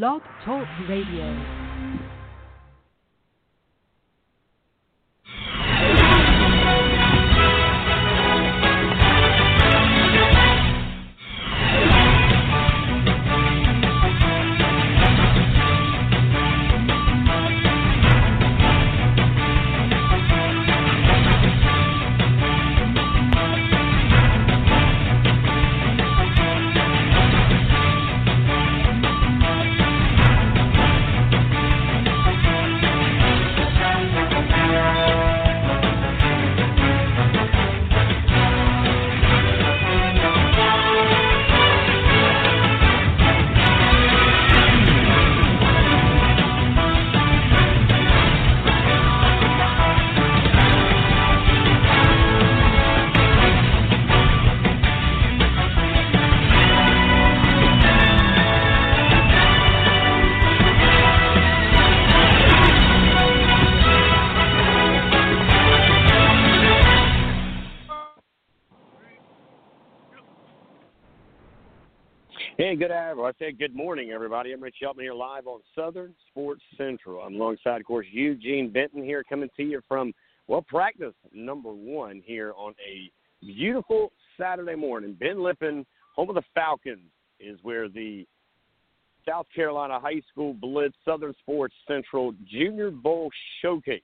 Blog Talk Radio. Afternoon. I said good morning, everybody. I'm Rich Shelton here live on Southern Sports Central. I'm alongside, of course, Eugene Benton here coming to you from, well, practice number one here on a beautiful Saturday morning. Ben Lippen, home of the Falcons, is where the South Carolina High School Blitz Southern Sports Central Junior Bowl Showcase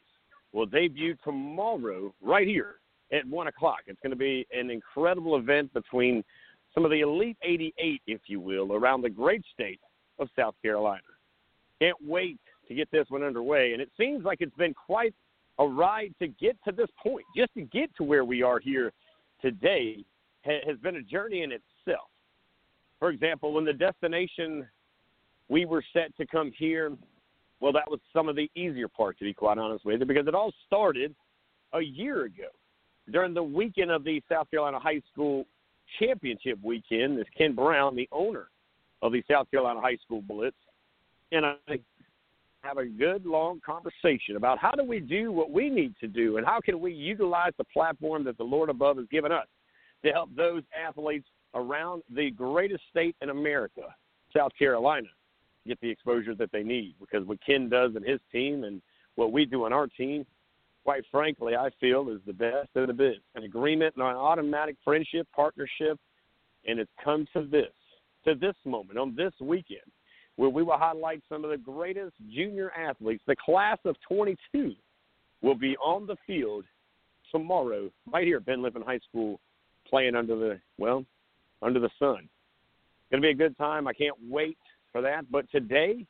will debut tomorrow right here at 1 o'clock. It's going to be an incredible event between – some of the Elite 88, if you will, around the great state of South Carolina. Can't wait to get this one underway. And it seems like it's been quite a ride to get to this point. Just to get to where we are here today has been a journey in itself. For example, when the destination we were set to come here, well, that was some of the easier part, to be quite honest with you, because it all started a year ago during the weekend of the South Carolina High School championship weekend is Ken Brown, the owner of the South Carolina High School Blitz, and I have a good long conversation about how do we do what we need to do and how can we utilize the platform that the Lord above has given us to help those athletes around the greatest state in America, South Carolina, get the exposure that they need. Because what Ken does and his team and what we do on our team quite frankly, I feel is the best of the biz. An agreement and an automatic friendship, partnership, and it's come to this, to this moment, on this weekend, where we will highlight some of the greatest junior athletes. The class of 22 will be on the field tomorrow, right here at Ben Lippen High School, playing under the, well, under the sun. It's going to be a good time. I can't wait for that. But today,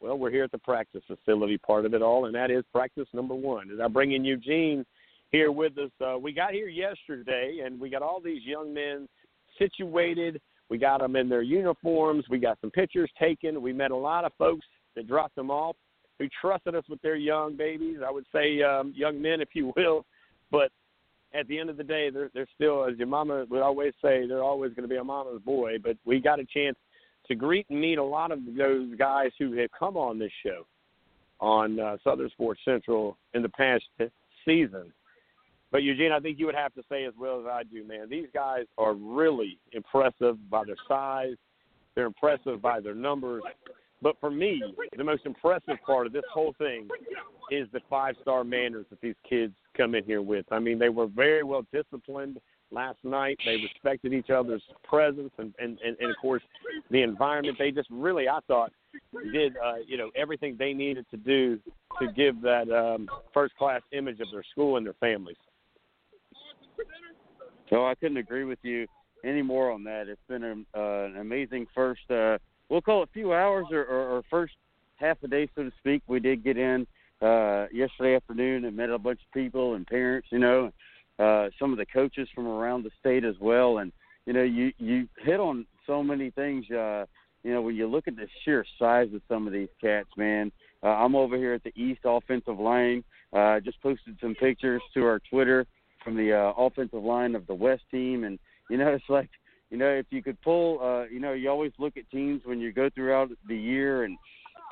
well, we're here at the practice facility, part of it all, and that is practice number one. As I bring in Eugene here with us, uh, we got here yesterday, and we got all these young men situated. We got them in their uniforms. We got some pictures taken. We met a lot of folks that dropped them off who trusted us with their young babies. I would say um, young men, if you will, but at the end of the day, they're they're still, as your mama would always say, they're always going to be a mama's boy. But we got a chance to greet and meet a lot of those guys who have come on this show on uh, Southern Sports Central in the past season. But Eugene, I think you would have to say as well as I do, man. These guys are really impressive by their size. They're impressive by their numbers. But for me, the most impressive part of this whole thing is the five-star manners that these kids come in here with. I mean, they were very well disciplined last night. They respected each other's presence and, and, and, and of course the environment. They just really, I thought, did uh, you know everything they needed to do to give that um, first class image of their school and their families. So I couldn't agree with you any more on that. It's been a, uh, an amazing first, uh, we'll call it a few hours or, or, or first half a day, so to speak. We did get in uh, yesterday afternoon and met a bunch of people and parents, you know, uh, some of the coaches from around the state as well. And you know, you you hit on so many things. Uh, you know, when you look at the sheer size of some of these cats, man. Uh, I'm over here at the East offensive line. Uh, just posted some pictures to our Twitter from the uh, offensive line of the West team, and you know, it's like, you know, if you could pull, uh, you know, you always look at teams when you go throughout the year and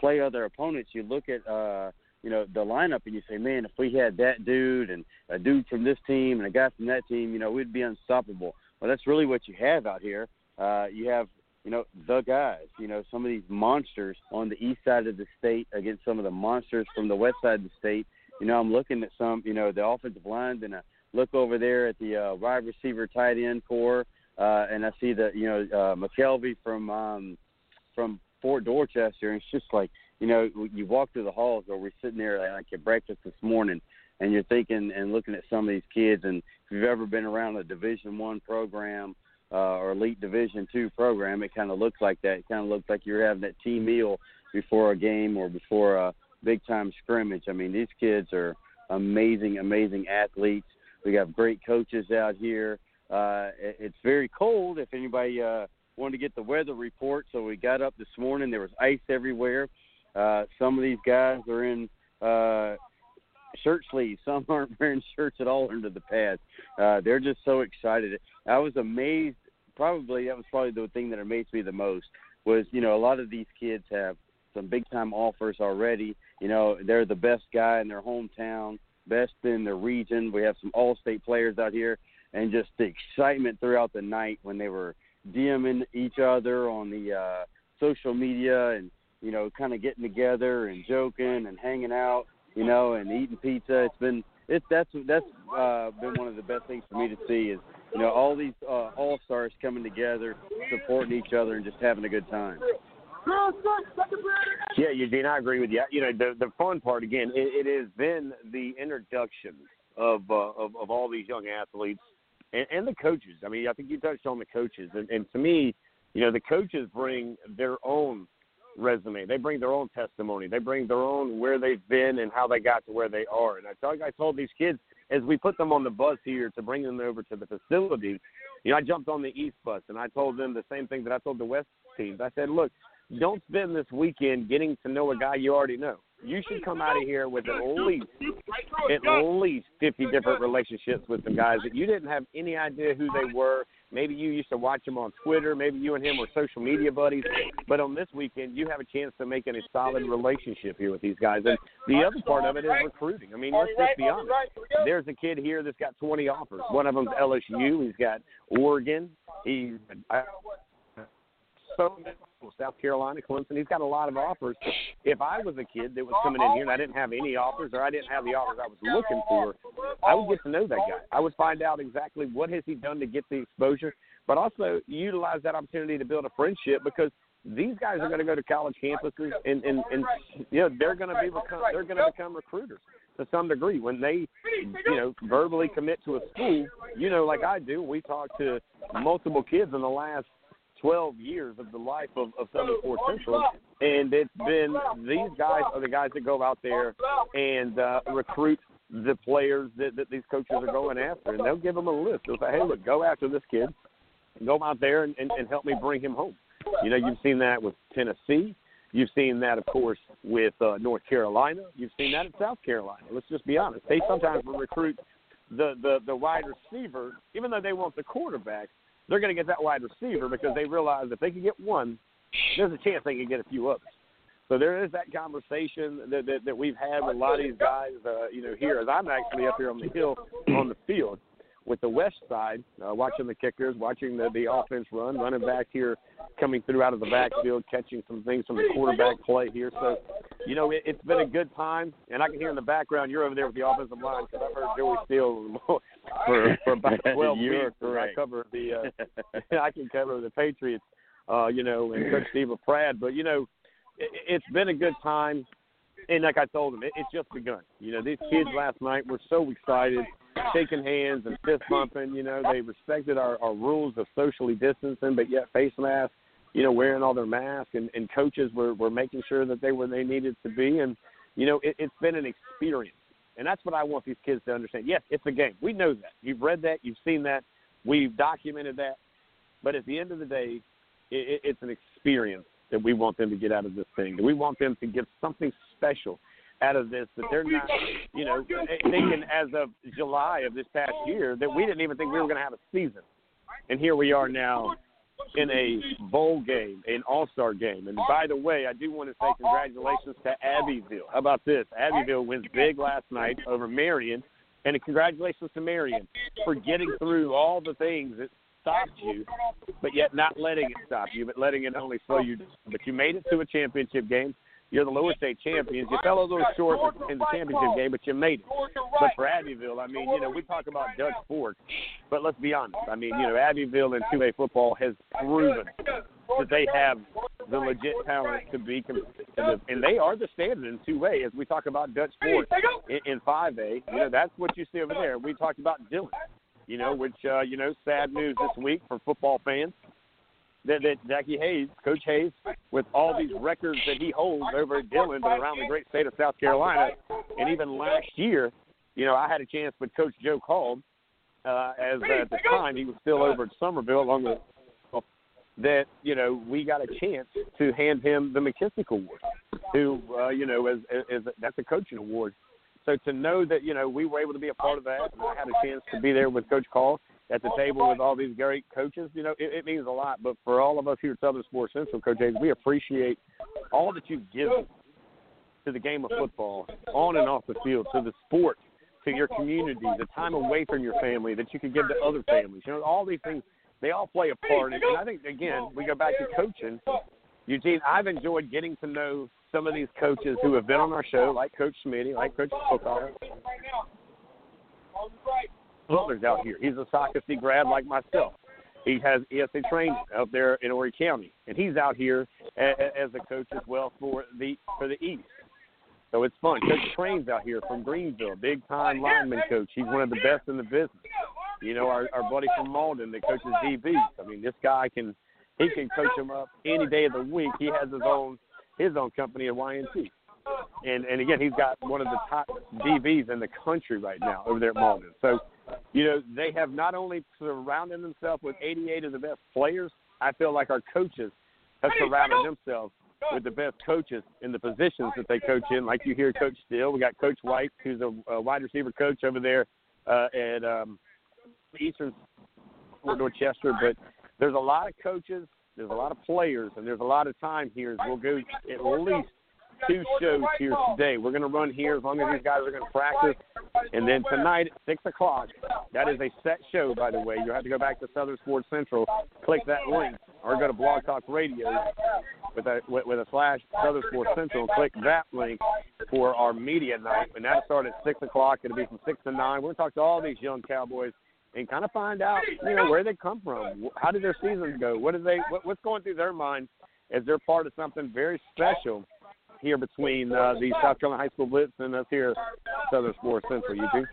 play other opponents. You look at, uh, you know the lineup and you say, man, if we had that dude and a dude from this team and a guy from that team, you know, we'd be unstoppable. Well, that's really what you have out here. Uh, you have you know, the guys. You know, some of these monsters on the east side of the state against some of the monsters from the west side of the state. You know, I'm looking at some, you know, the offensive lines, and I look over there at the uh, wide receiver, tight end core, uh, and I see the, you know, uh, McKelvey from um, from Fort Dorchester, and it's just like, you know, you walk through the halls, or we're sitting there like at breakfast this morning, and you're thinking and looking at some of these kids, and if you've ever been around a Division One program uh, or elite Division two program, it kind of looks like that. It kind of looks like you're having that team meal before a game or before a big time scrimmage. I mean, these kids are amazing, amazing athletes. We have great coaches out here. Uh, it's very cold. If anybody uh, wanted to get the weather report, so we got up this morning. There was ice everywhere. Uh, some of these guys are in uh, shirt sleeves. Some aren't wearing shirts at all under the pads. Uh, they're just so excited. I was amazed. Probably that was probably the thing that amazed me the most was you know a lot of these kids have some big time offers already. You know they're the best guy in their hometown, best in their region. We have some all state players out here, and just the excitement throughout the night when they were DMing each other on the uh, social media and you know kind of getting together and joking and hanging out you know, and eating pizza. It's been it's that's that's uh, been one of the best things for me to see is you know all these uh, all stars coming together, supporting each other, and just having a good time. Yeah, Eugene, I agree with you. You know, the the fun part again, it, it has been the introduction of, uh, of of all these young athletes and, and the coaches. I mean, I think you touched on the coaches, and, and to me, you know, the coaches bring their own resume. They bring their own testimony. They bring their own where they've been and how they got to where they are. And I told I told these kids as we put them on the bus here to bring them over to the facility. You know, I jumped on the East bus and I told them the same thing that I told the West teams. I said, look, don't spend this weekend getting to know a guy you already know. You should come out of here with at least at least fifty different relationships with some guys that you didn't have any idea who they were Maybe you used to watch him on Twitter. Maybe you and him were social media buddies. But on this weekend, you have a chance to make a solid relationship here with these guys. And the other part of it is recruiting. I mean, let's just be honest. There's a kid here that's got 20 offers. One of them's LSU. He's got Oregon. He's so South Carolina, Clemson. He's got a lot of offers. If I was a kid that was coming in here and I didn't have any offers or I didn't have the offers I was looking for, I would get to know that guy. I would find out exactly what has he done to get the exposure, but also utilize that opportunity to build a friendship because these guys are going to go to college campuses and and and you know they're going to be become, they're going to become recruiters to some degree when they you know verbally commit to a school. You know, like I do, we talk to multiple kids in the last 12 years of the life of, of Southern Sports Central, and it's been these guys are the guys that go out there and uh, recruit the players that, that these coaches are going after, and they'll give them a list. They'll say, "Hey, look, go after this kid, go out there and, and, and help me bring him home." You know, you've seen that with Tennessee. You've seen that, of course, with uh, North Carolina. You've seen that in South Carolina. Let's just be honest. They sometimes will recruit the the the wide receiver, even though they want the quarterback they're going to get that wide receiver because they realize if they can get one, there's a chance they can get a few others. So there is that conversation that, that, that we've had with a lot of these guys, uh, you know, here as I'm actually up here on the hill on the field with the west side, uh, watching the kickers, watching the, the offense run, running back here, coming through out of the backfield, catching some things from the quarterback play here. So, you know, it, it's been a good time, and I can hear in the background you're over there with the offensive line because I've heard Joey Steele for for about 12 years. Correct. I cover the uh, I can cover the Patriots, uh, you know, and Coach Steve Pratt. But you know, it, it's been a good time, and like I told them, it, it's just begun. You know, these kids last night were so excited shaking hands and fist bumping. You know, they respected our, our rules of socially distancing, but yet face masks. You know, wearing all their masks, and, and coaches were were making sure that they were they needed to be. And you know, it, it's been an experience, and that's what I want these kids to understand. Yes, it's a game. We know that. You've read that. You've seen that. We've documented that. But at the end of the day, it, it's an experience that we want them to get out of this thing. We want them to get something special out of this that they're not, you know, thinking as of July of this past year that we didn't even think we were going to have a season, and here we are now in a bowl game, an All Star game. And by the way, I do want to say congratulations to Abbeville. How about this? Abbeville wins big last night over Marion, and congratulations to Marion for getting through all the things that stopped you, but yet not letting it stop you, but letting it only slow you down. But you made it to a championship game. You're the lower state champions. You fell a little short in the championship game, but you made it. But for Abbeville, I mean, you know, we talk about Dutch Fork, but let's be honest. I mean, you know, Abbeville in 2A football has proven that they have the legit talent to be competitive, and they are the standard in 2A. As we talk about Dutch Fork in, in 5A, you know, that's what you see over there. We talked about Dillon, you know, which, uh, you know, sad news this week for football fans that, that Jackie Hayes, Coach Hayes, with all these records that he holds over at Dillon, but around the great state of South Carolina, and even last year, you know, I had a chance with Coach Joe Call, uh, as uh, at the time he was still over at Summerville, along with that you know we got a chance to hand him the McKissick Award, who uh, you know as, as that's a coaching award. So to know that you know we were able to be a part of that, and I had a chance to be there with Coach Call at the table with all these great coaches, you know, it, it means a lot. But for all of us here at Southern Sports Central, Coach Hayes, we appreciate all that you've given to the game of football, on and off the field, to the sport, to your community, the time away from your family that you could give to other families. You know, all these things, they all play a part. And I think, again, we go back to coaching. Eugene, I've enjoyed getting to know some of these coaches who have been on our show, like Coach Smitty, like Coach Pokal. Butler's out here. He's a Socastee grad like myself. He has ESA training out there in Horry County, and he's out here as a coach as well for the for the East. So it's fun. Coach Train's out here from Greenville, big time lineman coach. He's one of the best in the business. You know, our, our buddy from Mauldin that coaches DB. I mean, this guy can he can coach them up any day of the week. He has his own his own company at YNT. And and again, he's got one of the top DBs in the country right now over there at Mauldin. So you know, they have not only surrounded themselves with 88 of the best players, I feel like our coaches have surrounded themselves with the best coaches in the positions that they coach in. Like you hear Coach Steele, we got Coach White, who's a, a wide receiver coach over there uh, at um, Eastern Dorchester. But there's a lot of coaches, there's a lot of players, and there's a lot of time here. We'll go at least two shows here today. We're going to run here as long as these guys are going to practice. And then tonight at 6 o'clock, that is a set show, by the way. You'll have to go back to Southern Sports Central, click that link, or go to Blog Talk Radio with a, with, with a slash Southern Sports Central and click that link for our media night. And that starts at 6 o'clock. It'll be from 6 to 9. We're going to talk to all these young Cowboys and kind of find out, you know, where they come from. How did their seasons go? What do they? What, what's going through their mind as they're part of something very special here between uh, the South Carolina High School Blitz and us here Southern Sports Central. You too?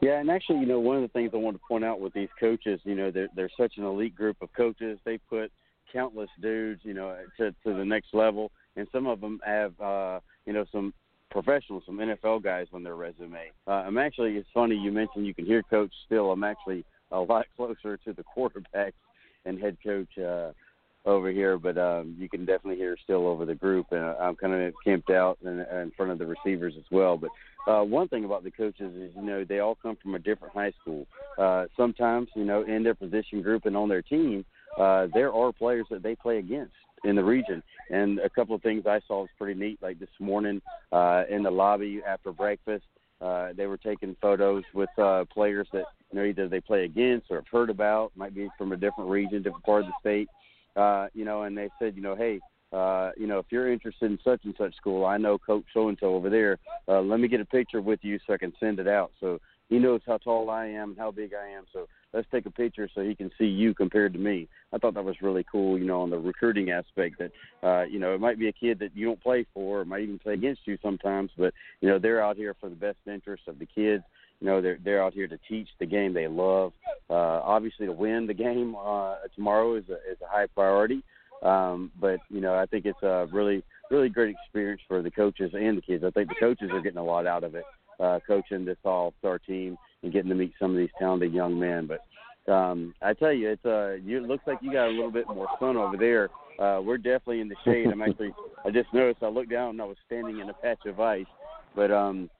Yeah, and actually, you know, one of the things I want to point out with these coaches, you know, they're they're such an elite group of coaches. They put countless dudes, you know, to to the next level, and some of them have, uh, you know, some professionals, some NFL guys on their resume. Uh, I'm actually, it's funny you mentioned you can hear Coach still. I'm actually a lot closer to the quarterbacks and head coach uh, over here, but um, you can definitely hear still over the group. And I'm kind of camped out in, in front of the receivers as well. But uh, one thing about the coaches is, you know, they all come from a different high school. Uh, sometimes, you know, in their position group and on their team, uh, there are players that they play against in the region. And a couple of things I saw was pretty neat. Like this morning uh, in the lobby after breakfast, uh, they were taking photos with uh, players that you know either they play against or have heard about, might be from a different region, different part of the state uh, you know, and they said, you know, hey, uh, you know, if you're interested in such and such school, I know Coach so and so over there. Uh, let me get a picture with you so I can send it out. So he knows how tall I am and how big I am. So let's take a picture so he can see you compared to me. I thought that was really cool, you know, on the recruiting aspect that, uh, you know, it might be a kid that you don't play for, or might even play against you sometimes, but you know, they're out here for the best interest of the kids. You know, they're they're out here to teach the game they love. Uh, obviously, to win the game uh, tomorrow is a is a high priority. Um, but you know, I think it's a really really great experience for the coaches and the kids. I think the coaches are getting a lot out of it, uh, coaching this all star team and getting to meet some of these talented young men. But um, I tell you, it's uh, you, it looks like you got a little bit more sun over there. Uh, we're definitely in the shade. I'm actually, I just noticed. I looked down and I was standing in a patch of ice. But um,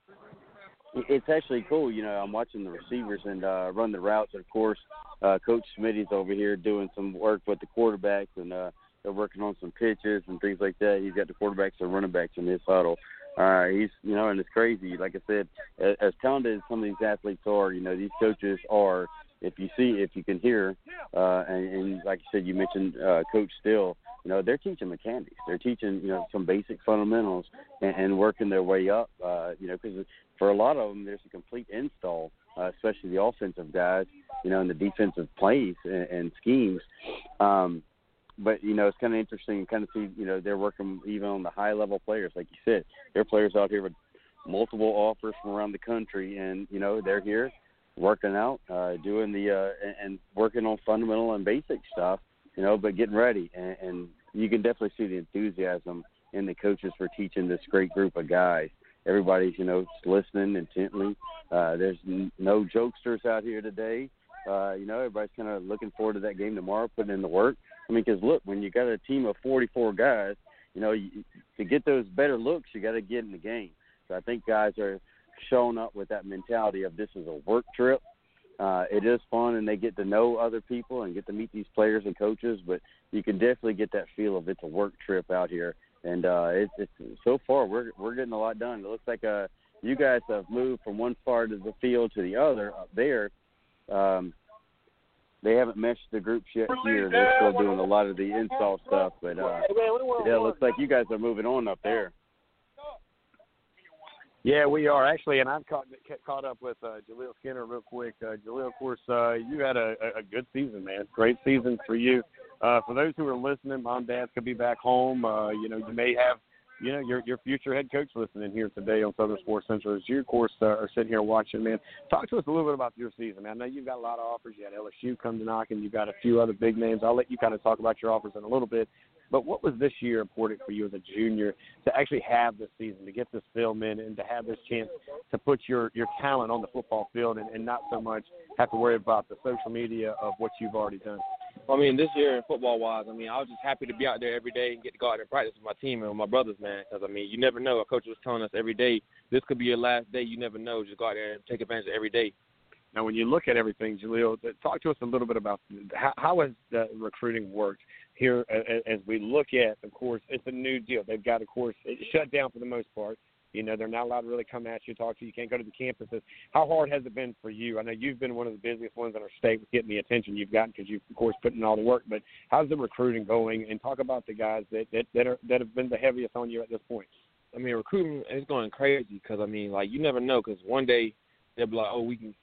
it's actually cool. You know, I'm watching the receivers and uh, run the routes. Of course, uh, Coach Smitty's over here doing some work with the quarterbacks, and uh, they're working on some pitches and things like that. He's got the quarterbacks and running backs in his huddle. Uh, he's, you know, and it's crazy. Like I said, as, as talented as some of these athletes are, you know, these coaches are if you see, if you can hear, uh, and, and like you said, you mentioned uh, Coach Still. You know, they're teaching mechanics. They're teaching you know some basic fundamentals and, and working their way up. Uh, you know, because for a lot of them, there's a complete install, uh, especially the offensive guys. You know, and the defensive plays and, and schemes. Um, but you know, it's kind of interesting, to kind of see you know they're working even on the high level players, like you said. There are players out here with multiple offers from around the country, and you know they're here working out, uh, doing the uh, and, and working on fundamental and basic stuff, you know, but getting ready, and, and you can definitely see the enthusiasm in the coaches for teaching this great group of guys. Everybody's you know listening intently. Uh, there's n- no jokesters out here today. Uh, you know, everybody's kind of looking forward to that game tomorrow, putting in the work. I mean, because look, when you got a team of 44 guys, you know, you, to get those better looks, you got to get in the game. So I think guys are showing up with that mentality of this is a work trip. Uh, it is fun, and they get to know other people and get to meet these players and coaches. But you can definitely get that feel of it's a work trip out here. And uh, it's, it's so far we're we're getting a lot done. It looks like uh, you guys have moved from one part of the field to the other up there. Um, they haven't meshed the groups yet here. They're still doing a lot of the install stuff, but uh, yeah, it looks like you guys are moving on up there. Yeah, we are actually, and I've caught caught up with uh, Jaleel Skinner real quick. Uh, Jaleel, of course, uh, you had a, a good season, man. Great season for you. Uh, for those who are listening, mom, dad could be back home. Uh, you know, you may have, you know, your your future head coach listening here today on Southern Sports Central. As you, of course, uh, are sitting here watching, man. Talk to us a little bit about your season. Man. I know you've got a lot of offers. You had LSU come to knock, and you've got a few other big names. I'll let you kind of talk about your offers in a little bit. But what was this year important for you as a junior to actually have this season, to get this film in, and to have this chance to put your your talent on the football field, and, and not so much have to worry about the social media of what you've already done? I mean, this year football wise, I mean, I was just happy to be out there every day and get to go out and practice with my team and with my brothers, man. Because I mean, you never know. Our coach was telling us every day, this could be your last day. You never know. Just go out there and take advantage of every day. Now, when you look at everything, Jaleel, talk to us a little bit about how, how has the recruiting worked here as we look at, of course, it's a new deal. They've got, of course, it shut down for the most part. You know, they're not allowed to really come at you, talk to you. You can't go to the campuses. How hard has it been for you? I know you've been one of the busiest ones in our state with getting the attention you've gotten because you've, of course, put in all the work. But how's the recruiting going? And talk about the guys that that that, are, that have been the heaviest on you at this point. I mean, recruiting is going crazy because I mean, like you never know because one day they'll be like, oh, we can.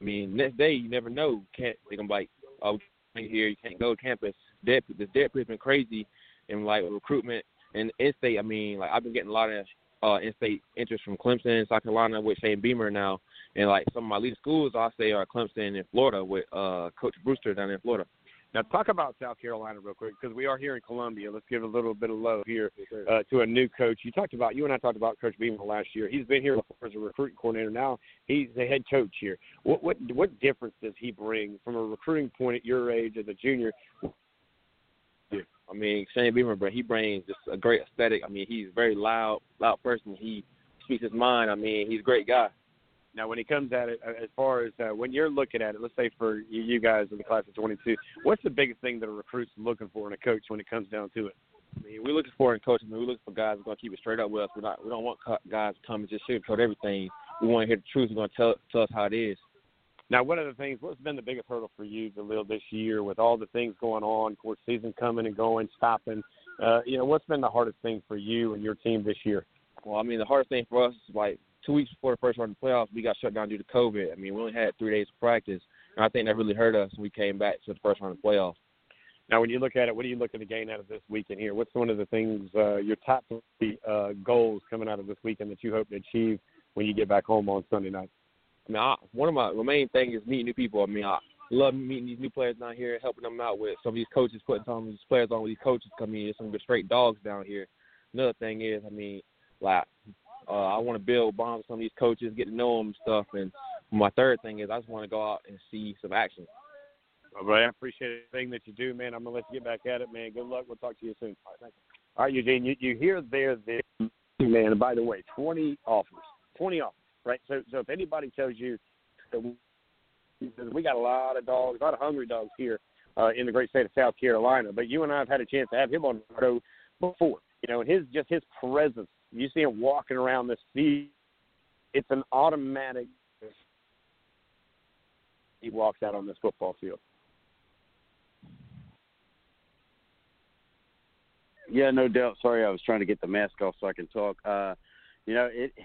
I mean, next day you never know. Can't gonna be like, oh, here. You can't go to campus. Dead, this dead has been crazy, and like recruitment and in-state. I mean, like I've been getting a lot of uh, in-state interest from Clemson, South Carolina with Shane Beamer now, and like some of my leading schools I say are Clemson in Florida with uh, Coach Brewster down in Florida. Now, talk about South Carolina real quick because we are here in Columbia. Let's give a little bit of love here uh, to a new coach. You talked about you and I talked about Coach Beamer last year. He's been here before as a recruiting coordinator. Now he's the head coach here. What what what difference does he bring from a recruiting point at your age as a junior? I mean, Shane Beamer, but he brings just a great aesthetic. I mean, he's very loud, loud person. He speaks his mind. I mean, he's a great guy. Now, when he comes at it, uh, as far as uh, when you're looking at it, let's say for you, guys in the class of 22, what's the biggest thing that a recruit's looking for in a coach when it comes down to it? I mean, we're looking for in coaches. I mean, we're looking for guys who are going to keep it straight up with us. We're not, we don't want guys to come and just sugarcoat everything. We want to hear the truth. We're going to tell, tell us how it is. Now, one of the things, what's been the biggest hurdle for you, Jaleel, this year with all the things going on, course season coming and going, stopping? Uh, you know, what's been the hardest thing for you and your team this year? Well, I mean, the hardest thing for us is like two weeks before the first round of the playoffs, we got shut down due to COVID. I mean, we only had three days of practice, and I think that really hurt us we came back to the first round of the playoffs. Now, when you look at it, what are you looking to gain out of this weekend here? What's one of the things, uh, your top three uh, goals coming out of this weekend that you hope to achieve when you get back home on Sunday night? I mean, I, one of my, my main thing is meeting new people. I mean, I love meeting these new players down here, helping them out with some of these coaches, putting some of these players on with these coaches. I mean, there's some good straight dogs down here. Another thing is, I mean, like uh, I want to build bonds with some of these coaches, get to know them and stuff. And my third thing is I just want to go out and see some action. All right, I appreciate everything that you do, man. I'm gonna let you get back at it, man. Good luck. We'll talk to you soon. All right, thank you. All right, Eugene, you, you hear there, there, man. By the way, 20 offers, 20 offers, right? So, so if anybody tells you that we got a lot of dogs, a lot of hungry dogs here uh, in the great state of South Carolina, but you and I have had a chance to have him on the show before, you know, and his just his presence you see him walking around this field. It's an automatic he walks out on this football field. Yeah, no doubt. Sorry, I was trying to get the mask off so I can talk. Uh, you know, it.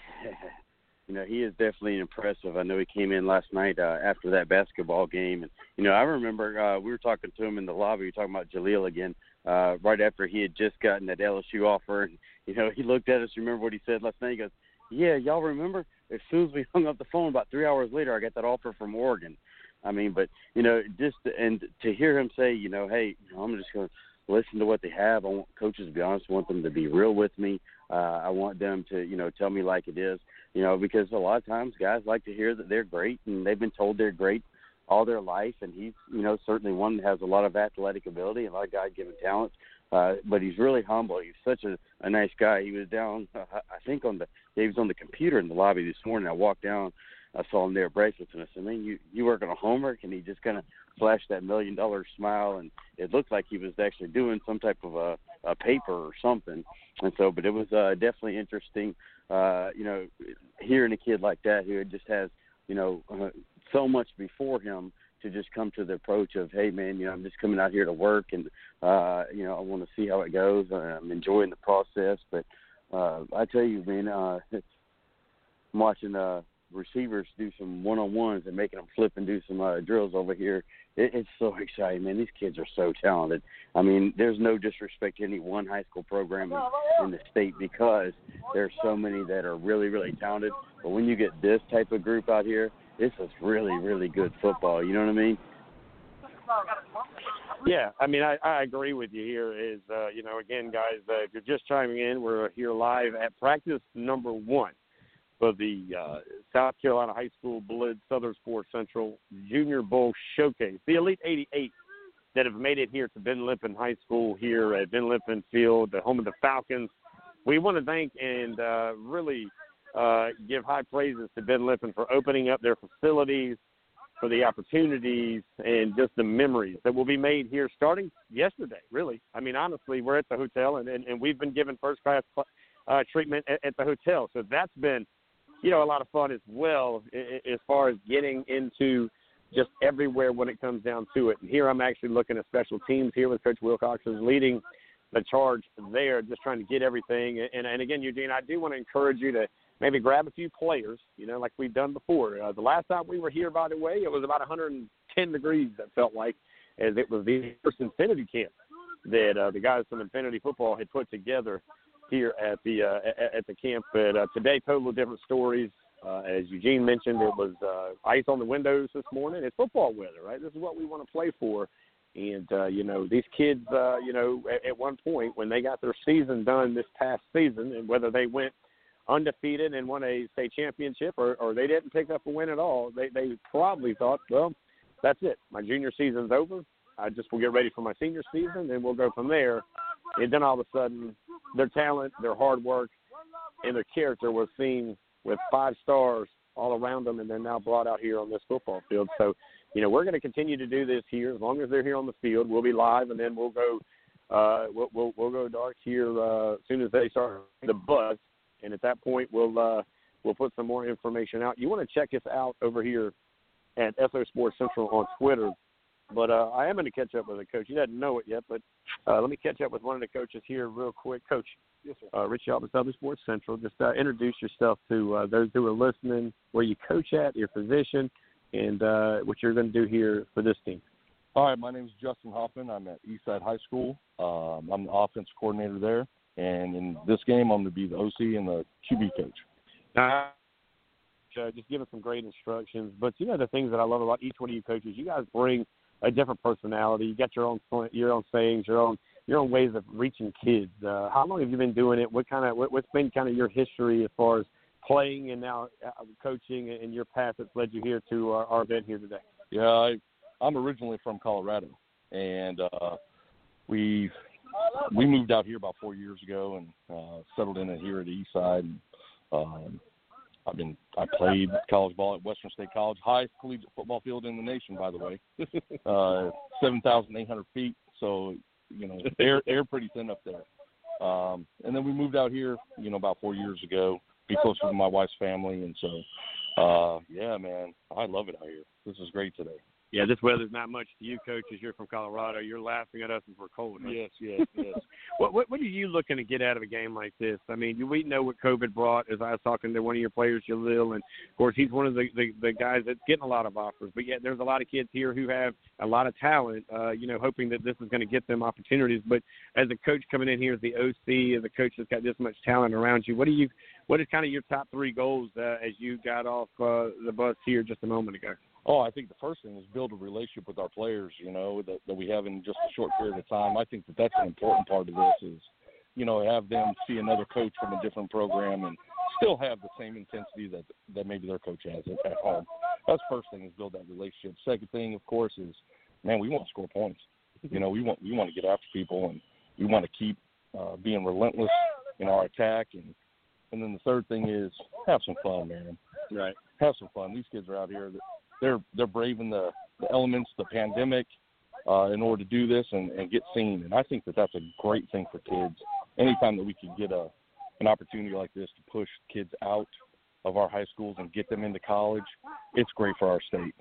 You know, he is definitely impressive. I know he came in last night uh, after that basketball game, and you know, I remember uh, we were talking to him in the lobby. We were talking about Jaleel again, uh, right after he had just gotten that LSU offer. And you know, he looked at us. Remember what he said last night? He goes, "Yeah, y'all remember? As soon as we hung up the phone, about three hours later, I got that offer from Oregon." I mean, but you know, just and to hear him say, you know, hey, I'm just going to listen to what they have. I want coaches to be honest. I want them to be real with me. Uh, I want them to, you know, tell me like it is. You know, because a lot of times guys like to hear that they're great and they've been told they're great all their life. And he's, you know, certainly one that has a lot of athletic ability and a lot of God-given talents. Uh, but he's really humble. He's such a, a nice guy. He was down, uh, I think, on the he was on the computer in the lobby this morning. I walked down, I saw him there at bracelets, and I said, "Man, you you working on homework?" And he just kind of flashed that million dollar smile, and it looked like he was actually doing some type of a, a paper or something. And so, but it was uh, definitely interesting, uh, you know, hearing a kid like that who just has, you know, uh, so much before him to just come to the approach of, hey man, you know, I'm just coming out here to work, and uh, you know, I want to see how it goes. I'm enjoying the process, but uh, I tell you, man, uh, I'm watching uh, receivers do some one on ones and making them flip and do some uh, drills over here. It, it's so exciting, man. These kids are so talented. I mean, there's no disrespect to any one high school program in, in the state because there's so many that are really, really talented. But when you get this type of group out here, this is really, really good football. You know what I mean? Yeah, I mean, I, I agree with you here. Is uh, you know, again, guys, uh, if you're just chiming in, we're here live at practice number one for the uh, South Carolina High School Blitz Southern Sports Central Junior Bowl Showcase. The Elite 88 that have made it here to Ben Lippen High School here at Ben Lippen Field, the home of the Falcons. We want to thank and uh, really uh, give high praises to Ben Lippen for opening up their facilities, for the opportunities, and just the memories that will be made here starting yesterday, really. I mean, honestly, we're at the hotel, and, and, and we've been given first class uh, treatment at, at the hotel. So that's been, you know, a lot of fun as well as far as getting into just everywhere when it comes down to it. And here I'm actually looking at special teams here with Coach Wilcox is leading the charge there, just trying to get everything. And, and again, Eugene, I do want to encourage you to maybe grab a few players, you know, like we've done before. Uh, the last time we were here, by the way, it was about 110 degrees. That felt like, as it was the first Infinity Camp that uh, the guys from Infinity Football had put together here at the uh, at the camp. But uh, today, totally different stories. Uh, as Eugene mentioned, it was uh, ice on the windows this morning. It's football weather, right? This is what we want to play for. And uh, you know, these kids, uh, you know, at, at one point when they got their season done this past season, and whether they went undefeated and won a state championship, or, or they didn't pick up a win at all, they they probably thought, well, that's it. My junior season's over. I just will get ready for my senior season, and we'll go from there. And then all of a sudden, their talent, their hard work, and their character was seen with five stars all around them, and then now brought out here on this football field. So, you know, we're going to continue to do this here as long as they're here on the field. We'll be live, and then we'll go. Uh, we'll, we'll we'll go dark here uh, as soon as they start the buzz and at that point we'll uh, we'll put some more information out. You want to check us out over here at SO Sports Central on Twitter. But uh, I am going to catch up with a coach. He doesn't know it yet, but uh, let me catch up with one of the coaches here real quick. Coach, yes, sir. Uh, Richie Alba, Southern Sports Central. Just uh, introduce yourself to uh, those who are listening, where you coach at, your position, and uh, what you're going to do here for this team. All right, my name is Justin Hoffman. I'm at Eastside High School. Um, I'm the offense coordinator there. And in this game, I'm going to be the OC and the QB coach. Uh, just giving some great instructions. But you know the things that I love about each one of you coaches, you guys bring a different personality. You got your own your own sayings, your own your own ways of reaching kids. Uh, how long have you been doing it? What kind of what, what's been kind of your history as far as playing and now uh, coaching and your path that's led you here to our, our event here today? Yeah, I, I'm originally from Colorado, and uh, we we moved out here about four years ago and uh, settled in here at East Side. Um, I've been I played college ball at Western State College, highest collegiate football field in the nation, by the way, uh, seven thousand eight hundred feet. So you know, air air pretty thin up there. Um, and then we moved out here, you know, about four years ago, be closer to my wife's family, and so uh, yeah, man, I love it out here. This is great today. Yeah, this weather's not much to you, coaches. You're from Colorado. You're laughing at us if we're cold. Right? Yes, yes, yes. what, what what are you looking to get out of a game like this? I mean, we know what COVID brought. As I was talking to one of your players, Jaleel, and of course he's one of the, the the guys that's getting a lot of offers. But yet there's a lot of kids here who have a lot of talent. Uh, you know, hoping that this is going to get them opportunities. But as a coach coming in here as the OC, as a coach that's got this much talent around you, what do you what is kind of your top three goals uh, as you got off uh, the bus here just a moment ago? Oh, I think the first thing is build a relationship with our players. You know that that we have in just a short period of time. I think that that's an important part of this. Is you know have them see another coach from a different program and still have the same intensity that that maybe their coach has at, at home. That's first thing is build that relationship. Second thing, of course, is man, we want to score points. You know, we want we want to get after people and we want to keep uh, being relentless in our attack and and then the third thing is have some fun, man. Right. Have some fun. These kids are out here. They're they're braving the, the elements, the pandemic, uh, in order to do this and, and get seen. And I think that that's a great thing for kids. Anytime that we can get a an opportunity like this to push kids out of our high schools and get them into college, it's great for our state.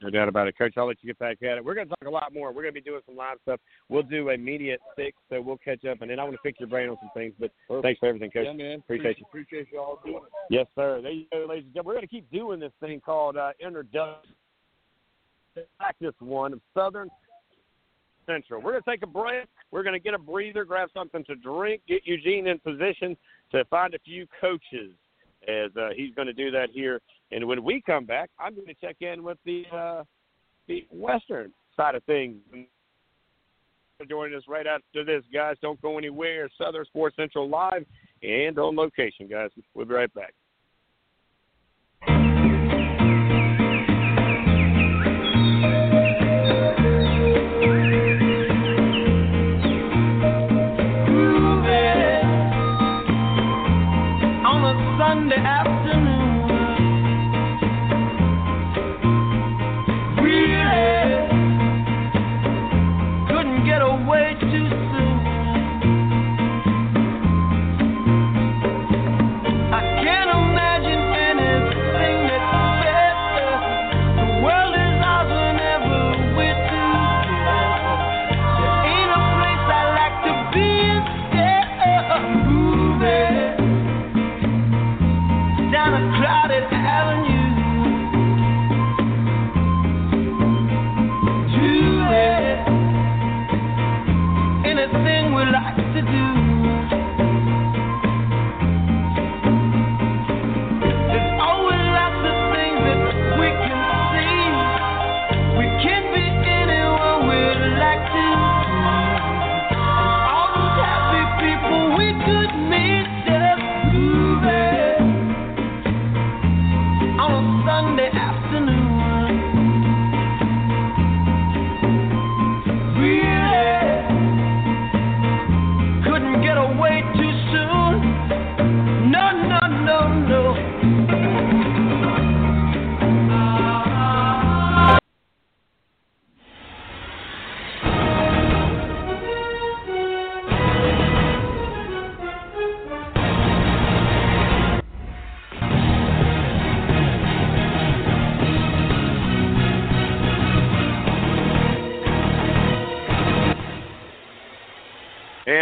No doubt about it. Coach, I'll let you get back at it. We're going to talk a lot more. We're going to be doing some live stuff. We'll do a media at 6, so we'll catch up. And then I want to pick your brain on some things. But Perfect. thanks for everything, Coach. Yeah, man. Appreciate, you. Appreciate you all doing it. Yes, sir. There you go, ladies and gentlemen. We're going to keep doing this thing called uh, Introduction practice one of Southern Central. We're going to take a break. We're going to get a breather, grab something to drink, get Eugene in position to find a few coaches as uh, he's going to do that here. And when we come back, I'm going to check in with the uh, the Western side of things. Joining us right after this, guys. Don't go anywhere. Southern Sports Central live and on location, guys. We'll be right back.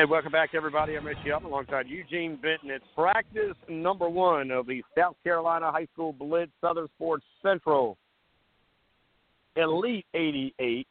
Welcome back, everybody. I'm Richie Up alongside Eugene Benton. It's practice number one of the South Carolina High School Blitz Southern Sports Central Elite 88.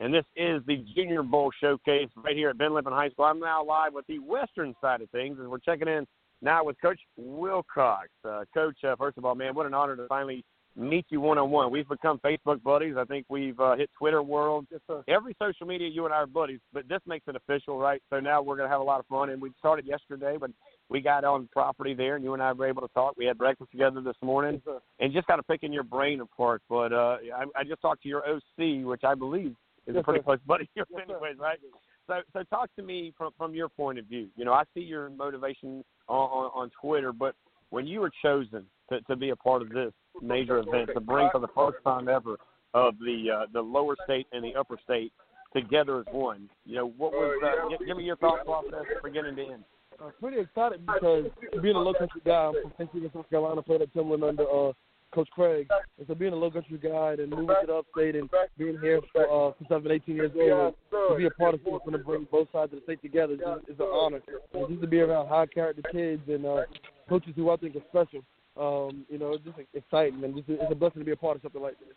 And this is the Junior Bowl showcase right here at Ben Lippen High School. I'm now live with the Western side of things, and we're checking in now with Coach Wilcox. Uh, Coach, uh, first of all, man, what an honor to finally meet you one on one. We've become Facebook buddies. I think we've uh, hit Twitter world. Every social media, you and I are buddies. But this makes it official, right? So now we're going to have a lot of fun. And we started yesterday, but we got on property there, and you and I were able to talk. We had breakfast together this morning, and just kind of picking your brain apart. But uh, I, I just talked to your OC, which I believe is a pretty close buddy of yours, anyways, right? So, so talk to me from from your point of view. You know, I see your motivation on, on, on Twitter, but when you were chosen to, to be a part of this major event to bring for the first time ever of the uh, the lower state and the upper state together as one. You know, what was uh, give, give me your thought process from beginning to end. I'm pretty excited because being a low country guy, from. Stephen, South Carolina, played at Timberland under uh, Coach Craig. And so being a low country guy and moving to the upstate and being here for, uh, since I've been 18 years old, to be a part of going to bring both sides of the state together is, is an honor. And just to be around high character kids and uh, coaches who I think are special. Um, you know, it's just exciting and just, it's a blessing to be a part of something like this.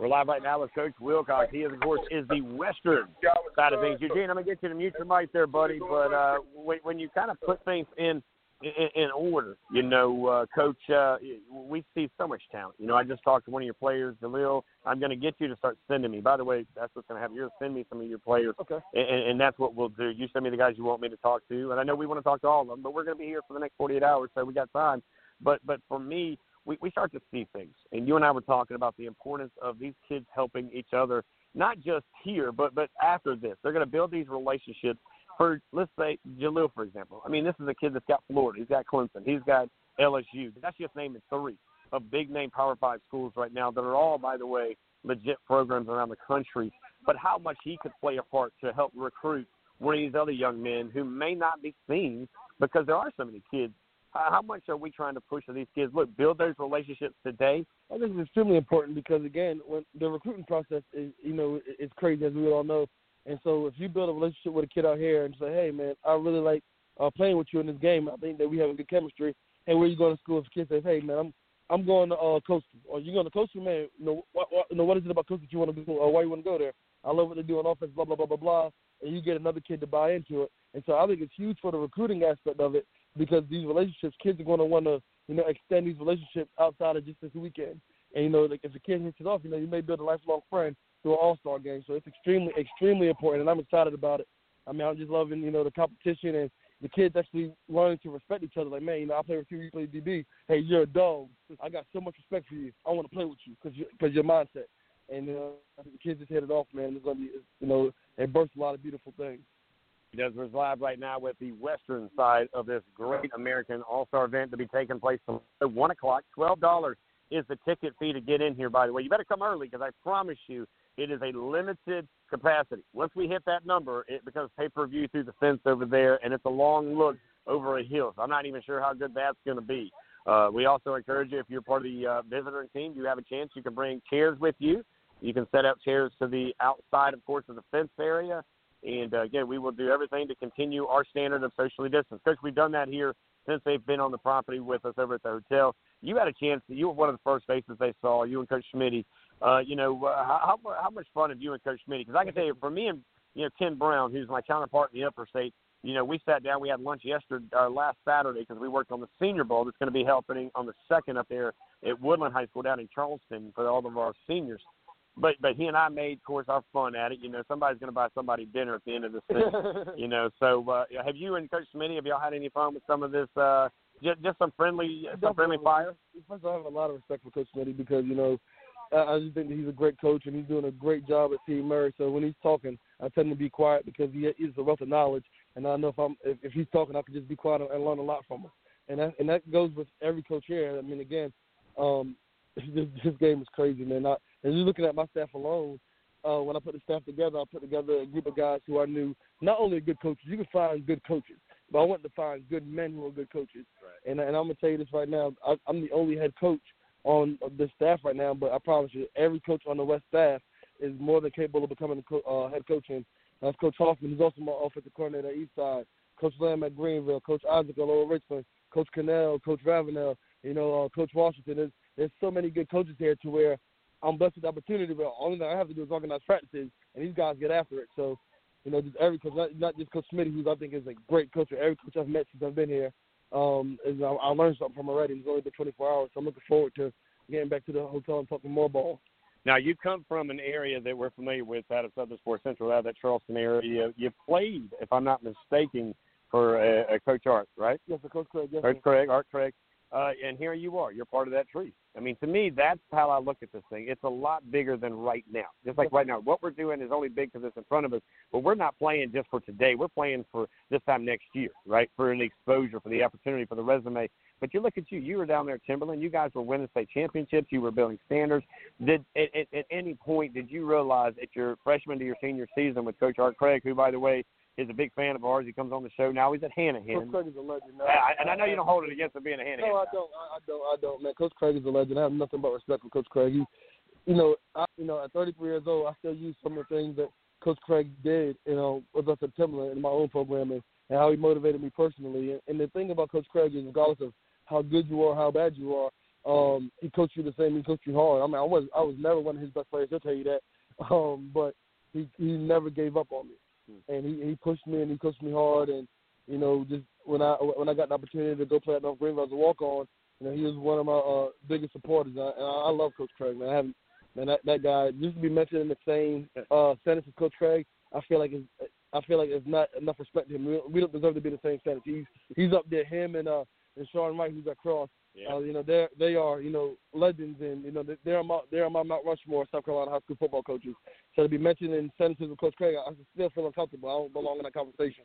We're live right now with Coach Wilcox. He, is, of course, is the Western side of things. Eugene, I'm going to get you to mute your mic there, buddy. But uh, when, when you kind of put things in in, in order, you know, uh, Coach, uh, we see so much talent. You know, I just talked to one of your players, Jaleel. I'm going to get you to start sending me. By the way, that's what's going to happen. You're to send me some of your players. Okay. And, and that's what we'll do. You send me the guys you want me to talk to. And I know we want to talk to all of them, but we're going to be here for the next 48 hours, so we got time. But but for me, we, we start to see things. And you and I were talking about the importance of these kids helping each other, not just here, but but after this. They're going to build these relationships. For let's say Jaleel, for example. I mean, this is a kid that's got Florida. He's got Clemson. He's got LSU. That's just naming three of big name Power Five schools right now that are all, by the way, legit programs around the country. But how much he could play a part to help recruit one of these other young men who may not be seen because there are so many kids how much are we trying to push to these kids? Look, build those relationships today. I think it's extremely important because again, when the recruiting process is, you know, it's crazy as we all know. And so if you build a relationship with a kid out here and say, hey man, I really like uh, playing with you in this game. I think that we have a good chemistry. Hey, where you going to school? If a kid says, hey man, I'm I'm going to uh, Coastal, or you going to Coastal, man? You know, what, what, you know, what is it about Coastal you want to do, or why you want to go there? I love what they do on offense, blah blah blah blah blah. And you get another kid to buy into it. And so I think it's huge for the recruiting aspect of it because these relationships, kids are going to want to, you know, extend these relationships outside of just this weekend. And you know, like if a kid hits it off, you know, you may build a lifelong friend through an All Star game. So it's extremely, extremely important, and I'm excited about it. I mean, I'm just loving, you know, the competition and the kids actually learning to respect each other. Like, man, you know, I play with you, you play DB. Hey, you're a dog. I got so much respect for you. I want to play with you because because your mindset. And uh, the kids just hit it off, man. It's gonna be, you know, it bursts a lot of beautiful things. Desmond's live right now with the western side of this great American All Star event to be taking place at 1 o'clock. $12 is the ticket fee to get in here, by the way. You better come early because I promise you it is a limited capacity. Once we hit that number, it becomes pay per view through the fence over there, and it's a long look over a hill. So I'm not even sure how good that's going to be. Uh, we also encourage you, if you're part of the uh, visitor team, you have a chance. You can bring chairs with you. You can set up chairs to the outside, of course, of the fence area. And uh, again, we will do everything to continue our standard of socially distance. Because we've done that here since they've been on the property with us over at the hotel. You had a chance. You were one of the first faces they saw. You and Coach Schmidt. Uh, you know, uh, how how much fun have you and Coach Schmidt? Because I can tell you, for me and you know Ken Brown, who's my counterpart in the Upper State. You know, we sat down. We had lunch yesterday, uh, last Saturday, because we worked on the Senior Bowl that's going to be happening on the second up there at Woodland High School down in Charleston for all of our seniors but but he and I made, of course, our fun at it. You know, somebody's going to buy somebody dinner at the end of this thing. you know, so uh, have you and Coach Smitty, have y'all had any fun with some of this? Uh, just, just some friendly, some friendly fire. First, I have a lot of respect for Coach Smitty because you know, I, I just think that he's a great coach and he's doing a great job at CE Murray. So when he's talking, I tend to be quiet because he is a wealth of knowledge, and I know if I'm if, if he's talking, I can just be quiet and learn a lot from him. And that and that goes with every coach here. I mean, again, um, this, this game is crazy, man. I, and you're looking at my staff alone. Uh, when I put the staff together, I put together a group of guys who I knew not only good coaches. You can find good coaches, but I wanted to find good men who are good coaches. Right. And, and I'm gonna tell you this right now. I, I'm the only head coach on the staff right now, but I promise you, every coach on the West staff is more than capable of becoming a co- uh, head coach. And that's Coach Hoffman, who's also my offensive coordinator at Eastside. Coach Lamb at Greenville, Coach Isaac at Lower Richland, Coach Cannell, Coach Ravenel, you know, uh, Coach Washington. There's, there's so many good coaches here to where I'm blessed with the opportunity, but all thing I have to do is organize practices, and these guys get after it. So, you know, just every coach, not, not just Coach Smitty, who I think is a great coach, or every coach I've met since I've been here, um, is I, I learned something from already. It's only been 24 hours, so I'm looking forward to getting back to the hotel and talking more ball. Now, you come from an area that we're familiar with out of Southern Sports Central, out of that Charleston area. You played, if I'm not mistaken, for uh, Coach Art, right? Yes, for Coach Craig. Yes, Coach Craig, Art Craig. Uh, and here you are. You're part of that tree. I mean, to me, that's how I look at this thing. It's a lot bigger than right now. Just like right now, what we're doing is only big because it's in front of us. But we're not playing just for today. We're playing for this time next year, right? For an exposure, for the opportunity, for the resume. But you look at you. You were down there at Timberland. You guys were winning state championships. You were building standards. Did at, at, at any point did you realize at your freshman to your senior season with Coach Art Craig, who by the way is a big fan of ours. He comes on the show now. He's at Coach Craig is a legend. Now. I, and I know you don't hold it against him being a Hanahan. No, I don't. I, I don't. I don't, man. Coach Craig is a legend. I have nothing but respect for Coach Craig. He, you know, I, you know, at 33 years old, I still use some of the things that Coach Craig did, you know, with us at Timberland in my own programming and how he motivated me personally. And, and the thing about Coach Craig is, regardless of how good you are, how bad you are, um, he coached you the same. He coached you hard. I mean, I was I was never one of his best players. He'll tell you that. Um, but he he never gave up on me, and he he pushed me and he coached me hard. And you know, just when I when I got the opportunity to go play at North Greenville as a walk on, you know, he was one of my uh, biggest supporters. And I, I love Coach Craig, man. I haven't, man, that that guy just to be mentioned in the same uh, sentence as Coach Craig. I feel like it's, I feel like it's not enough respect to him. We we don't deserve to be in the same sentence. He's he's up there. Him and uh and Sean Wright, who's at Cross. Yeah. Uh, you know, they they are you know legends, and you know they're on my they're on my Mount Rushmore South Carolina high school football coaches. So to be mentioned in sentences with Coach Craig, I still feel uncomfortable. I don't belong in that conversation.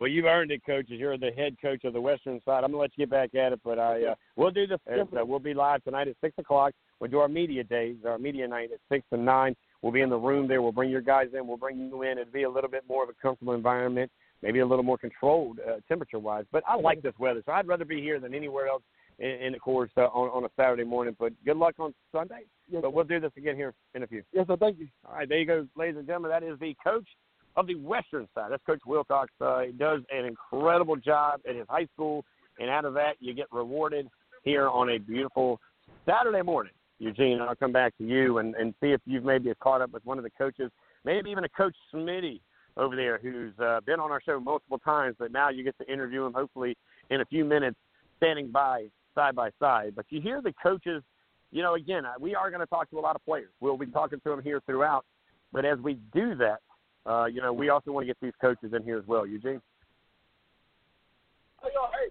Well, you've earned it, coaches. You're the head coach of the Western side. I'm gonna let you get back at it, but I uh, we'll do the uh, we'll be live tonight at six o'clock. We'll do our media days, our media night at six to nine. We'll be in the room there. We'll bring your guys in. We'll bring you in. It'll be a little bit more of a comfortable environment, maybe a little more controlled uh, temperature wise. But I like this weather, so I'd rather be here than anywhere else in, in the course uh, on on a Saturday morning. But good luck on Sunday. Yes, But we'll do this again here in a few. yes, sir. Thank you. All right, there you go, ladies and gentlemen. That is the coach of the Western side. That's Coach Wilcox. Uh, he does an incredible job at his high school, and out of that, you get rewarded here on a beautiful Saturday morning. Eugene, I'll come back to you and, and see if you've maybe caught up with one of the coaches, maybe even a Coach Smitty over there who's uh, been on our show multiple times, but now you get to interview him hopefully in a few minutes, standing by side by side. But you hear the coaches, you know, again, uh, we are going to talk to a lot of players. We'll be talking to them here throughout. But as we do that, uh, you know, we also want to get these coaches in here as well. Eugene?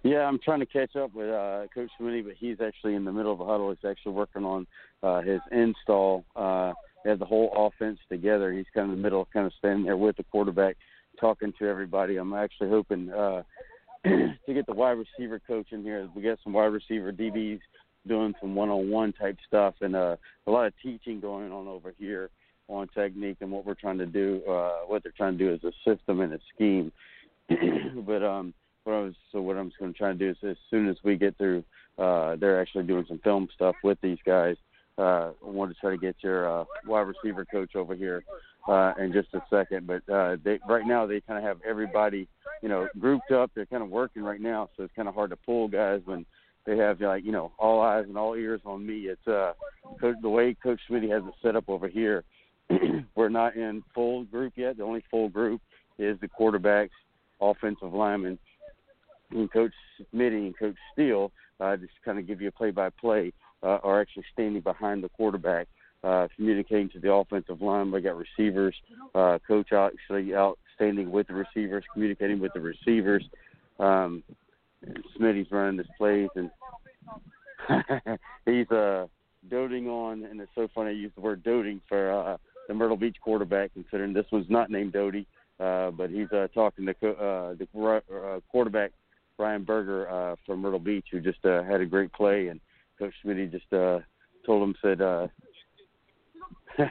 Yeah, I'm trying to catch up with uh, Coach Smitty, but he's actually in the middle of a huddle. He's actually working on uh, his install. Uh, has the whole offense together. He's kind of in the middle, kind of standing there with the quarterback, talking to everybody. I'm actually hoping uh, to get the wide receiver coach in here. We got some wide receiver DBs doing some one-on-one type stuff, and uh, a lot of teaching going on over here on technique and what we're trying to do. Uh, what they're trying to do is a system and a scheme. but um, what I was so what I'm going to try to do is as soon as we get through, uh, they're actually doing some film stuff with these guys. Uh, want to try to get your uh, wide receiver coach over here uh, in just a second. But uh, they right now they kind of have everybody, you know, grouped up. They're kind of working right now, so it's kind of hard to pull guys when they have like you know all eyes and all ears on me. It's uh, the way Coach Smitty has it set up over here. We're not in full group yet. The only full group is the quarterbacks, offensive linemen, and Coach Smitty and Coach Steele uh, just kind of give you a play-by-play, uh, are actually standing behind the quarterback, uh, communicating to the offensive line. We got receivers, uh, Coach actually out standing with the receivers, communicating with the receivers. Um, Smitty's running his plays, and he's uh, doting on, and it's so funny I use the word doting for uh, the Myrtle Beach quarterback, considering this one's not named Doty. Uh, but he's uh, talking to co- uh, the uh, quarterback Brian Berger uh, from Myrtle Beach, who just uh, had a great play, and Coach Smitty just uh, told him said uh,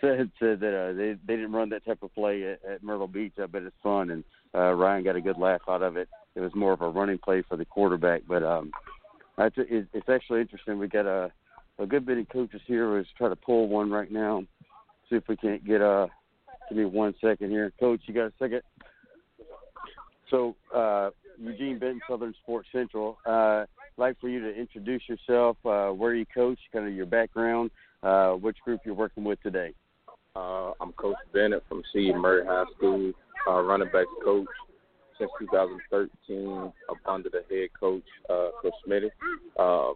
said said that uh, they they didn't run that type of play at, at Myrtle Beach. I bet it's fun, and uh, Ryan got a good laugh out of it. It was more of a running play for the quarterback, but um, that's it, it's actually interesting. We got a a good bit of coaches here. Let's try to pull one right now. See if we can't get uh give me one second here, Coach. You got a second? So uh, Eugene Benton, Southern Sports Central. Uh, like for you to introduce yourself, uh, where you coach, kind of your background, uh, which group you're working with today. Uh, I'm Coach Bennett from C. Murray High School, uh, running backs coach since 2013, up under the head coach, uh, Coach Smitty. Uh,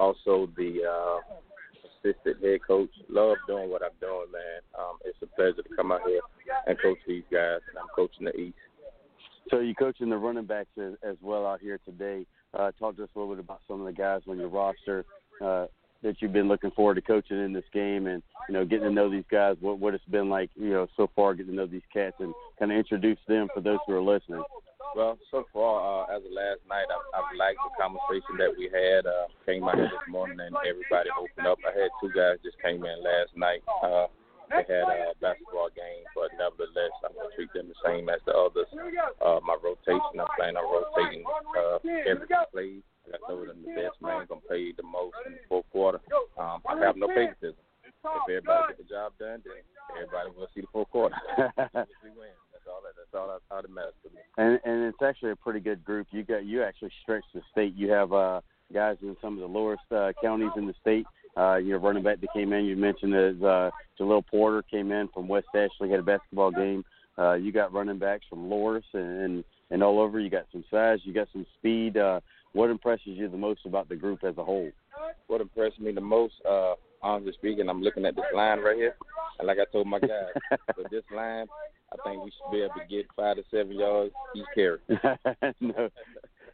also the uh, assistant head coach. Love doing what I'm doing, man. Um, it's a pleasure to come out here and coach these guys. And I'm coaching the East. So you're coaching the running backs as, as well out here today. Uh, talk to us a little bit about some of the guys on your roster uh, that you've been looking forward to coaching in this game, and you know, getting to know these guys. What what it's been like, you know, so far, getting to know these cats, and kind of introduce them for those who are listening. Well, so far, uh, as of last night, I've, I've liked the conversation that we had. Uh, came out this morning and everybody opened up. I had two guys just came in last night. Uh, they had a basketball game, but nevertheless, I'm gonna treat them the same as the others. Uh, my rotation, I'm planning on rotating uh, every play. I told them, the best man gonna play the most in the fourth quarter. Um, I have no favoritism. If everybody get the job done, then everybody will see the fourth quarter. we win, that's all that. That's all that, all that matters to me. And and it's actually a pretty good group. You got you actually stretch the state. You have uh guys in some of the lowest uh, counties in the state. Uh, you know, running back that came in. You mentioned as uh, Jaleel Porter came in from West Ashley, had a basketball game. Uh, you got running backs from Loris and, and and all over. You got some size. You got some speed. Uh, what impresses you the most about the group as a whole? What impressed me the most, uh, honestly speaking, I'm looking at this line right here, and like I told my guys, with this line, I think we should be able to get five to seven yards each carry. no,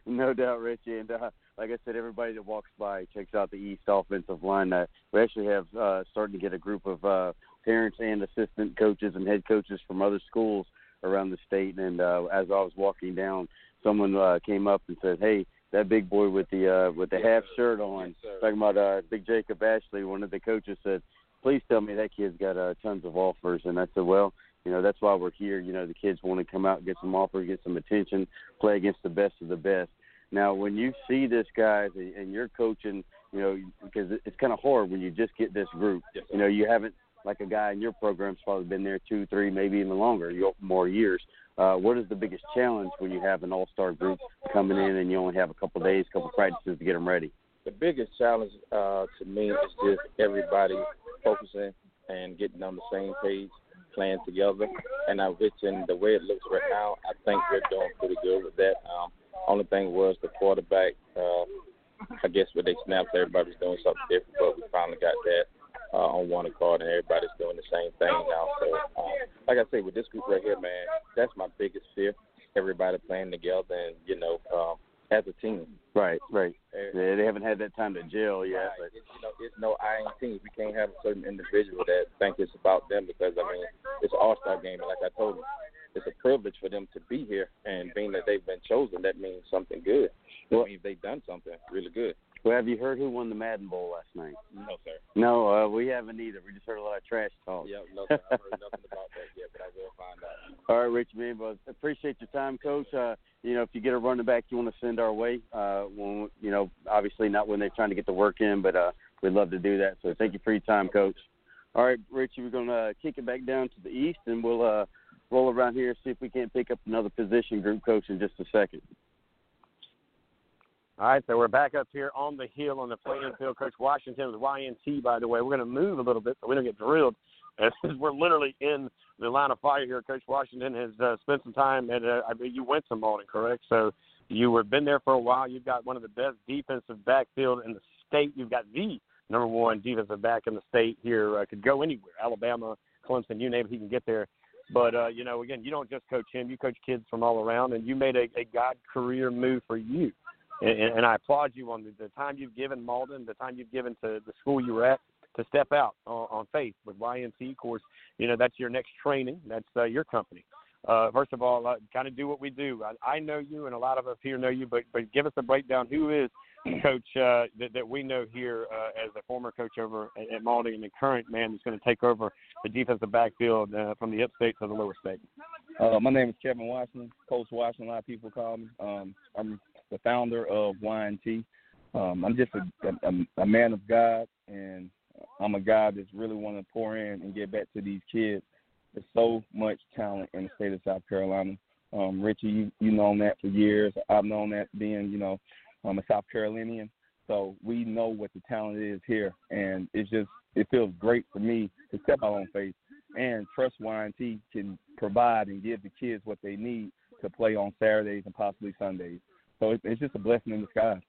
no doubt, Richie. And uh, like I said, everybody that walks by checks out the East offensive line. Uh, we actually have uh, starting to get a group of uh, parents and assistant coaches and head coaches from other schools around the state. And uh, as I was walking down, someone uh, came up and said, "Hey." That big boy with the uh with the Yes, half sir. shirt on, Yes, sir. talking about uh Big Jacob Ashley. One of the coaches said, "Please tell me that kid's got uh, tons of offers." And I said, "Well, you know that's why we're here. You know the kids want to come out, get some offers, get some attention, play against the best of the best. Now, when you see this guys and, you're coaching, you know because it's kind of hard when you just get this group. Yes, You know you haven't like a guy in your program's probably been there two, three, maybe even longer, more years. Uh, what is the biggest challenge when you have an all-star group coming in and you only have a couple of days, a couple of practices to get them ready? the biggest challenge uh, to me is just everybody focusing and getting on the same page, playing together. And I, which in the way it looks right now, I think we're doing pretty good with that. Um, only thing was the quarterback. Uh, I guess with they snaps, everybody's doing something different, but we finally got that uh, on one accord, and everybody's doing the same thing now. So, um, like I say, with this group right here, man, that's my biggest fear. Everybody playing together, and you know, um, as a team. Right, right. Yeah, they haven't had that time to gel yet, Right. but It's, you know, it's no I ain't team. We can't have a certain individual that think it's about them because I mean it's an all star game and like I told them, it's a privilege for them to be here and being that they've been chosen, that means something good. That means they've done something really good. well, have you heard who won the Madden Bowl last night? No sir. No, uh, we haven't either. We just heard a lot of trash talk. Yeah, no sir. I've heard nothing about that yet, but I will find out. All right, Rich, man, but appreciate your time, Coach. Uh, you know, if you get a running back you want to send our way, uh, when, you know, obviously not when they're trying to get the work in, but uh, we'd love to do that. So thank you for your time, Coach. All right, Richie, we're going to kick it back down to the east, and we'll uh, roll around here see if we can't pick up another position group coach in just a second. All right, so we're back up here on the hill on the playing field. Coach Washington with YNT, by the way. We're going to move a little bit so we don't get drilled. We're literally in the line of fire here. Coach Washington has uh, spent some time at, uh, I mean, you went to Mauldin, correct? So you have been there for a while. You've got one of the best defensive backfield in the state. You've got the number one defensive back in the state here. Uh, could go anywhere, Alabama, Clemson, you name it, he can get there. But uh, you know, again, you don't just coach him; you coach kids from all around, and you made a, a God career move for you and, and I applaud you on the, the time you've given Mauldin, the time you've given to the school you were at to step out on, on faith with YNT. Of course, you know that's your next training. That's uh, your company. Uh, first of all, uh, kind of do what we do. I, I know you, and a lot of us here know you, but but give us a breakdown. Who is Coach uh, that, that we know here uh, as a former coach over at, at and the current man that's going to take over the defensive backfield uh, from the upstate to the lower state? Uh, my name is Kevin Washington, Coach Washington. A lot of people call me. Um, I'm the founder of YNT. Um, I'm just a, a, a man of God, and I'm a guy that's really want to pour in and get back to these kids. There's so much talent in the state of South Carolina. Um, Richie, you you known that for years. I've known that being, you know, I'm a South Carolinian. So we know what the talent is here, and it's just it feels great for me to step out on faith and trust YNT can provide and give the kids what they need to play on Saturdays and possibly Sundays. So it, it's just a blessing in disguise.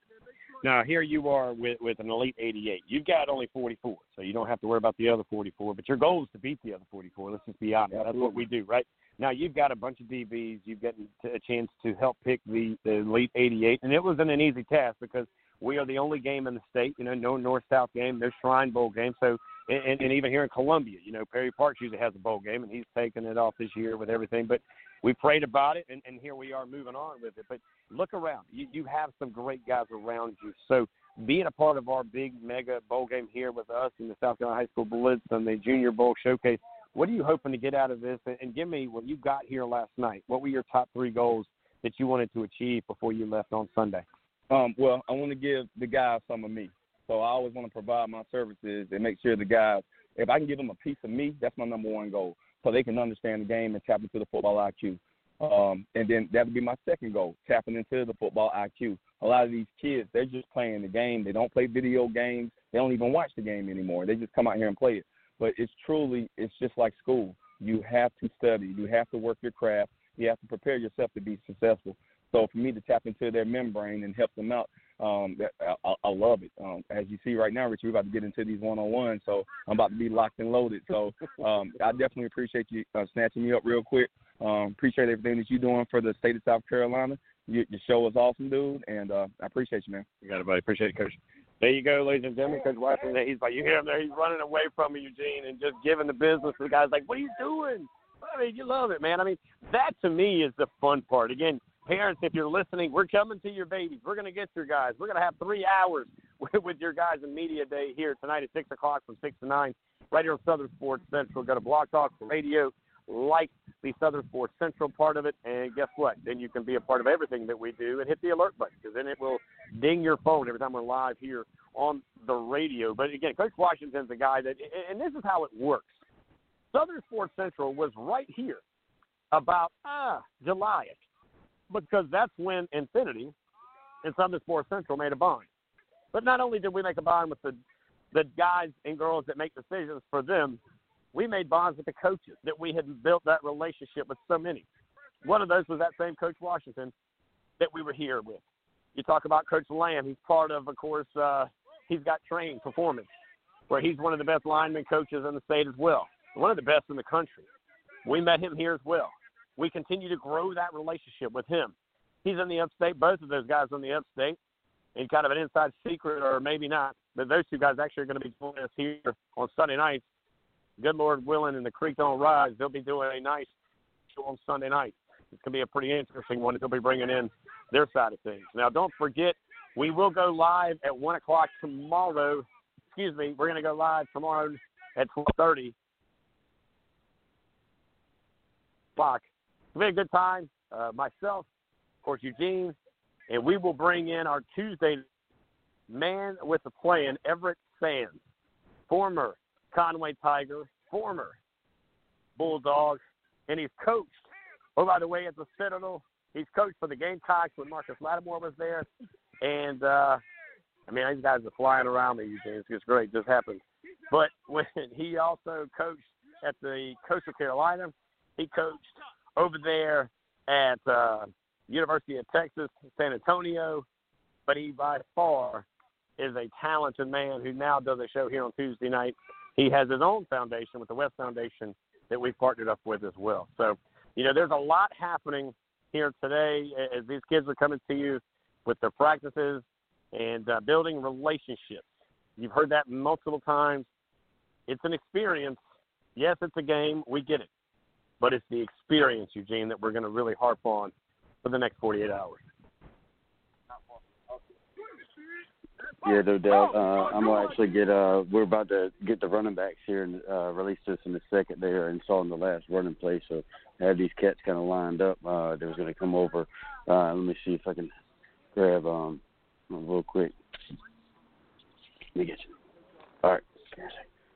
Now here you are with with an elite 88. You've got only 44, so you don't have to worry about the other 44. But your goal is to beat the other 44. Let's just be honest. That's what we do, right? Now you've got a bunch of DBs. You've gotten a chance to help pick the the elite 88, and it wasn't an easy task because we are the only game in the state. You know, no North South game, no Shrine Bowl game. So and, and even here in Columbia, you know, Perry Parks usually has a bowl game, and he's taking it off this year with everything. But we prayed about it, and, and here we are moving on with it. But look around. You, you have some great guys around you. So being a part of our big mega bowl game here with us in the South Carolina High School Blitz and the Junior Bowl Showcase, what are you hoping to get out of this? And, and give me what you got here last night. What were your top three goals that you wanted to achieve before you left on Sunday? Um, well, I want to give the guys some of me. So I always want to provide my services and make sure the guys, if I can give them a piece of me, that's my number one goal, so they can understand the game and tap into the football IQ. Um, and then that would be my second goal, tapping into the football IQ. A lot of these kids, they're just playing the game. They don't play video games. They don't even watch the game anymore. They just come out here and play it. But it's truly, it's just like school. You have to study. You have to work your craft. You have to prepare yourself to be successful. So for me to tap into their membrane and help them out, um, I, I love it. Um, as you see right now, Richie, we're about to get into these one on one, so I'm about to be locked and loaded. So um, I definitely appreciate you uh, snatching me up real quick. Um, appreciate everything that you're doing for the state of South Carolina. You, your show is awesome, dude, and uh, I appreciate you, man. You got it, buddy. Appreciate it, Coach. There you go, ladies and gentlemen. Coach Washington, he's like, you hear him there, he's running away from you, Eugene, and just giving the business to the guys like, what are you doing? I mean, you love it, man. I mean, that to me is the fun part. Again, parents, if you're listening, we're coming to your babies. We're going to get your guys. We're going to have three hours with your guys in media day here tonight at 6 o'clock from 6 to 9 right here on Southern Sports Central. Go to Blog Talk Radio, like the Southern Sports Central part of it, and guess what? Then you can be a part of everything that we do and hit the alert button because then it will ding your phone every time we're live here on the radio. But again, Coach Washington's a guy that, and this is how it works. Southern Sports Central was right here about ah July because that's when Infinity and Southern Sports Central made a bond. But not only did we make a bond with the the guys and girls that make decisions for them, we made bonds with the coaches that we had built that relationship with so many. One of those was that same Coach Washington that we were here with. You talk about Coach Lamb. He's part of, of course, uh, he's got trained performance, where he's one of the best lineman coaches in the state as well, one of the best in the country. We met him here as well. We continue to grow that relationship with him. He's in the upstate. Both of those guys in the upstate. And kind of an inside secret, or maybe not, but those two guys actually are going to be joining us here on Sunday nights. Good Lord willing, and the creek don't rise. They'll be doing a nice show on Sunday night. It's going to be a pretty interesting one. They'll be bringing in their side of things. Now, don't forget, we will go live at one o'clock tomorrow. Excuse me, we're going to go live tomorrow at twelve thirty. O'clock. It'll be a good time. Uh, myself, of course, Eugene, and we will bring in our Tuesday man with a plan, Everett Sands, former Conway Tiger, former Bulldog, and he's coached. Oh, by the way, at the Citadel, he's coached for the Gamecocks when Marcus Lattimore was there, and uh, I mean these guys are flying around me. Eugene. It's great. Just happened. But when he also coached at the Coastal Carolina, he coached over there at uh, University of Texas, San Antonio, but he by far is a talented man who now does a show here on Tuesday night. He has his own foundation with the West Foundation that we've partnered up with as well. So, you know, there's a lot happening here today as these kids are coming to you with their practices and uh, building relationships. You've heard that multiple times. It's an experience. Yes, it's a game. We get it. But it's the experience, Eugene, that we're going to really harp on for the next 48 hours. Yeah, no doubt. Uh, I'm gonna actually get. Uh, we're about to get the running backs here and uh, release this in a second. They are in the last running play, so I have these cats kind of lined up. Uh, they was gonna come over. Uh, let me see if I can grab um real quick. Let me get you. All right.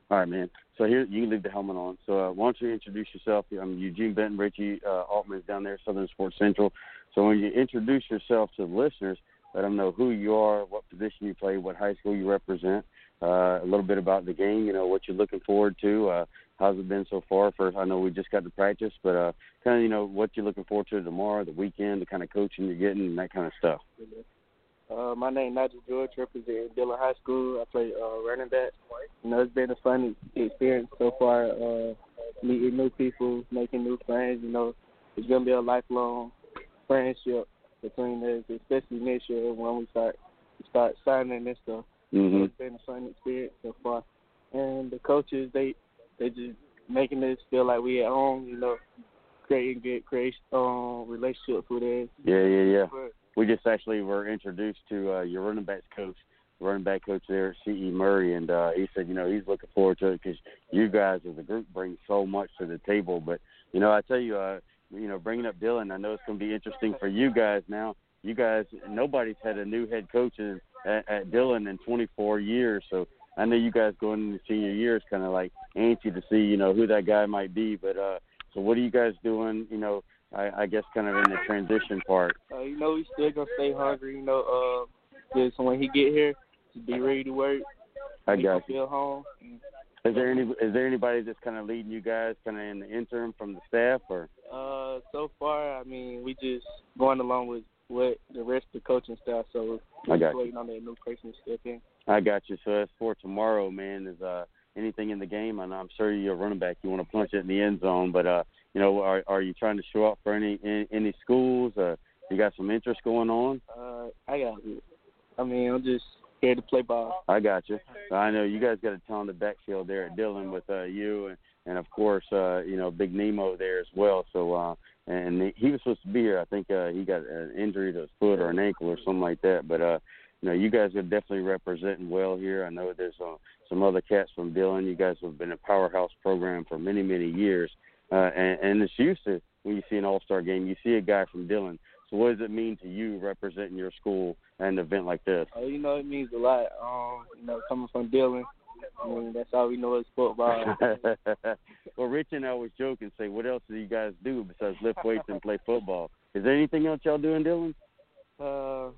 All right, man. So here you can leave the helmet on. So uh, why don't you introduce yourself? I'm Eugene Benton. Richie uh, Altman is down there, Southern Sports Central. So when you introduce yourself to the listeners, let them know who you are, what position you play, what high school you represent, uh, a little bit about the game. You know what you're looking forward to. Uh, how's it been so far? First, I know we just got to practice, but uh, kind of you know what you're looking forward to tomorrow, the weekend, the kind of coaching you're getting, and that kind of stuff. Uh, my name is Nigel George, representing Dillon High School. I play uh, running back. You know, it's been a fun experience so far. Uh, meeting new people, making new friends. You know, it's gonna be a lifelong friendship between us, especially next year when we start start signing and stuff. Mm-hmm. So it's been a fun experience so far. And the coaches, they they just making us feel like we at home. You know, creating good creation um, relationships with us. Yeah, yeah, yeah. We just actually were introduced to uh, your running backs coach running back coach there CE Murray, and uh, he said, you know, he's looking forward to it because you guys as a group bring so much to the table. But you know, I tell you, uh, you know, bringing up Dillon, I know it's going to be interesting for you guys now. You guys, nobody's had a new head coach in, at, at Dillon in 24 years, so I know you guys going into senior year is kind of like antsy to see, you know, who that guy might be. But uh, so what are you guys doing? You know, I, I guess kind of in the transition part. Uh, you know, we still gonna stay hungry. You know, uh, just when he get here, to be ready to work. I got you. Feel home. Is there any is there anybody that's kind of leading you guys kind of in the interim from the staff or? Uh, so far, I mean, we just going along with what the rest of the coaching staff. So I got waiting on that new person to step in. I got you. So as for tomorrow, man, is uh anything in the game? And I'm sure you're a running back. You want to punch it in the end zone, but uh, you know, are are you trying to show up for any any, any schools? Uh, you got some interest going on? Uh, I got it. I mean, I'm just here to play ball. I got you. I know you guys got a talented backfield there at Dillon with uh, you and and of course uh, you know Big Nemo there as well. So uh, and he was supposed to be here. I think uh, he got an injury to his foot or an ankle or something like that. But uh, you know, you guys are definitely representing well here. I know there's uh, some other cats from Dillon. You guys have been a powerhouse program for many, many years, uh, and, and it's used to when you see an All Star game, you see a guy from Dillon. So, what does it mean to you representing your school at an event like this? Oh, you know, it means a lot. Um, you know, coming from Dillon, I mean, that's all we know is football. well, Rich and I was joking. say, "What else do you guys do besides lift weights and play football? Is there anything else y'all do in Dillon?" Uh,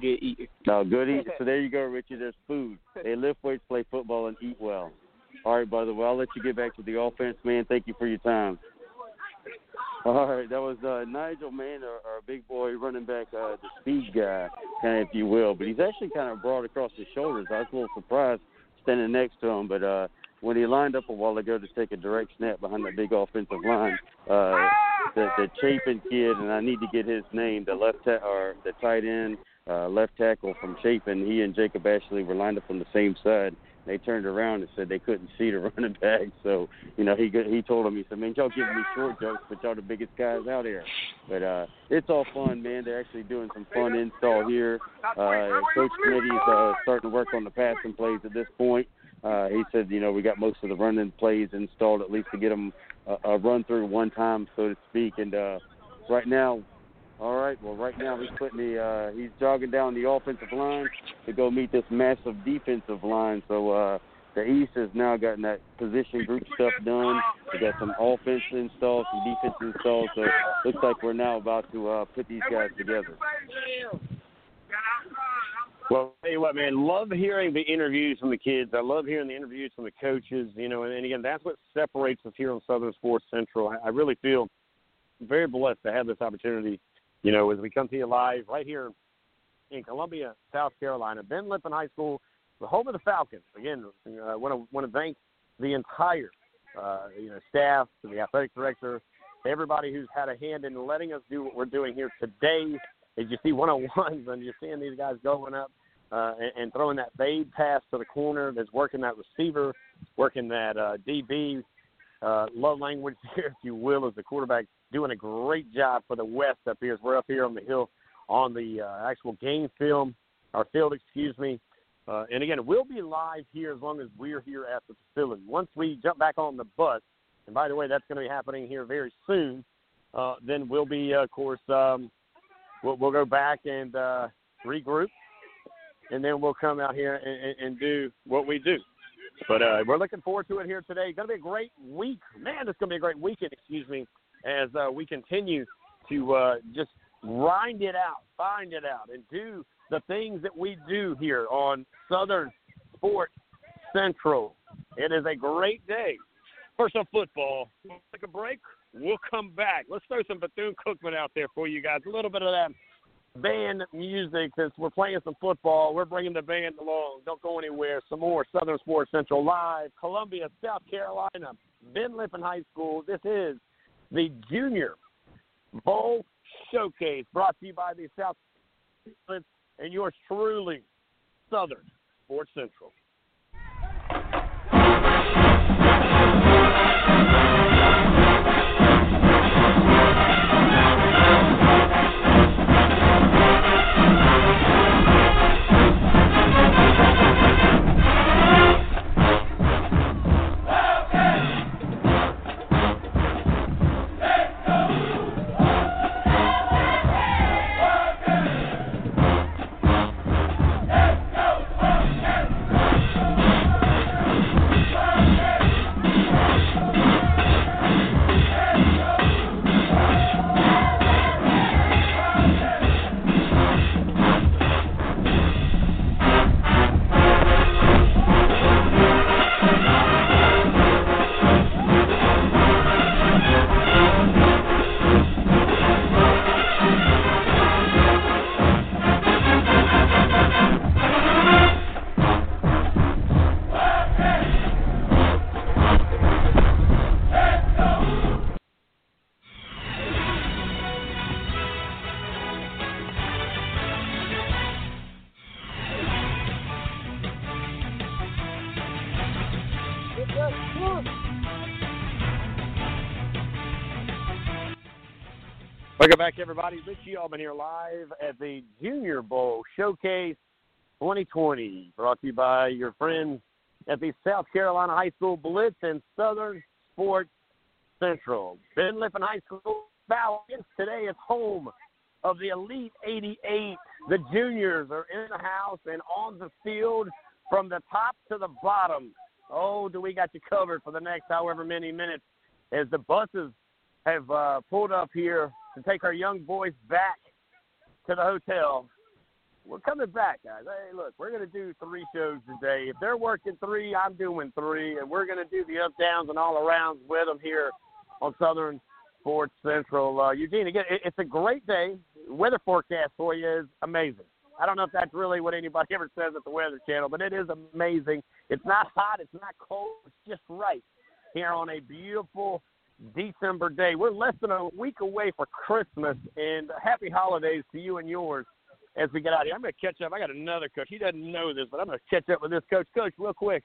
good eating. No, good eating. so there you go, Richie. There's food. They lift weights, play football, and eat well. All right, brother. Well, I'll let you get back to the offense, man. Thank you for your time. All right, that was uh, Nigel, man, our, our big boy running back, uh, the speed guy, kind of, if you will. But he's actually kind of broad across his shoulders. I was a little surprised standing next to him, but uh, when he lined up a while ago to take a direct snap behind that big offensive line, uh, the, the Chapin kid, and I need to get his name, the left ta- or the tight end uh, left tackle from Chapin. He and Jacob Ashley were lined up on the same side. They turned around and said they couldn't see the running back. So you know he he told them he said, "Man, y'all giving me short jokes, but y'all the biggest guys out here." But uh, it's all fun, man. They're actually doing some fun install here. Uh, Coach Smitty's uh, starting to work on the passing plays at this point. Uh, he said, you know, we got most of the running plays installed at least to get them a, a run through one time, so to speak. And uh, right now, all right. Well, right now he's putting the uh, he's jogging down the offensive line to go meet this massive defensive line. So uh, the East has now gotten that position group stuff done. We got some offense installed, some defense installed. So looks like we're now about to uh, put these guys together. Well, tell you what, man, love hearing the interviews from the kids. I love hearing the interviews from the coaches. You know, and, and again, that's what separates us here on Southern Sports Central. I, I really feel very blessed to have this opportunity you know, as we come to you live right here in Columbia, South Carolina, Ben Lippen High School, the home of the Falcons. Again, I want to want to thank the entire uh, you know staff, the athletic director, everybody who's had a hand in letting us do what we're doing here today. As you see 101s and you're seeing these guys going up uh, and, and throwing that fade pass to the corner, that's working that receiver, working that uh, DB. Uh, love language here, if you will, as the quarterback doing a great job for the West up here as we're up here on the hill on the uh, actual game film, our field, excuse me. Uh, and again, we'll be live here as long as we're here at the facility. Once we jump back on the bus, and by the way, that's going to be happening here very soon, uh, then we'll be, uh, of course, um, we'll, we'll go back and uh, regroup, and then we'll come out here and, and, and do what we do. But uh, we're looking forward to it here today. Going to be a great week. Man, it's going to be a great weekend, excuse me, as uh, we continue to uh, just grind it out, find it out, and do the things that we do here on Southern Sports Central. It is a great day for some football. We'll take a break. We'll come back. Let's throw some Bethune Cookman out there for you guys. A little bit of that band music since we're playing some football. We're bringing the band along. Don't go anywhere. Some more Southern Sports Central live, Columbia, South Carolina, Ben Lippen High School. This is the Junior Bowl Showcase brought to you by the South and yours truly, Southern Sports Central. Back, everybody. Rich Yeoman here live at the Junior Bowl Showcase 2020, brought to you by your friends at the South Carolina High School Blitz and Southern Sports Central. Ben Lippen High School Falcons today is home of the Elite 88. The juniors are in the house and on the field from the top to the bottom. Oh, do we got you covered for the next however many minutes as the buses have uh, pulled up here to take our young boys back to the hotel. We're coming back, guys. Hey, look, we're going to do three shows today. If they're working three, I'm doing three, and we're going to do the up downs and all arounds with them here on Southern Sports Central. Uh, Eugene, again, it, it's a great day. Weather forecast for you is amazing. I don't know if that's really what anybody ever says at the Weather Channel, but it is amazing. It's not hot, it's not cold, it's just right here on a beautiful December day. We're less than a week away for Christmas, and happy holidays to you and yours as we get out here. I'm going to catch up. I got another coach. He doesn't know this, but I'm going to catch up with this coach. Coach, real quick,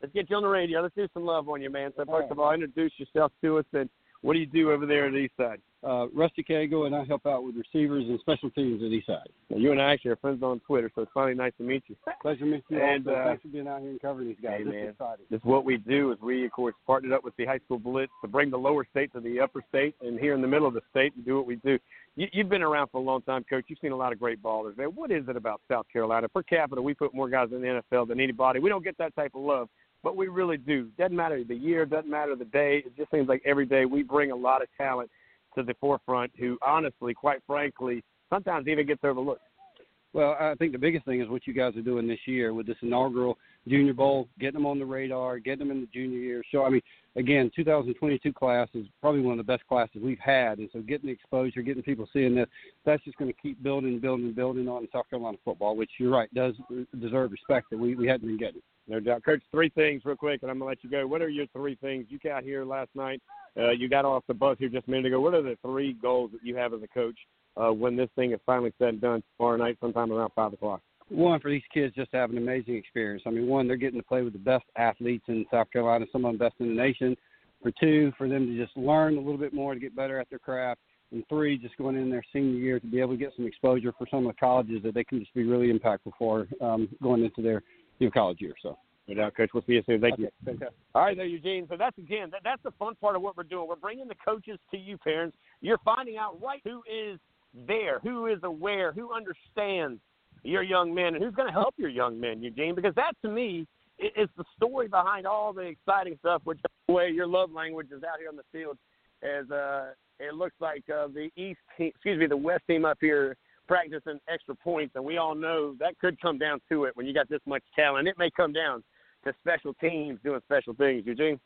let's get you on the radio. Let's do some love on you, man. So first of all, introduce yourself to us, and what do you do over there at Eastside? uh, Rusty Cagle, and I help out with receivers and special teams at Eastside. Well, you and I actually are friends on Twitter, so it's finally nice to meet you. Pleasure to meet you. And, also. uh, Thanks for being out here and covering these guys. Hey, This man. exciting. This is what we do. Is we of course partnered up with the high school blitz to bring the lower state to the upper state, and here in the middle of the state, and do what we do. You, you've been around for a long time, coach. You've seen a lot of great ballers, man. What is it about South Carolina? Per capita, we put more guys in the NFL than anybody. We don't get that type of love, but we really do. Doesn't matter the year, doesn't matter the day. It just seems like every day we bring a lot of talent to the forefront. Who, honestly, quite frankly, sometimes even gets overlooked. Well, I think the biggest thing is what you guys are doing this year with this inaugural Junior Bowl, getting them on the radar, getting them in the junior year. So, I mean, again, 2022 class is probably one of the best classes we've had, and so getting the exposure, getting people seeing this, that's just going to keep building, building, building on South Carolina football, which you're right does deserve respect that we we hadn't been getting. No doubt. Coach, three things real quick, and I'm to let you go. What are your three things? You got here last night. Uh, you got off the bus here just a minute ago. What are the three goals that you have as a coach uh, when this thing is finally said and done tomorrow night, sometime around 5 o'clock? One for these kids just to have an amazing experience. I mean, one, they're getting to play with the best athletes in South Carolina, some of them best in the nation. For two, for them to just learn a little bit more to get better at their craft. And three, just going in their senior year to be able to get some exposure for some of the colleges that they can just be really impactful for um, going into their know, college year. So, No doubt, Coach. We'll see you soon. Thank you. fantastic. All right, there, Eugene. So that's again, that, that's the fun part of what we're doing. We're bringing the coaches to you, parents. You're finding out right who is there, who is aware, who understands your young men, and who's going to help your young men, Eugene. Because that, to me, is the story behind all the exciting stuff. Which, the way, your love language is out here on the field. As uh, it looks like uh, the East, team, excuse me, the West team up here practicing extra points, and we all know that could come down to it when you got this much talent. It may come down to special teams doing special things, Eugene.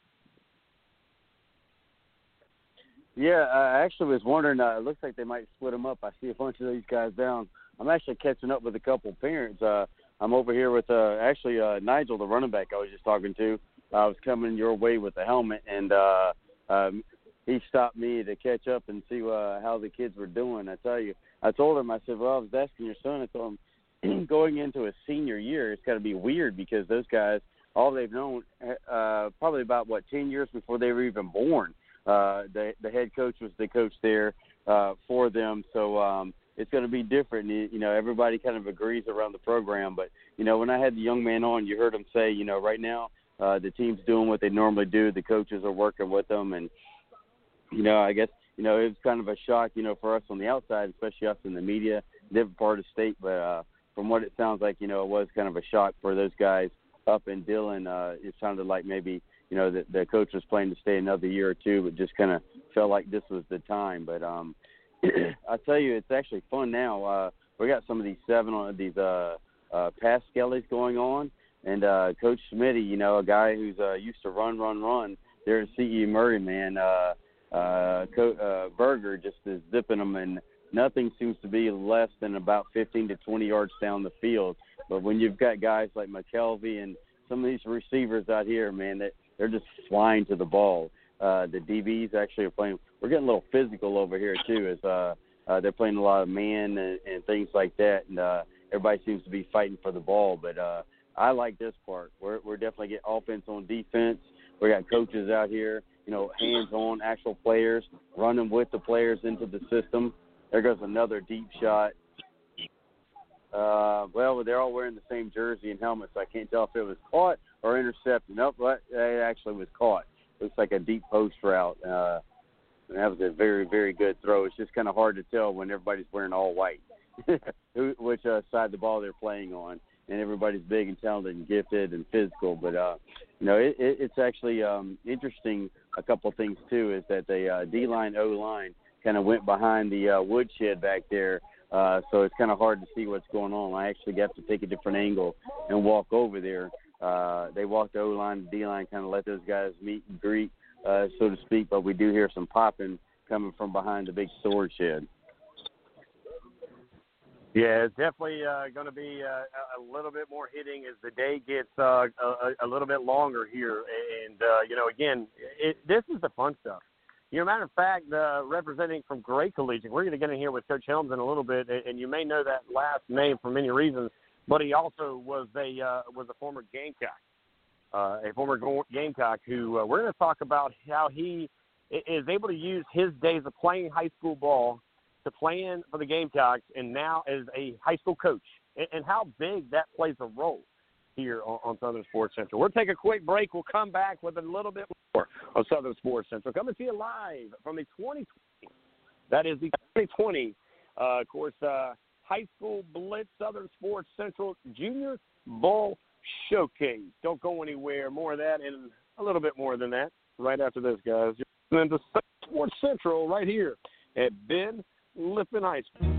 Yeah, I actually was wondering. Uh, it looks like they might split them up. I see a bunch of these guys down. I'm actually catching up with a couple parents. Uh, I'm over here with uh, actually uh, Nigel, the running back I was just talking to. I was coming your way with the helmet, and uh, um, he stopped me to catch up and see uh, how the kids were doing. I tell you, I told him, I said, well, I was asking your son. I told him, going into a senior year, it's got to be weird because those guys, all they've known, uh, probably about what ten years before they were even born. Uh, the the head coach was the coach there uh, for them, so um, it's going to be different. You, know, everybody kind of agrees around the program, but you know, when I had the young man on, you heard him say, you know, right now uh, the team's doing what they normally do. The coaches are working with them, and you know, I guess you know it was kind of a shock, you know, for us on the outside, especially us in the media, different part of state. But uh, from what it sounds like, you know, it was kind of a shock for those guys up in Dillon. Uh, it sounded like maybe you know the, the coach was planning to stay another year or two, but just kind of felt like this was the time. But um, I tell you, it's actually fun now. Uh, we got some of these seven on these uh, uh, pass skellies going on, and uh, Coach Smitty, you know, a guy who's uh, used to run, run, run. There at CE Murray, man. Uh, uh, Co- uh, Berger just is zipping them, and nothing seems to be less than about 15 to 20 yards down the field. But when you've got guys like McKelvey and some of these receivers out here, man, that they're just flying to the ball. Uh, the DBs actually are playing. We're getting a little physical over here too, as uh, uh, they're playing a lot of man and, and things like that, and uh, everybody seems to be fighting for the ball. But uh, I like this part. We're we're definitely getting offense on defense. We got coaches out here, you know, hands-on actual players, running with the players into the system. There goes another deep shot. Uh, well, they're all wearing the same jersey and helmet, so I can't tell if it was caught or intercepted. Nope, but it actually was caught. Looks like a deep post route. Uh, and that was a very, very good throw. It's just kind of hard to tell when everybody's wearing all white, which uh, side the ball they're playing on, and everybody's big and talented and gifted and physical. But uh, you know, it, it, it's actually um, interesting. A couple things too is that the uh, D line, O line kind of went behind the uh, woodshed back there. Uh, so it's kind of hard to see what's going on. I actually got to take a different angle and walk over there. Uh, they walked O line, D line, kind of let those guys meet and greet, uh, so to speak. But we do hear some popping coming from behind the big storage shed. Yeah, it's definitely uh, going to be uh, a little bit more hitting as the day gets uh, a, a little bit longer here. And, uh, you know, again, it, this is the fun stuff. You know, matter of fact, uh, representing from Gray Collegiate, we're going to get in here with Coach Helms in a little bit, and you may know that last name for many reasons, but he also was a uh, was a former Gamecock, uh, a former Gamecock who uh, we're going to talk about how he is able to use his days of playing high school ball to playing for the Gamecocks, and now as a high school coach, and, and how big that plays a role here on, on Southern Sports Central. We'll take a quick break. We'll come back with a little bit more of Southern Sports Central. Coming to you live from the 2020. That is the 2020, uh, of course, uh, High School Blitz Southern Sports Central Junior Bowl Showcase. Don't go anywhere. More of that and a little bit more than that right after this, guys. Listening to Sports Central right here at Ben Lippen High School.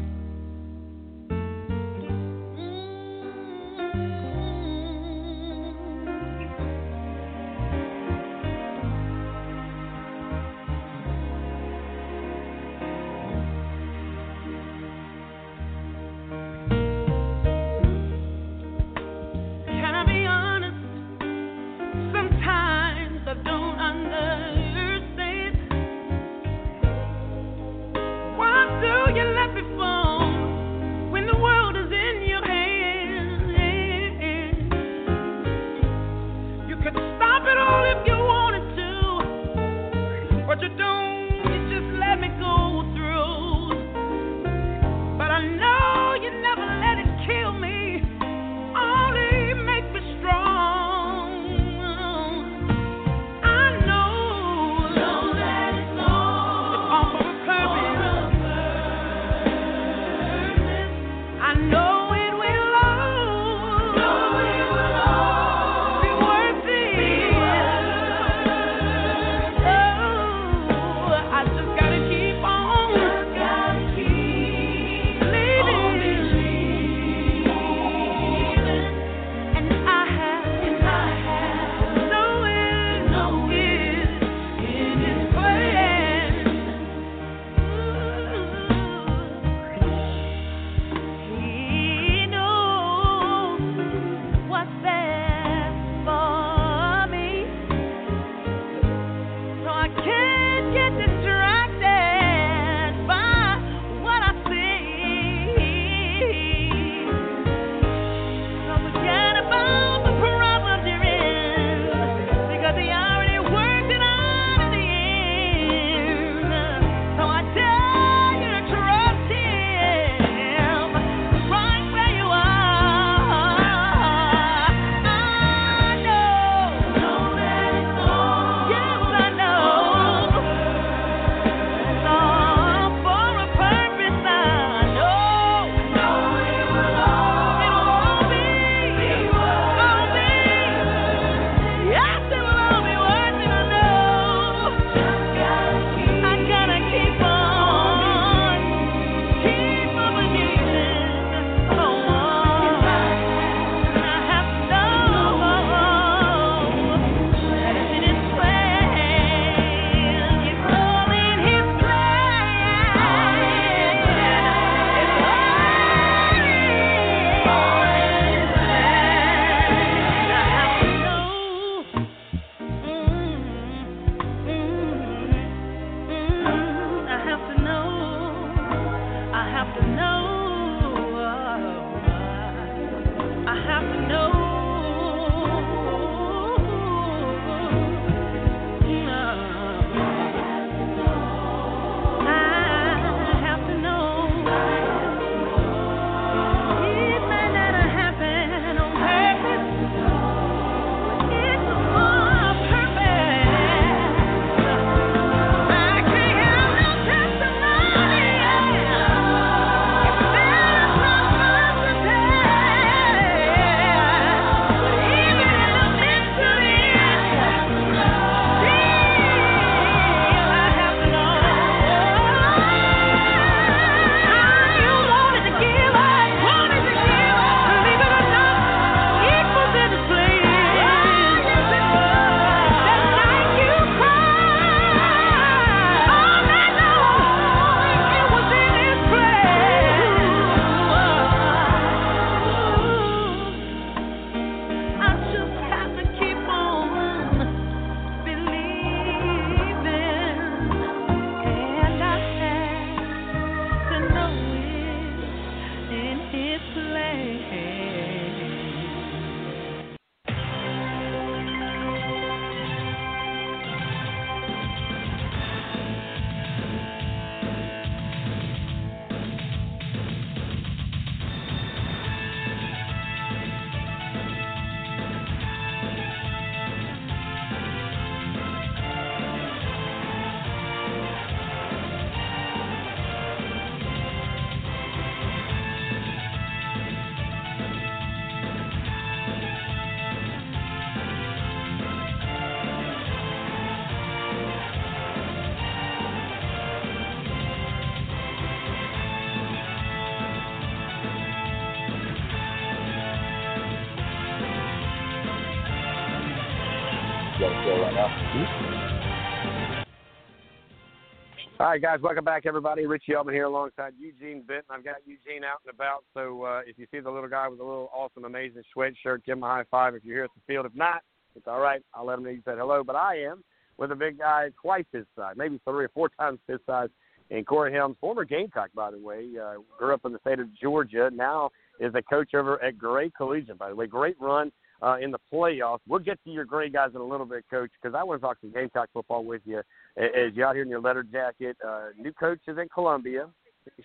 All right, guys, welcome back, everybody. Richie Elman here alongside Eugene Benton. I've got Eugene out and about, so uh, if you see the little guy with a little awesome, amazing sweatshirt, give him a high five if you're here at the field. If not, it's all right. I'll let him know you said hello. But I am with a big guy twice his size, maybe three or four times his size, and Corey Helms, former Gamecock, by the way, uh, grew up in the state of Georgia, now is a coach over at Gray Collegiate, by the way. Great run uh, in the playoffs. We'll get to your Gray guys in a little bit, Coach, because I want to talk some Gamecock football with you as you out here in your leather jacket. Uh, new coach is in Columbia.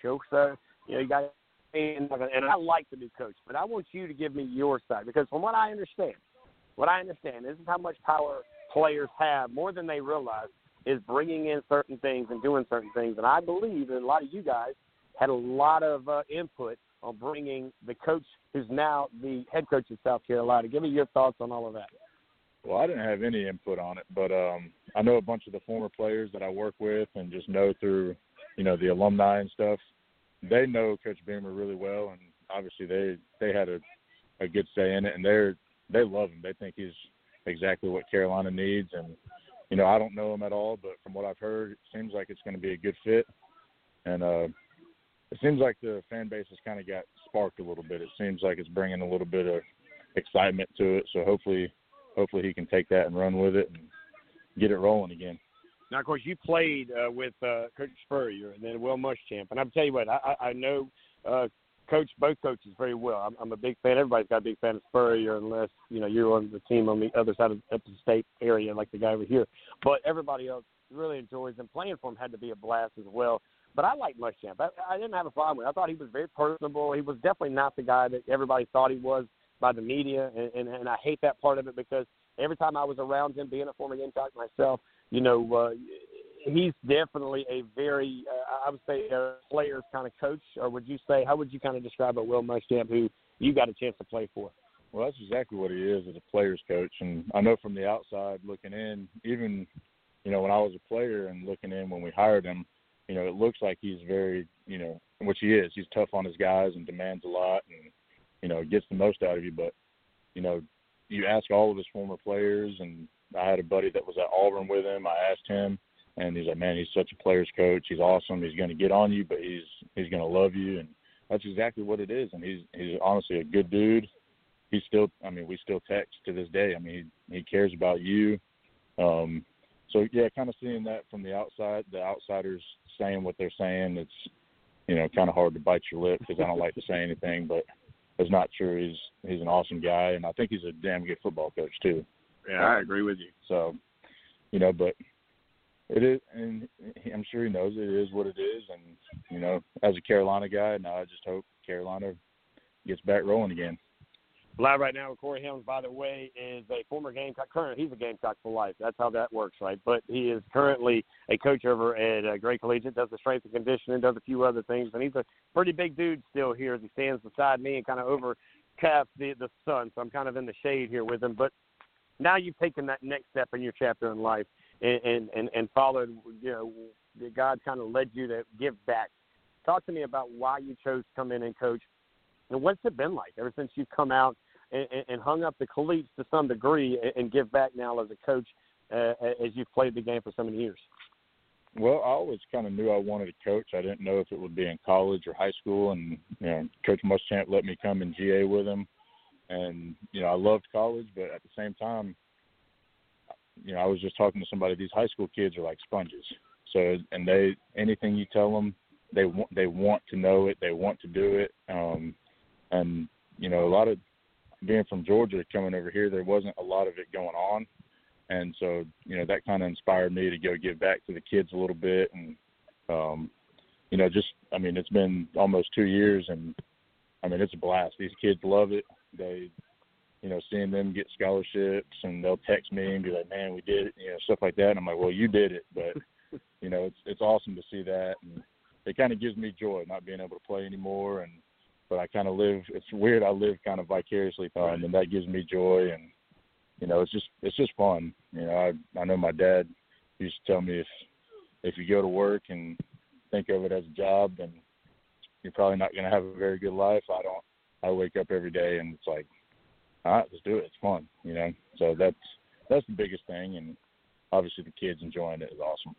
So, you know, you got and, and I like the new coach, but I want you to give me your side because from what I understand, what I understand this is how much power players have more than they realize is bringing in certain things and doing certain things. And I believe that a lot of you guys had a lot of uh, input on bringing the coach who's now the head coach of South Carolina. Give me your thoughts on all of that. Well, I didn't have any input on it, but um, I know a bunch of the former players that I work with and just know through, you know, the alumni and stuff. They know Coach Beamer really well, and obviously they they had a a good say in it, and they're they love him. They think he's exactly what Carolina needs, and you know I don't know him at all, but from what I've heard, it seems like it's going to be a good fit, and uh, it seems like the fan base has kind of got sparked a little bit. It seems like it's bringing a little bit of excitement to it. So hopefully, hopefully he can take that and run with it and get it rolling again. Now, of course, you played uh, with uh, Coach Spurrier and then Will Muschamp, and I'll tell you what, I, I know uh, Coach both coaches very well. I'm, I'm a big fan. Everybody's got a big fan of Spurrier, unless you know you're on the team on the other side of the state area, like the guy over here. But everybody else really enjoys him. Playing for him had to be a blast as well. But I like Muschamp. I, I didn't have a problem with. it. I thought he was very personable. He was definitely not the guy that everybody thought he was by the media, and, and, and I hate that part of it because every time I was around him, being a former Gamecock myself, you know, uh, he's definitely a very, uh, I would say, a player's kind of coach. Or would you say, how would you kind of describe a Will Muschamp who you got a chance to play for? Well, that's exactly what he is as a player's coach, and I know from the outside looking in, even you know when I was a player and looking in when we hired him, you know, it looks like he's very, you know, which he is. He's tough on his guys and demands a lot, and you know, gets the most out of you. But you know, you ask all of his former players, and I had a buddy that was at Auburn with him. I asked him, and he's like, "Man, he's such a player's coach. He's awesome. He's going to get on you, but he's he's going to love you." And that's exactly what it is. And he's he's honestly a good dude. He's still, I mean, we still text to this day. I mean, he, he cares about you. Um, so yeah, kind of seeing that from the outside, the outsiders saying what they're saying, it's you know kind of hard to bite your lip because I don't like to say anything, but it's not true. He's he's an awesome guy, and I think he's a damn good football coach too. Yeah, I agree with you. So, you know, but it is, and I'm sure he knows it is what it is, and you know, as a Carolina guy, now I just hope Carolina gets back rolling again. Live right now with Corey Helms, by the way, is a former Gamecock. Current, he's a Gamecock for life. That's how that works, right? But he is currently a coach over at uh, Gray Collegiate. Does the strength and conditioning, does a few other things, and he's a pretty big dude still here as he stands beside me and kind of overcaps the the sun. So I'm kind of in the shade here with him. But now you've taken that next step in your chapter in life and and and, and followed. You know, God kind of led you to give back. Talk to me about why you chose to come in and coach, and what's it been like ever since you've come out and, and hung up the cleats to some degree and, give back now as a coach uh, as you've played the game for so many years? Well, I always kind of knew I wanted to coach. I didn't know if it would be in college or high school, and you know, Coach Muschamp let me come in GA with him, and you know, I loved college, but at the same time, you know, I was just talking to somebody. These high school kids are like sponges. So, and they anything you tell them, they want they want to know it. They want to do it. Um, and you know a lot of being from Georgia coming over here, there wasn't a lot of it going on, and so you know that kind of inspired me to go give back to the kids a little bit, and um, you know just I mean it's been almost two years, and I mean it's a blast. These kids love it. They you know, seeing them get scholarships and they'll text me and be like, "Man, we did it," you know, stuff like that. And I'm like, "Well, you did it," but you know, it's it's awesome to see that, and it kind of gives me joy not being able to play anymore, and but I kind of live. It's weird. I live kind of vicariously through them, and that gives me joy, and you know, it's just it's just fun. You know, I I know my dad used to tell me if if you go to work and think of it as a job, then you're probably not going to have a very good life. I don't. I wake up every day and it's like all right, let's do it. It's fun, you know. So that's that's the biggest thing, and obviously the kids enjoying it is awesome.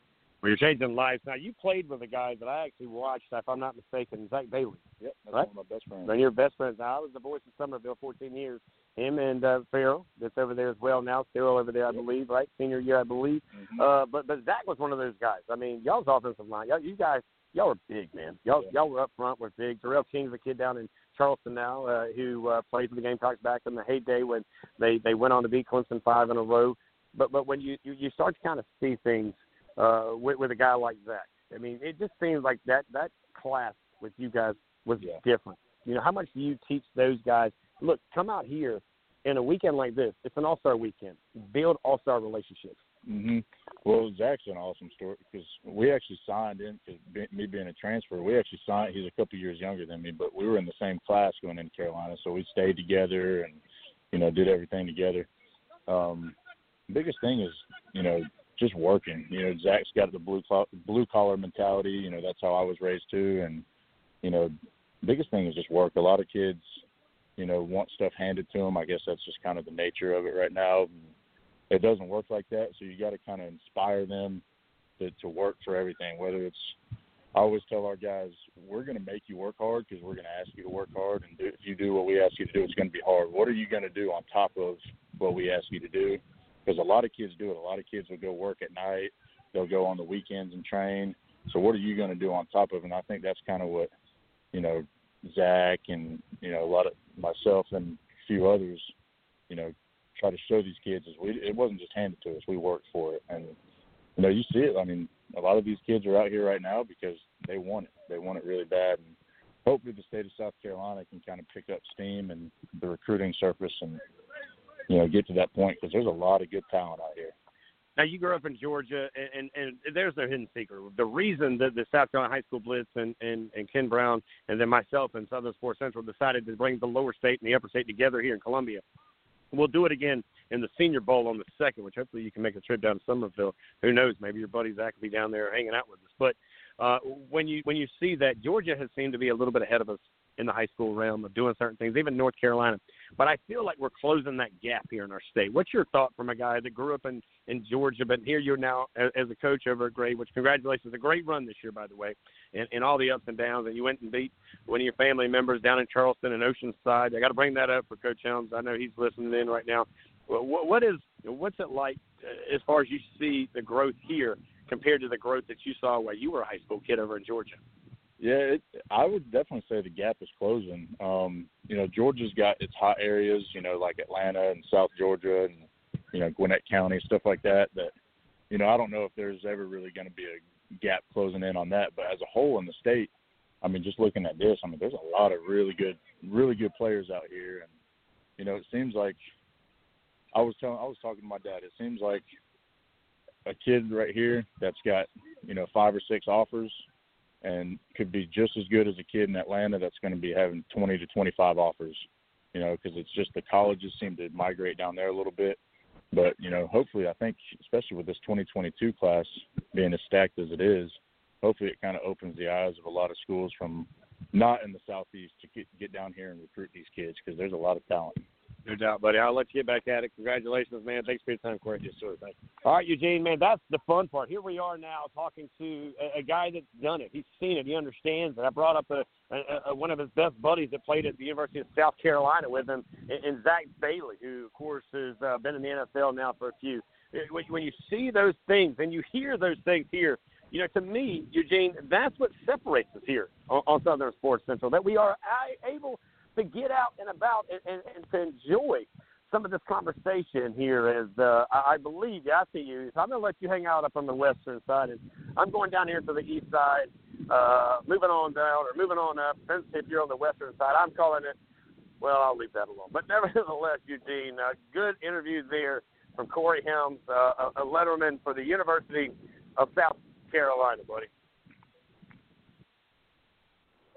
Well, you're changing lives now. You played with a guy that I actually watched, if I'm not mistaken, Zach Bailey. Yep, that's right? one of my best friends. And your best friends. Now, I was the voice of Summerville 14 years. Him and uh, Farrell, that's over there as well now. Cyril over there, I believe, right? Senior year, I believe. Mm-hmm. Uh, but but Zach was one of those guys. I mean, y'all's offensive line, y'all, you guys, y'all were big, man. Y'all Yeah. y'all were up front, were big. Terrell King's a kid down in Charleston now, uh, who uh, played for the Gamecocks back in the heyday when they they went on to beat Clemson five in a row. But but when you you, you start to kind of see things uh, with with a guy like Zach, I mean, it just seems like that that class with you guys was Yeah. different. You know, how much do you teach those guys? Look, come out here in a weekend like this. It's an all star weekend. Build all star relationships. hmm Well, Zach's an awesome story because we actually signed in. Cause me being a transfer, we actually signed. He's a couple years younger than me, but we were in the same class going into Carolina, so we stayed together and you know did everything together. Um, biggest thing is you know just working. You know, Zach's got the blue blue collar mentality. You know, that's how I was raised too, and you know, biggest thing is just work. A lot of kids, you know, want stuff handed to them. I guess that's just kind of the nature of it right now it doesn't work like that. So you got to kind of inspire them to, to work for everything. Whether it's, I always tell our guys, we're going to make you work hard because we're going to ask you to work hard, and do, if you do what we ask you to do, it's going to be hard. What are you going to do on top of what we ask you to do? Because a lot of kids do it. A lot of kids will go work at night. They'll go on the weekends and train. So what are you going to do on top of? it? And I think that's kind of what, you know, Zach and you know a lot of myself and a few others, you know, try to show these kids is we it wasn't just handed to us. We worked for it, and you know you see it. I mean, a lot of these kids are out here right now because they want it. They want it really bad, and hopefully the state of South Carolina can kind of pick up steam and the recruiting surface and you know get to that point because there's a lot of good talent out here. Now you grew up in Georgia, and, and, and there's no hidden secret. The reason that the South Carolina High School Blitz and, and, and Ken Brown and then myself and Southern Sports Central decided to bring the lower state and the upper state together here in Columbia. We'll do it again in the Senior Bowl on the second, which hopefully you can make a trip down to Summerville. Who knows? Maybe your buddy Zach will be down there hanging out with us. But uh, when you when you see that Georgia has seemed to be a little bit ahead of us in the high school realm of doing certain things, even North Carolina. But I feel like we're closing that gap here in our state. What's your thought from a guy that grew up in in Georgia, but here you're now as, a coach over at Gray? Which congratulations, a great run this year, by the way, and, and all the ups and downs. And you went and beat one of your family members down in Charleston and Oceanside. I got to bring that up for Coach Helms. I know he's listening in right now. What, what is what's it like uh, as far as you see the growth here compared to the growth that you saw while you were a high school kid over in Georgia? Yeah, it, I would definitely say the gap is closing. Um, you know, Georgia's got its hot areas, you know, like Atlanta and South Georgia and you know Gwinnett County, stuff like that. That you know, I don't know if there's ever really going to be a gap closing in on that. But as a whole in the state, I mean, just looking at this, I mean, there's a lot of really good, really good players out here, and you know, it seems like I was telling, I was talking to my dad. It seems like a kid right here that's got you know five or six offers and could be just as good as a kid in Atlanta that's going to be having 20 to 25 offers, you know, because it's just the colleges seem to migrate down there a little bit. But, you know, hopefully, I think, especially with this 2022 class being as stacked as it is, hopefully it kind of opens the eyes of a lot of schools from not in the Southeast to get, get down here and recruit these kids because there's a lot of talent. No doubt, buddy. I'll let you get back at it. Congratulations, man. Thanks for your time, Corey. Yes, sir. Thank you. All right, Eugene, man, that's the fun part. Here we are now talking to a, a guy that's done it. He's seen it. He understands it. I brought up a, a, a, one of his best buddies that played at the University of South Carolina with him, and, Zach Bailey, who, of course, has uh, been in the NFL now for a few. When, when you see those things and you hear those things here, you know, to me, Eugene, that's what separates us here on, on Southern Sports Central. That we are able to get out and about and, and, and to enjoy some of this conversation here as uh, I believe, yeah, I see you. So I'm going to let you hang out up on the western side, and I'm going down here to the east side, uh, moving on down or moving on up. If you're on the western side. I'm calling it. Well, I'll leave that alone. But nevertheless, Eugene, uh, good interview there from Corey Helms, uh, a, a letterman for the University of South Carolina, buddy.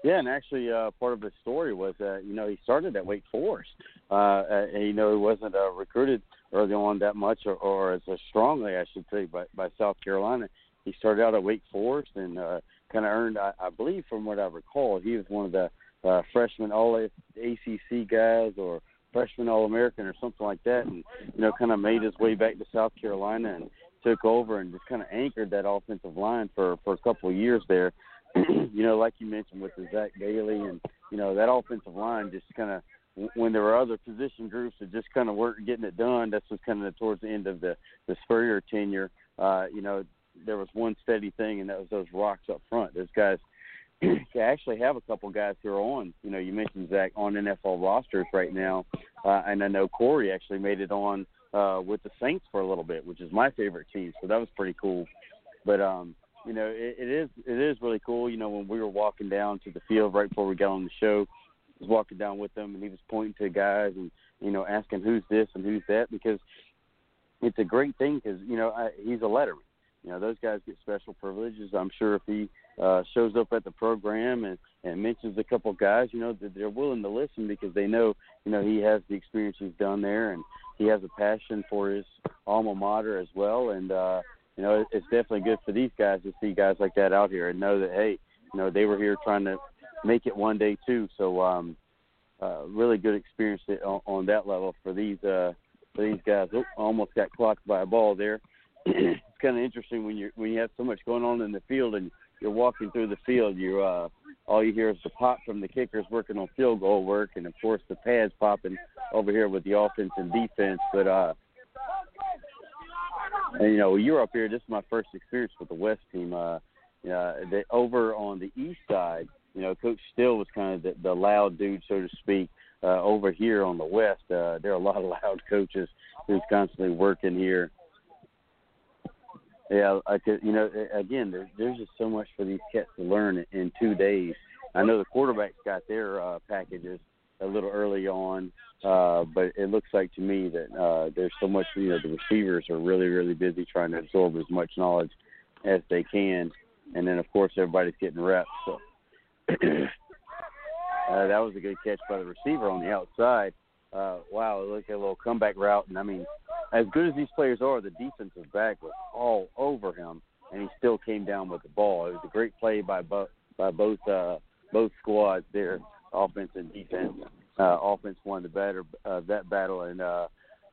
Yeah, and actually, uh, part of his story was that you know he started at Wake Forest. Uh, and, you know, he wasn't uh, recruited early on that much, or, or as strongly, I should say, by, by South Carolina. He started out at Wake Forest and uh, kind of earned, I, I believe, from what I recall, he was one of the uh, freshman All ACC guys or freshman All American or something like that, and you know, kind of made his way back to South Carolina and took over and just kind of anchored that offensive line for for a couple of years there. you know, like you mentioned with the Zach Bailey and you know that offensive line just kind of when there were other position groups that just kind of weren't getting it done. This was kind of towards the end of the the Spurrier tenure. Uh, you know, there was one steady thing, and that was those rocks up front. Those guys actually have a couple guys who are on. You know, you mentioned Zach on NFL rosters right now, uh, and I know Corey actually made it on uh, with the Saints for a little bit, which is my favorite team. So that was pretty cool. But um, you know, it, it is it is really cool. You know, when we were walking down to the field right before we got on the show, I was walking down with them, and he was pointing to guys and you know asking who's this and who's that because it's a great thing because you know I, he's a letterman. You know, those guys get special privileges. I'm sure if he uh, shows up at the program and and mentions a couple guys, you know, that they're willing to listen because they know, you know, he has the experience he's done there and he has a passion for his alma mater as well. And uh, you know, it's definitely good for these guys to see guys like that out here and know that hey, you know, they were here trying to make it one day too. So, um, uh, really good experience on, on that level for these uh, for these guys. Oh, almost got clocked by a ball there. it's kind of interesting when you when you have so much going on in the field and you're walking through the field. You uh, all you hear is the pop from the kickers working on field goal work, and of course the pads popping over here with the offense and defense. But uh, and you know you're up here. This is my first experience with the West team. Uh, uh, the, over on the east side, you know, Coach Still was kind of the, the loud dude, so to speak. Uh, over here on the west, uh, there are a lot of loud coaches who's constantly working here. Yeah, I could. You know, again, there's there's just so much for these cats to learn in two days. I know the quarterbacks got their uh, packages a little early on, uh, but it looks like to me that uh, there's so much. You know, the receivers are really really busy trying to absorb as much knowledge as they can, and then of course everybody's getting reps. So uh, that was a good catch by the receiver on the outside. Uh, wow, it looked a little comeback route, and I mean, as good as these players are, the defensive back was all over him, and he still came down with the ball. It was a great play by both by both uh, both squads there, offense and defense. Uh, offense won the better uh, that battle, and uh,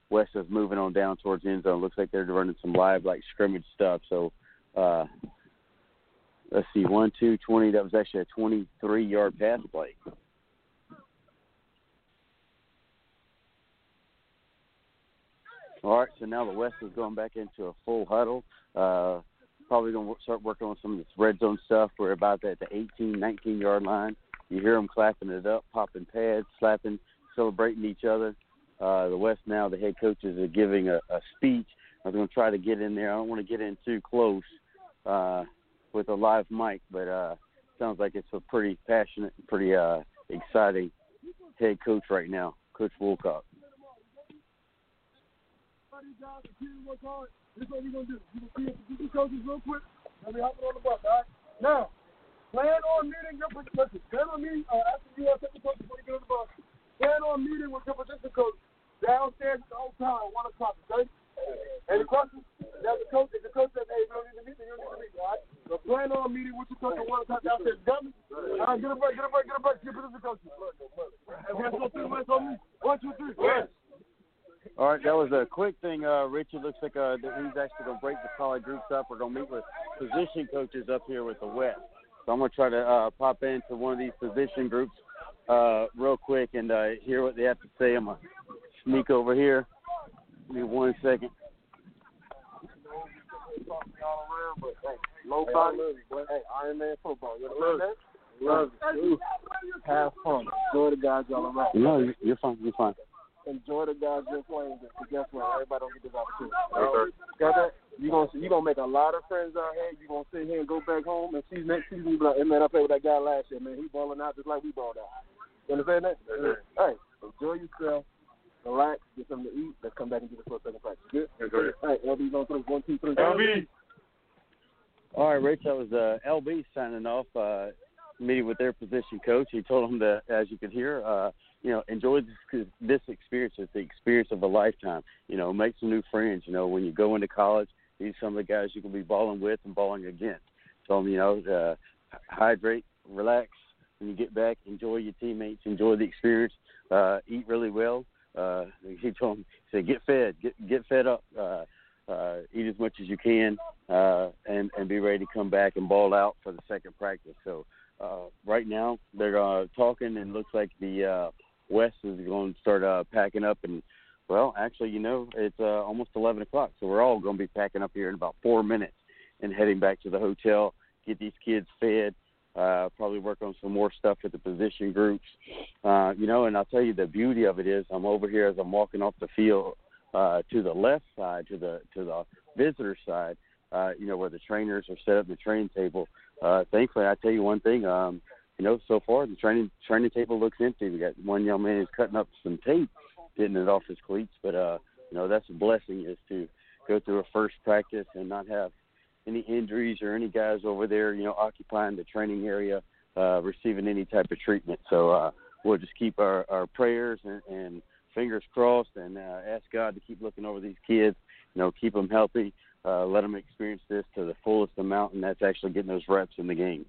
West is moving on down towards end zone. Looks like they're running some live like scrimmage stuff. So uh, let's see, one, two, twenty. That was actually a twenty-three yard pass play. All right, so now the West is going back into a full huddle. Uh, probably going to start working on some of this red zone stuff. We're about at the 18, 19 yard line. You hear them clapping it up, popping pads, slapping, celebrating each other. Uh, the West now, the head coaches are giving a, a speech. I'm going to try to get in there. I don't want to get in too close uh, with a live mic, but uh, sounds like it's a pretty passionate, pretty uh, exciting head coach right now, Coach right. Now, plan on meeting your listen. Plan on meeting uh, after you have the coach before you get on the bus. Plan on meeting with your position coach downstairs at the hotel at one o'clock. Okay. Any questions? That's the coach. If the coach says, "Hey, we don't need to meet," then you don't need to meet. All right. So plan on meeting with your coach at one o'clock downstairs. Got me? All right. Get a break. Get a break. Get a break. Get a position coach. One, two, three. One, two, three. Yes. All right, that was a quick thing. Uh, Richard looks like uh, he's actually going to break the solid groups up. We're going to meet with position coaches up here with the West. So I'm going to try to uh, pop into one of these position groups uh, real quick and uh, hear what they have to say. I'm going to sneak over here. Give me one second. Low body, hey, Iron Man football. You understand that? Love you. Have fun. Enjoy the guys y'all around. No, you're fine. You're fine. Enjoy the guys you're playing with. 'cause guess what? Everybody don't get this opportunity. Got that? You gonna you gonna make a lot of friends out here. You gonna sit here and go back home and see next season. You be like, hey man, I played with that guy last year. Man, he balling out just like we balled out. You understand that? Hey, enjoy yourself. Relax. Get something to eat. Let's come back and get the first second practice. Good. Enjoy. All right, LB's on three. One, two, three. LB. All right, Rich, that was uh, LB signing off, uh, meeting with their position coach. He told them to, as you could hear, uh, you know, enjoy this, this experience. It's the experience of a lifetime. You know, make some new friends. You know, when you go into college, these are some of the guys you can be balling with and balling against. Them, you know, uh, hydrate, relax. When you get back, enjoy your teammates, enjoy the experience, uh, eat really well. Uh, he told them, he said, get fed, get get fed up. Uh, uh, eat as much as you can, uh, and and be ready to come back and ball out for the second practice. So uh, right now they're uh, talking, and looks like the uh, West is going to start uh, packing up. And well, actually, you know, it's uh, almost 11 o'clock, so we're all going to be packing up here in about four minutes and heading back to the hotel, get these kids fed. Uh, probably work on some more stuff with the position groups, uh, you know. And I'll tell you the beauty of it is I'm over here as I'm walking off the field uh, to the left side, to the to the visitor side, uh, you know, where the trainers are set up the training table. Uh, thankfully, I tell you one thing, um, you know, so far the training training table looks empty. We got one young man who's cutting up some tape, getting it off his cleats, but uh, you know, that's a blessing is to go through a first practice and not have any injuries or any guys over there, you know, occupying the training area, uh, receiving any type of treatment. So uh, we'll just keep our, our prayers and, and fingers crossed and uh, ask God to keep looking over these kids, you know, keep them healthy, uh, let them experience this to the fullest amount, and that's actually getting those reps in the game.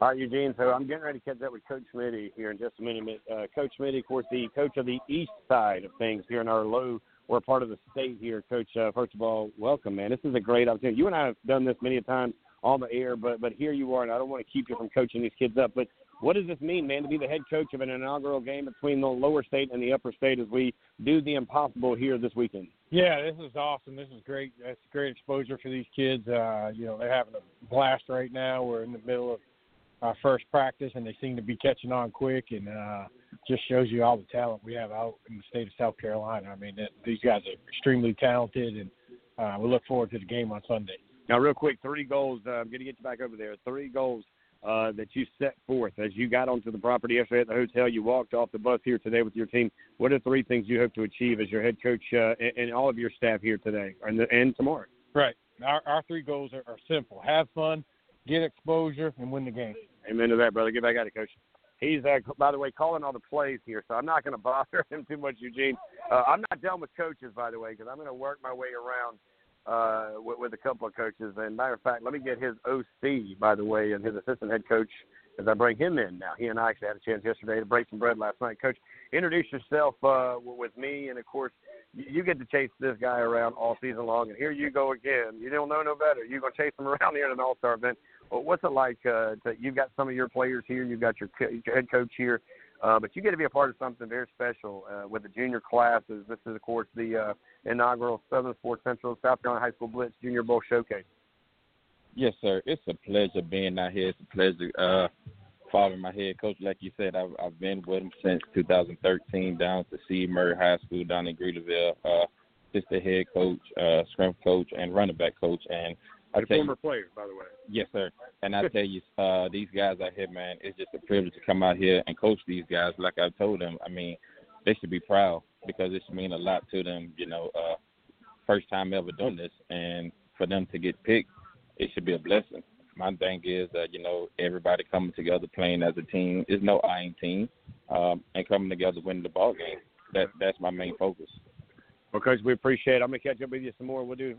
All right, Eugene. So I'm getting ready to catch up with Coach Smitty here in just a minute. Uh, coach Smitty, of course, the coach of the east side of things here in our low. We're part of the state here, Coach. Uh, first of all, welcome, man. This is a great opportunity. You and I have done this many times on the air, but but here you are, and I don't want to keep you from coaching these kids up. But what does this mean, man, to be the head coach of an inaugural game between the lower state and the upper state as we do the impossible here this weekend? Yeah, this is awesome. This is great. That's great exposure for these kids. Uh, you know, they're having a blast right now. We're in the middle of our first practice, and they seem to be catching on quick. And uh, just shows you all the talent we have out in the state of South Carolina. I mean, that, these guys are extremely talented, and uh, we look forward to the game on Sunday. Now, real quick, three goals. Uh, I'm going to get you back over there. Three goals uh, that you set forth as you got onto the property yesterday at the hotel. You walked off the bus here today with your team. What are three things you hope to achieve as your head coach uh, and, and all of your staff here today and, and tomorrow? Right. Our, our three goals are, are simple: have fun, get exposure, and win the game. Amen to that, brother. Get back at it, coach. He's, uh, by the way, calling all the plays here, so I'm not going to bother him too much, Eugene. Uh, I'm not done with coaches, by the way, because I'm going to work my way around uh, with, with a couple of coaches. And matter of fact, let me get his OC, by the way, and his assistant head coach as I bring him in now. He and I actually had a chance yesterday to break some bread last night. Coach, introduce yourself uh, with me, and of course, you get to chase this guy around all season long. And here you go again. You don't know no better. You're going to chase him around here at an All Star event. What's it like? Uh, to, you've got some of your players here. You've got your, co- your head coach here. Uh, but you get to be a part of something very special uh, with the junior classes. This is, of course, the uh, inaugural Southern Sports Central South Carolina High School Blitz Junior Bowl Showcase. Yes, sir. It's a pleasure being out here. It's a pleasure uh, following my head coach. Like you said, I've, I've been with him since 2013 down to CE Murray High School down in Greeleyville. Uh, just the head coach, uh, scrum coach, and running back coach. And I The tell you, former player, by the way. Yes, sir. And I tell you, uh, these guys out here, man, it's just a privilege to come out here and coach these guys. Like I told them, I mean, they should be proud because it should mean a lot to them. You know, uh, first time ever doing this, and for them to get picked, it should be a blessing. My thing is that you know everybody coming together, playing as a team. Is no eyeing team, um, and coming together, winning the ball game. That that's my main focus. Well, Coach, we appreciate it. I'm going to catch up with you some more. We'll do.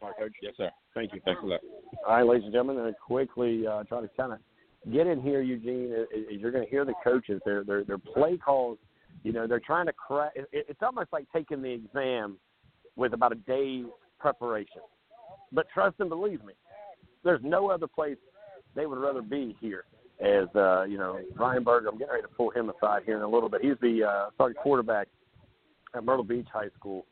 Coach. Yes, sir. Thank you. Thanks a lot. All right, ladies and gentlemen, and quickly uh, try to kind of get in here, Eugene. uh, You're going to hear the coaches. Their their their play calls. You know, they're trying to crack. It, it's almost like taking the exam with about a day's preparation. But trust and believe me, there's no other place they would rather be here. As uh, you know, Ryan Berger, I'm getting ready to pull him aside here in a little bit. He's the uh, starting quarterback at Myrtle Beach High School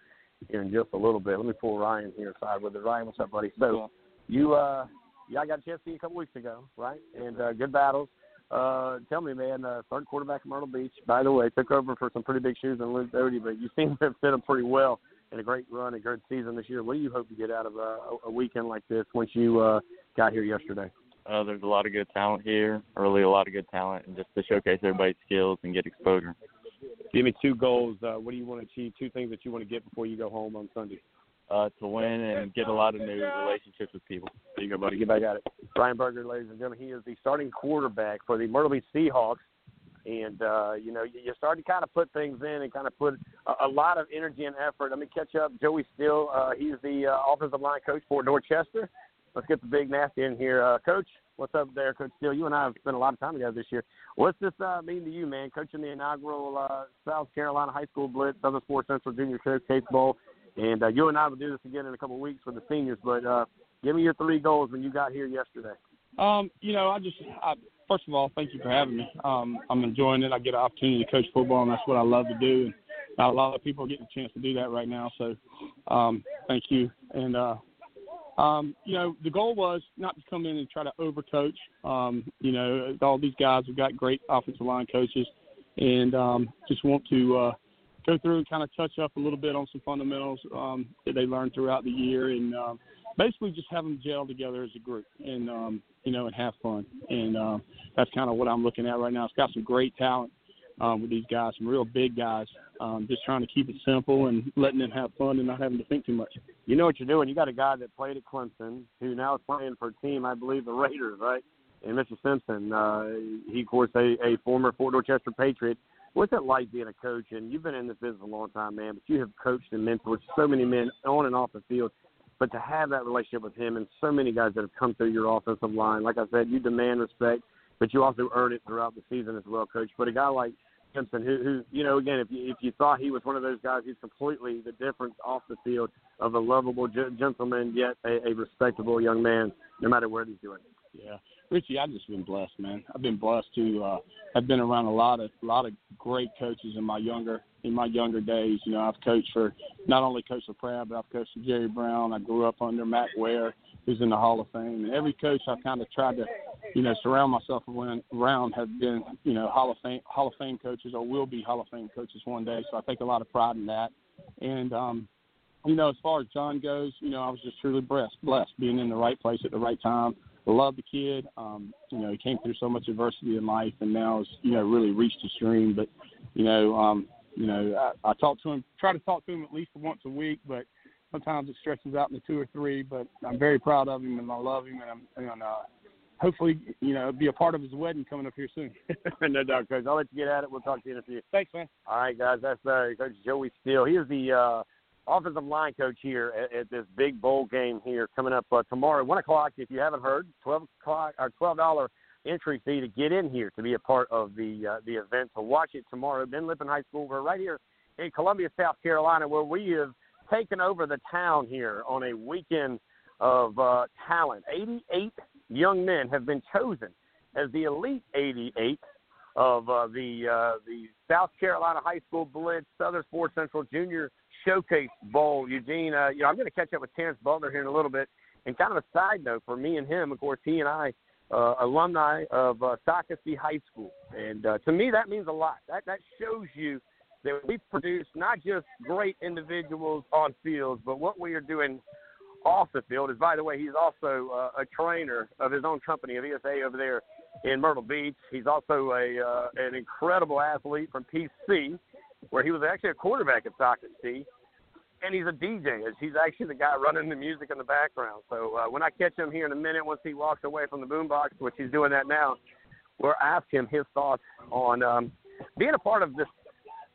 here in just a little bit. Let me pull Ryan here aside with it. Ryan, what's up, buddy? So you uh yeah, I got a chance to see you a couple weeks ago, right? And uh, good battles. Uh, tell me, man, uh, third quarterback at Myrtle Beach. By the way, took over for some pretty big shoes in Luke Doty, but you seem to have fit him pretty well in a great run, a great season this year. What do you hope to get out of uh, a weekend like this once you uh, got here yesterday? Uh, there's a lot of good talent here, really a lot of good talent, and just to showcase everybody's skills and get exposure. Give me two goals. Uh, what do you want to achieve? Two things that you want to get before you go home on Sunday. Uh, to win and get a lot of new relationships with people. There you go, buddy. Get back at it. Brian Berger, ladies and gentlemen, he is the starting quarterback for the Myrtle Beach Seahawks. And, uh, you know, you, you start to kind of put things in and kind of put a, a lot of energy and effort. Let me catch up. Joey Steele, uh, he's the uh, offensive line coach for Dorchester. Let's get the big nasty in here. Uh, coach, what's up there, Coach Steele? You and I have spent a lot of time together this year. What's this uh, mean to you, man, coaching the inaugural uh, South Carolina High School Blitz, Southern Sports Central Junior Showcase Bowl? And uh, you and I will do this again in a couple of weeks for the seniors. But uh, give me your three goals when you got here yesterday. Um, you know, I just I, first of all, thank you for having me. Um, I'm enjoying it. I get an opportunity to coach football, and that's what I love to do. And not a lot of people are getting a chance to do that right now. So, um, thank you. And uh, um, you know, the goal was not to come in and try to overcoach. Um, you know, all these guys have got great offensive line coaches, and um, just want to. Uh, go through and kind of touch up a little bit on some fundamentals um, that they learned throughout the year, and um, basically just have them gel together as a group and um, you know and have fun. And um, that's kind of what I'm looking at right now. It's got some great talent um, with these guys, some real big guys. Um, just trying to keep it simple and letting them have fun and not having to think too much. You know what you're doing. You got a guy that played at Clemson who now is playing for a team, I believe, the Raiders, right? And Mr. Simpson, uh, he of course a, a former Fort Dorchester Patriot what's it like being a coach? And you've been in this business a long time, man. But you have coached and mentored so many men on and off the field. But to have that relationship with him and so many guys that have come through your offensive line, like I said, you demand respect, but you also earn it throughout the season as well, Coach. But a guy like Simpson, who, who you know, again, if you if you thought he was one of those guys, he's completely the difference off the field of a lovable gentleman, yet a, a respectable young man, no matter what he's doing. Yeah, Richie, I've just been blessed, man. I've been blessed to. Uh, I've been around a lot of a lot of great coaches in my younger in my younger days. You know, I've coached for not only Coach LaPrade, but I've coached for Jerry Brown. I grew up under Matt Ware, who's in the Hall of Fame. And every coach I've kind of tried to, you know, surround myself around have been, you know, Hall of Fame Hall of Fame coaches or will be Hall of Fame coaches one day. So I take a lot of pride in that. And um, you know, as far as John goes, you know, I was just truly blessed, blessed being in the right place at the right time love the kid. Um, you know, he came through so much adversity in life, and now has you know really reached his dream. But you know, um, you know, I, I talk to him, try to talk to him at least once a week, but sometimes it stretches out into two or three. But I'm very proud of him, and I love him, and I'm and uh, hopefully, you know, be a part of his wedding coming up here soon. no doubt, Coach. I'll let you get at it. We'll talk to you in a few. Thanks, man. All right, guys. That's uh, Coach Joey Steele. He is the uh, offensive line coach here at, at this big bowl game here coming up uh, tomorrow, one o'clock. If you haven't heard, twelve o'clock or twelve dollar entry fee to get in here to be a part of the uh, the event to watch it tomorrow. Ben Lippen High School. We're right here in Columbia, South Carolina, where we have taken over the town here on a weekend of uh, talent. 88 young men have been chosen as the elite 88 of uh, the uh, the South Carolina High School Blitz Southern Sports Central Junior Showcase Bowl, Eugene. Uh, you know, I'm going to catch up with Terrence Butler here in a little bit. And kind of a side note for me and him, of course, he and I, uh, alumni of uh, Socastee High School, and uh, to me that means a lot. That that shows you that we produce not just great individuals on fields, but what we are doing off the field. Is by the way, he's also uh, a trainer of his own company of ESA over there in Myrtle Beach. He's also a uh, an incredible athlete from PC, where he was actually a quarterback at Socastee and he's a DJ. He's actually the guy running the music in the background. So uh, when I catch him here in a minute, once he walks away from the boombox, which he's doing that now, we'll ask him his thoughts on um, being a part of this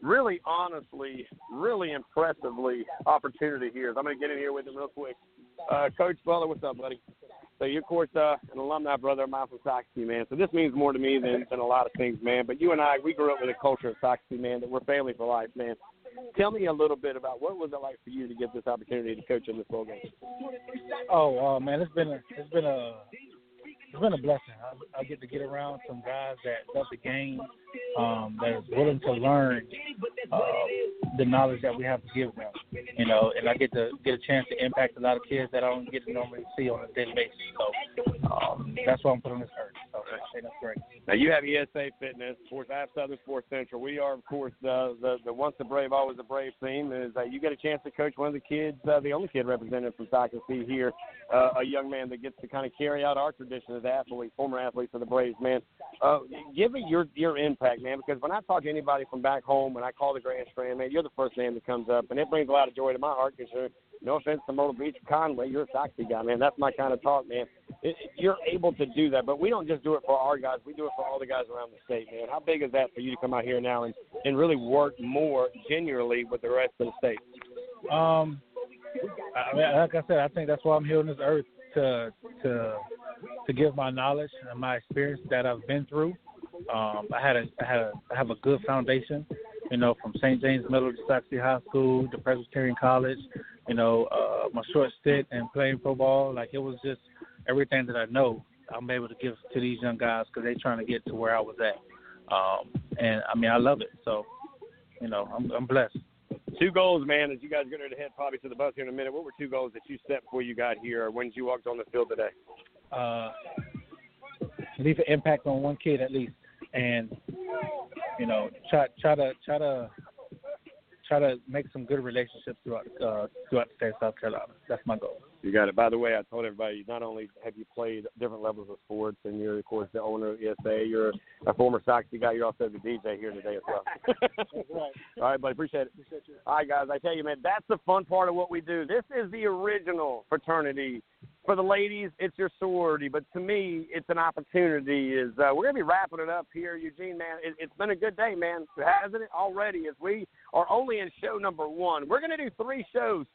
really honestly, really impressively opportunity here. So I'm going to get in here with him real quick. Uh, Coach Butler, what's up, buddy? So you're, of course, uh, an alumni brother of mine from Socastee, man. So this means more to me than, than a lot of things, man. But you and I, we grew up with a culture of Socastee, man, that we're family for life, man. Tell me a little bit about what was it like for you to get this opportunity to coach in this bowl game. Oh uh, man, it's been a it's been a it's been a blessing. I, I get to get around some guys that love the game, um, that is willing to learn uh, the knowledge that we have to give them. You know, and I get to get a chance to impact a lot of kids that I don't get to normally see on a daily basis. So um, that's why I'm putting this earth. Now you have ESA Fitness, of course. I have Southern Sports Central. We are, of course, the the, the once a brave, always a brave team. Is that you get a chance to coach one of the kids, uh, the only kid represented from C here, uh, a young man that gets to kind of carry out our tradition as athletes, former athletes of the Braves, man. Uh, give me your your impact, man, because when I talk to anybody from back home, when I call the Grand Strand, man, you're the first name that comes up, and it brings a lot of joy to my heart because you're no offense to Myrtle Beach Conway, you're a Soxy guy, man. That's my kind of talk, man. It, you're able to do that, but we don't just do it for our guys. We do it for all the guys around the state, man. How big is that for you to come out here now and and really work more genuinely with the rest of the state? Um, I mean, like I said, I think that's why I'm here on this earth to to to give my knowledge and my experience that I've been through. Um, I had a I had a I have a good foundation, you know, from St. James Middle to Socastee High School to Presbyterian College, you know, uh, my short stint and playing football. Like it was just everything that I know. I'm able to give to these young guys because they're trying to get to where I was at. Um, and I mean, I love it. So, you know, I'm, I'm blessed. Two goals, man, as you guys get ready to head probably to the bus here in a minute. What were two goals that you set before you got here or when you walked on the field today? Uh, leave an impact on one kid at least, and you know, try try to try to try to make some good relationships throughout uh, throughout the state of South Carolina. That's my goal. You got it. By the way, I told everybody not only have you played different levels of sports, and you're of course the owner of ESA. You're a former Soxy guy. You're also the DJ here today as well. right. All right, buddy. Appreciate it. Appreciate you. All right, guys. I tell you, man, that's the fun part of what we do. This is the original fraternity. For the ladies, it's your sorority, but to me, it's an opportunity. Is uh, we're gonna be wrapping it up here, Eugene. Man, it, it's been a good day, man, hasn't it? Already, as we are only in show number one. We're gonna do three shows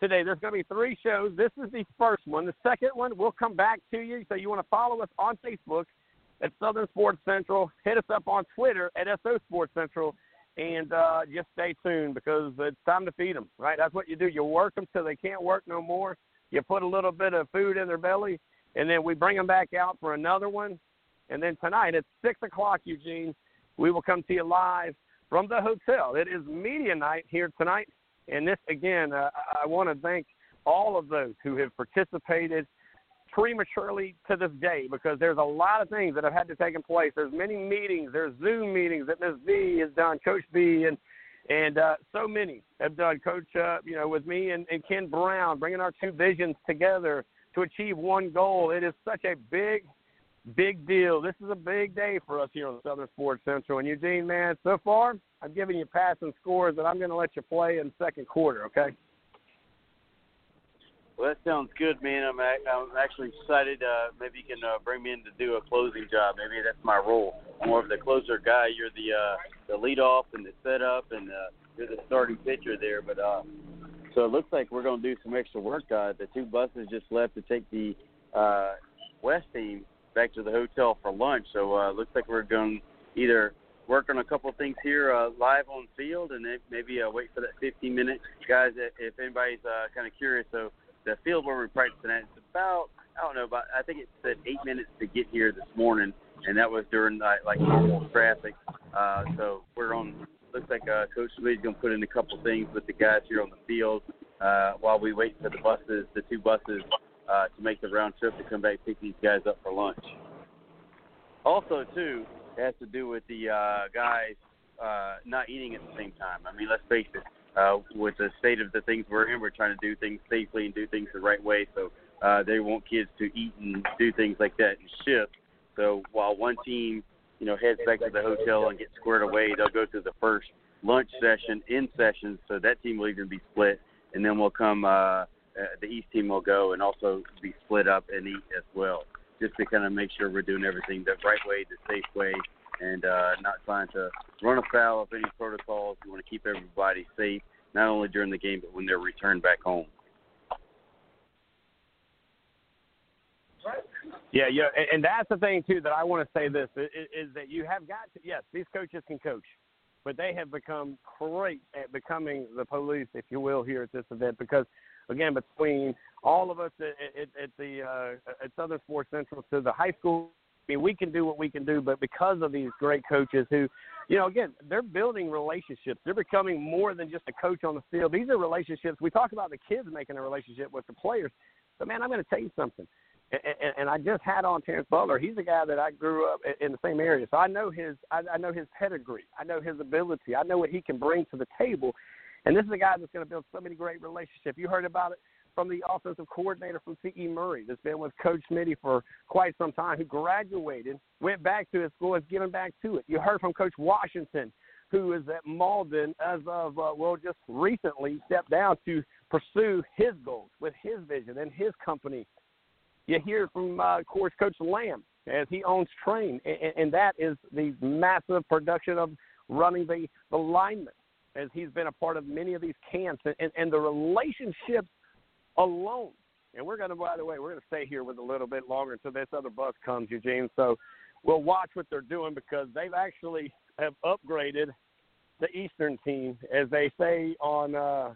today. There's to be three shows. This is the first one. The second one, we'll come back to you. So you want to follow us on Facebook at Southern Sports Central. Hit us up on Twitter at SO Sports Central. And uh, just stay tuned because it's time to feed them, right? That's what you do. You work them till they can't work no more. You put a little bit of food in their belly, and then we bring them back out for another one. And then tonight at 6 o'clock, Eugene, we will come to you live from the hotel. It is media night here tonight and this, again, uh, I want to thank all of those who have participated prematurely to this day because there's a lot of things that have had to take place. There's many meetings, there's Zoom meetings that Ms. B has done, Coach B, and and uh, so many have done. Coach, uh, you know, with me and, and Ken Brown, bringing our two visions together to achieve one goal. It is such a big, big deal. This is a big day for us here on Southern Sports Central. And Eugene, man, so far I'm giving you passing scores that I'm going to let you play in second quarter. Okay. Well, that sounds good, man. I'm I'm actually excited. Uh, maybe you can uh, bring me in to do a closing job. Maybe that's my role. More of the closer guy. You're the uh, the lead off and the setup, and uh, you're the starting pitcher there. But uh, so it looks like we're going to do some extra work. Uh, the two buses just left to take the uh, West team back to the hotel for lunch. So uh, looks like we're going either work on a couple of things here uh, live on field, and then maybe uh, wait for that 15 minutes, guys. If anybody's uh, kind of curious, so the field where we're practicing at is about I don't know about I think it said eight minutes to get here this morning, and that was during like, like normal traffic. Uh, so we're on. Looks like uh, Coach Lee's to put in a couple things with the guys here on the field uh, while we wait for the buses, the two buses, uh, to make the round trip to come back pick these guys up for lunch. Also, too, it has to do with the uh, guys uh, not eating at the same time. I mean, let's face it. Uh, with the state of the things we're in, we're trying to do things safely and do things the right way. So uh, they want kids to eat and do things like that and shift. So while one team, you know, heads back to the hotel and gets squared away, they'll go through the first lunch session in session. So that team will even be split, and then we'll come. Uh, uh, the East team will go and also be split up and eat as well just to kind of make sure we're doing everything the right way, the safe way, and uh, not trying to run afoul of any protocols. We want to keep everybody safe, not only during the game, but when they're returned back home. Yeah, yeah, and, that's the thing too that I want to say this is, is that you have got to yes, these coaches can coach, but they have become great at becoming the police, if you will, here at this event because again between all of us at, at, at the uh, at Southern Sports Central to the high school. I mean, we can do what we can do, but because of these great coaches who, you know, again, they're building relationships. They're becoming more than just a coach on the field. These are relationships. We talk about the kids making a relationship with the players, but man, I'm going to tell you something. And, and I just had on Terrence Butler. He's a guy that I grew up in the same area, so I know his I, I know his pedigree. I know his ability. I know what he can bring to the table. And this is a guy that's going to build so many great relationships. You heard about it from the offensive coordinator from C.E. Murray that's been with Coach Smitty for quite some time, who graduated, went back to his school, has given back to it. You heard from Coach Washington, who is at Mauldin as of, uh, well, just recently stepped down to pursue his goals with his vision and his company. You hear from, uh, of course, Coach Lamb as he owns Train, and, and that is the massive production of running the, the linemen as he's been a part of many of these camps and, and, and the relationships alone. And we're going to, by the way, we're going to stay here with a little bit longer until this other bus comes, Eugene. So we'll watch what they're doing because they've actually have upgraded the Eastern team, as they say on uh,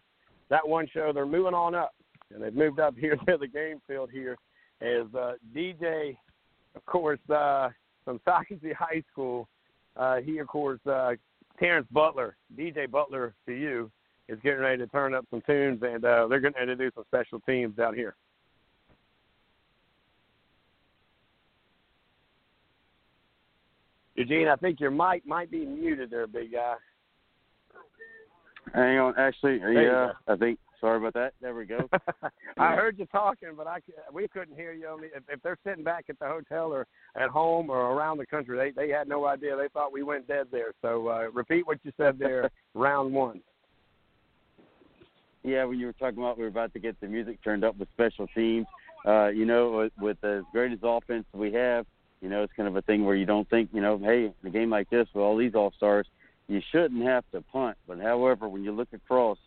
that one show. They're moving on up, and they've moved up here to the game field here as uh, DJ, of course, uh, from Socastee High School. Uh, he, of course, uh, Terrence Butler, DJ Butler to you, is getting ready to turn up some tunes, and uh, they're going to do some special teams down here. Eugene, I think your mic might be muted there, big guy. Hang on, actually, yeah, I think. Sorry about that. There we go. I heard you talking, but I we couldn't hear you. If, if they're sitting back at the hotel or at home or around the country, they they had no idea. They thought we went dead there. So uh, repeat what you said there. round one. Yeah, when you were talking about we were about to get the music turned up with special teams. Uh, you know, with, with as great as offense we have, you know, it's kind of a thing where you don't think, you know, hey, in a game like this with all these all stars, you shouldn't have to punt. But however, when you look across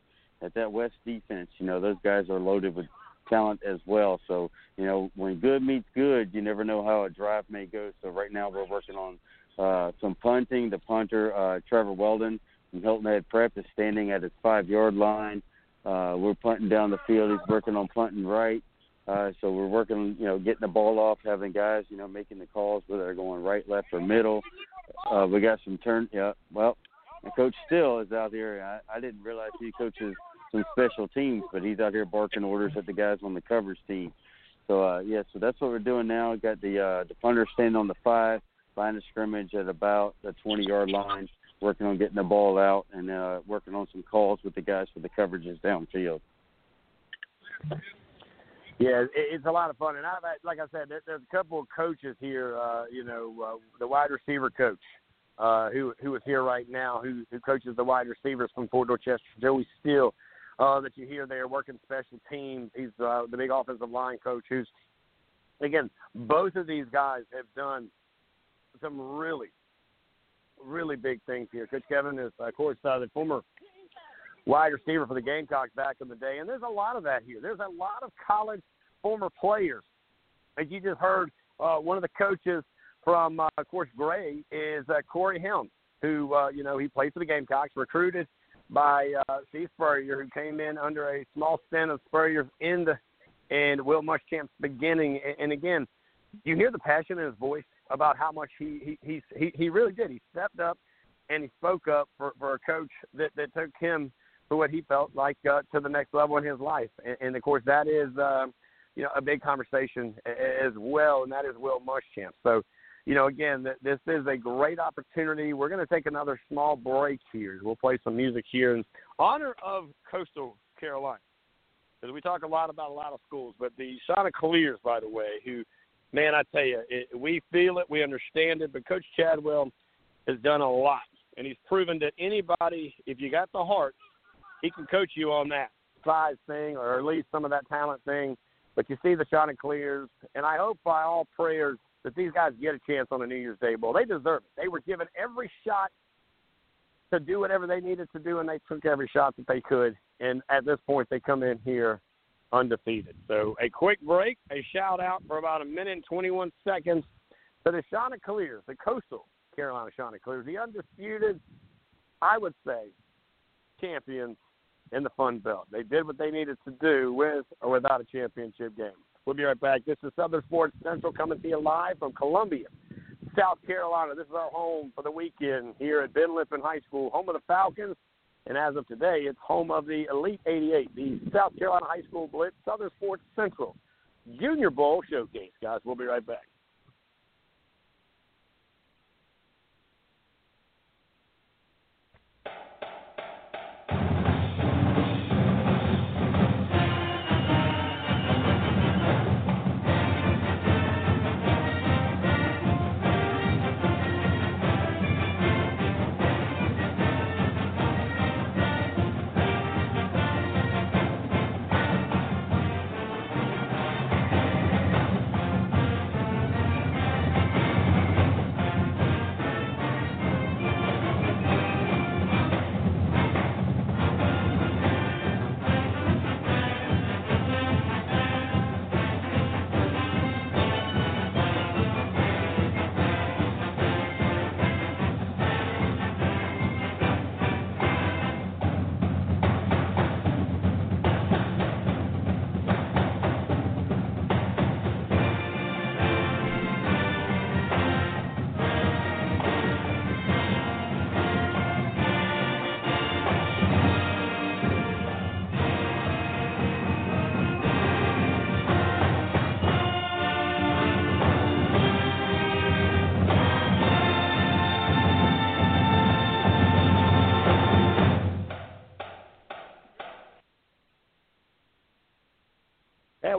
at that West defense, you know, those guys are loaded with talent as well. So, you know, when good meets good, you never know how a drive may go. So right now we're working on uh, some punting. The punter, uh, Trevor Weldon from Hilton Head Prep, is standing at his five yard line. Uh, we're punting down the field. He's working on punting right. Uh, so we're working, you know, getting the ball off, having guys, you know, making the calls whether they're going right, left, or middle. Uh, we got some turn. Yeah, well, Coach Still is out here. I, I didn't realize he coaches some special teams, but he's out here barking orders at the guys on the coverage team. So uh, yeah, so that's what we're doing now. Got the uh, the punter standing on the five, line of scrimmage at about the 20 yard line working on getting the ball out and uh, working on some calls with the guys for the coverages downfield. Yeah, it's a lot of fun, and I've like I said, there's a couple of coaches here. Uh, you know, uh, the wide receiver coach uh, who who is here right now, who who coaches the wide receivers from Fort Dorchester, Joey Steele, uh, that you hear there working special teams. He's uh, the big offensive line coach. Who's again, both of these guys have done some really really big things here. Coach Kevin is, of course, uh, the former wide receiver for the Gamecocks back in the day, and there's a lot of that here. There's a lot of college former players. As you just heard, uh, one of the coaches from, uh, of course, Gray is uh, Corey Helms, who, uh, you know, he played for the Gamecocks, recruited by uh, Steve Spurrier, who came in under a small stint of Spurrier's in the and Will Muschamp's beginning. And, and again, you hear the passion in his voice about how much he he he he really did. He stepped up and he spoke up for for a coach that that took him for what he felt like uh, to the next level in his life. And, and of course, that is uh, you know a big conversation as well, and that is Will Muschamp. So. You know, again, this is a great opportunity. We're going to take another small break here. We'll play some music here in honor of Coastal Carolina because we talk a lot about a lot of schools, but the Chanticleers, by the way, who man, I tell you, it, we feel it, we understand it. But Coach Chadwell has done a lot, and he's proven that anybody, if you got the heart, he can coach you on that size thing, or at least some of that talent thing. But you see the Chanticleers, and clears, and I hope by all prayers that these guys get a chance on the New Year's Day Bowl. They deserve it. They were given every shot to do whatever they needed to do, and they took every shot that they could. And at this point, they come in here undefeated. So a quick break, a shout out for about a minute and 21 seconds to the Chanticleers, the coastal Carolina Chanticleers, the undisputed, I would say, champions in the Sun Belt. They did what they needed to do with or without a championship game. We'll be right back. This is Southern Sports Central coming to you live from Columbia, South Carolina. This is our home for the weekend here at Ben Lippen High School, home of the Falcons. And as of today, it's home of the Elite 88, the South Carolina High School Blitz Southern Sports Central Junior Bowl Showcase. Guys, we'll be right back.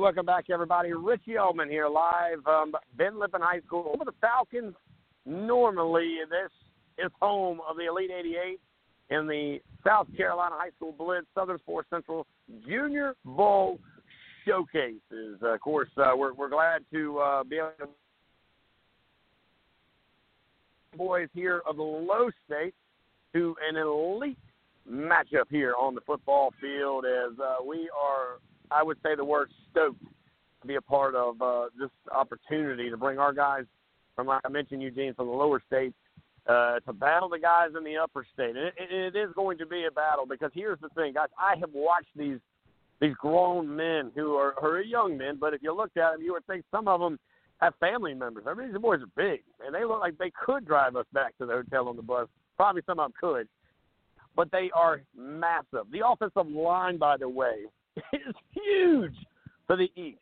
Welcome back, everybody. Richie Ullman here, live um, Ben Lippen High School. Over the Falcons, normally this is home of the Elite 88 in the South Carolina High School Blitz Southern Sports Central Junior Bowl Showcases. Uh, of course, uh, we're, we're glad to uh, be able to boys here of the Low State to an elite matchup here on the football field as uh, we are I would say the word stoked to be a part of uh, this opportunity to bring our guys from, like I mentioned, Eugene, from the lower states uh, to battle the guys in the upper state. And it, it is going to be a battle because here's the thing, guys. I have watched these these grown men who are, who are young men, but if you looked at them, you would think some of them have family members. I mean, these boys are big, and they look like they could drive us back to the hotel on the bus. Probably some of them could, but they are massive. The offensive line, by the way, is huge for the East.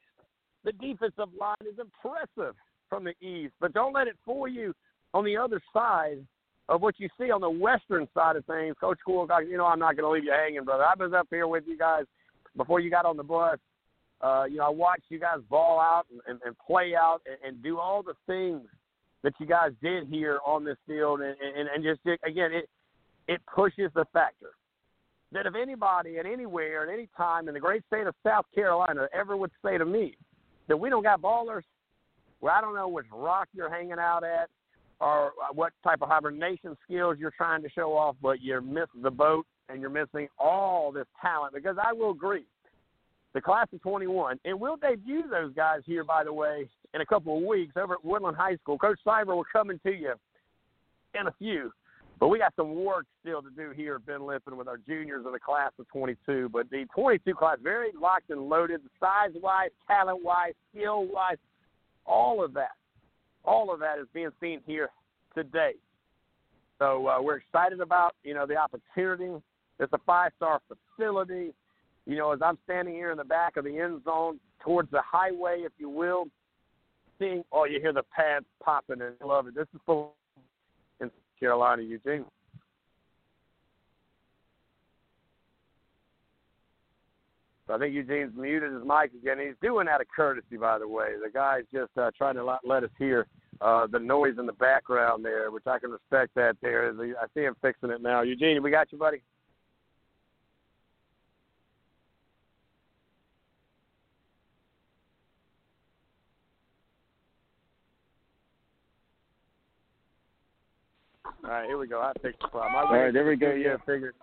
The defensive line is impressive from the East, but don't let it fool you on the other side of what you see on the Western side of things. Coach Cool, you know, I'm not going to leave you hanging, brother. I was up here with you guys before you got on the bus. Uh, you know, I watched you guys ball out and, and, and play out and, and do all the things that you guys did here on this field, and, and, and just again, it it pushes the factor that if anybody at anywhere at any time in the great state of South Carolina ever would say to me that we don't got ballers, well, I don't know which rock you're hanging out at or what type of hibernation skills you're trying to show off, but you're missing the boat and you're missing all this talent because I will agree. The class of 21, and we'll debut those guys here, by the way, in a couple of weeks over at Woodland High School. Coach Cyber will coming to you in a few. But we got some work still to do here at Ben Lippen with our juniors in the class of 22. But the 22 class, very locked and loaded, size wise, talent wise, skill wise, all of that, all of that is being seen here today. So uh, we're excited about you know the opportunity. It's a five star facility. You know, as I'm standing here in the back of the end zone towards the highway, if you will, seeing oh, you hear the pads popping and love it. This is full Carolina, Eugene. So I think Eugene's muted his mic again. He's doing that of courtesy, by the way. The guy's just uh, trying to let us hear uh, the noise in the background there, which I can respect that there. I see him fixing it now. Eugene, we got you, buddy? All right, here we go. I fixed the problem. All right, there we go. Yeah, figured.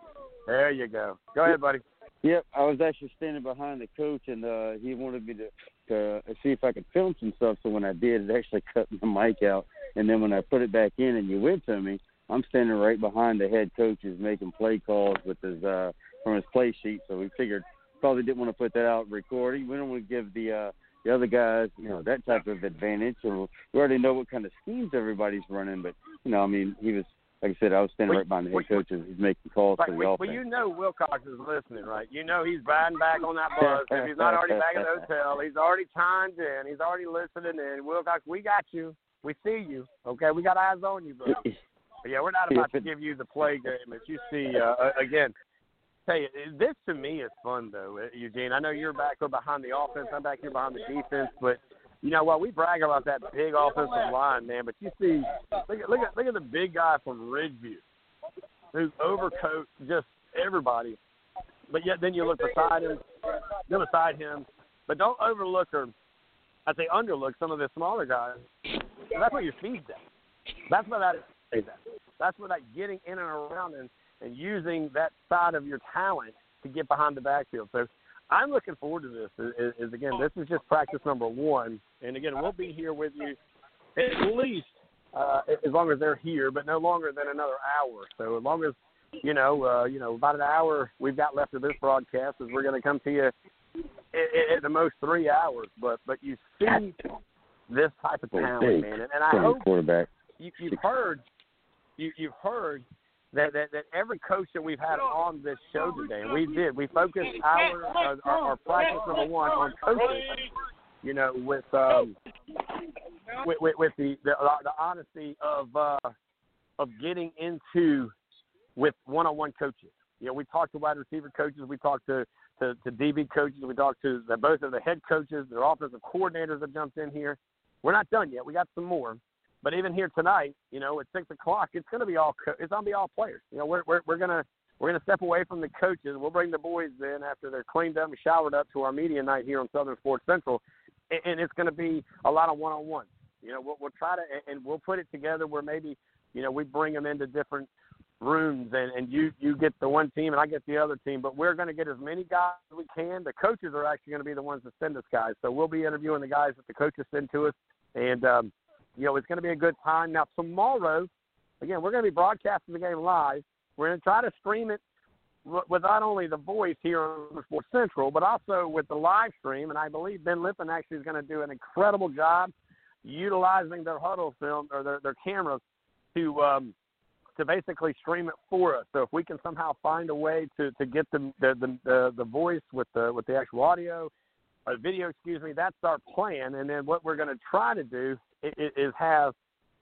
There you go. Go ahead, buddy. Yep, I was actually standing behind the coach, and uh, he wanted me to to see if I could film some stuff. So when I did, it actually cut the mic out. And then when I put it back in, and you went to me, I'm standing right behind the head coaches making play calls with his uh, from his play sheet. So we figured probably didn't want to put that out recording. We don't want to give the uh, the other guys, you know, that type of advantage. So we already know what kind of schemes everybody's running. But you know, I mean, he was like I said, I was standing Well, right behind the well, head coach and he's making calls Right, for the well, offense. well, you know Wilcox is listening, right? You know he's riding back on that bus. if he's not already back at the hotel, he's already chimed in. He's already listening in. Wilcox, we got you. We see you. Okay, we got eyes on you, bro. But yeah, we're not about to give you the play game that you see uh, again. Tell you, this to me is fun though, Eugene. I know you're back behind the offense. I'm back here behind the defense, but you know what? We brag about that big offensive line, man. But you see, look at look at look at the big guy from Ridgeview, who's overcoat just everybody. But yet, then you look beside him, then beside him. But don't overlook or I say underlook some of the smaller guys. That's what your speed's at. That's what that is. at. That's where that getting in and around and, and using that side of your talent to get behind the backfield. So I'm looking forward to this. Is, is again, this is just practice number one, and again, we'll be here with you at least uh, as long as they're here, but no longer than another hour. So as long as you know, uh, you know, about an hour we've got left of this broadcast, is we're going to come to you at, at the most three hours. But but you see this type of talent, man, and, and I Playing hope quarterback. you, you've heard you, you've heard that, that that every coach that we've had on this show today, we did, we focused our uh, our, our practice number one on coaching. You know, with um, with, with, with the, the the honesty of uh, of getting into with one-on-one coaches. You know, we talked to wide receiver coaches, we talked to to, to DB coaches, we talked to the, both of the head coaches, their offensive coordinators that jumped in here. We're not done yet. We got some more. But even here tonight, you know, at six o'clock, it's going to be all co- it's going to be all players. You know, we're we're we're gonna we're gonna step away from the coaches. We'll bring the boys in after they're cleaned up and showered up to our media night here on Southern Sports Central, and, it's going to be a lot of one on ones. You know, we'll, we'll try to and we'll put it together where maybe you know we bring them into different rooms and and you you get the one team and I get the other team, but we're going to get as many guys as we can. The coaches are actually going to be the ones that send us guys, so we'll be interviewing the guys that the coaches send to us, and um, you know, it's going to be a good time. Now, tomorrow, again, we're going to be broadcasting the game live. We're going to try to stream it with not only the voice here on Sports Central, but also with the live stream. And I believe Ben Lippen actually is going to do an incredible job utilizing their huddle film or their, their cameras to um, to basically stream it for us. So if we can somehow find a way to, to get the the, the the voice with the with the actual audio or video, excuse me, that's our plan. And then what we're going to try to do is, is have,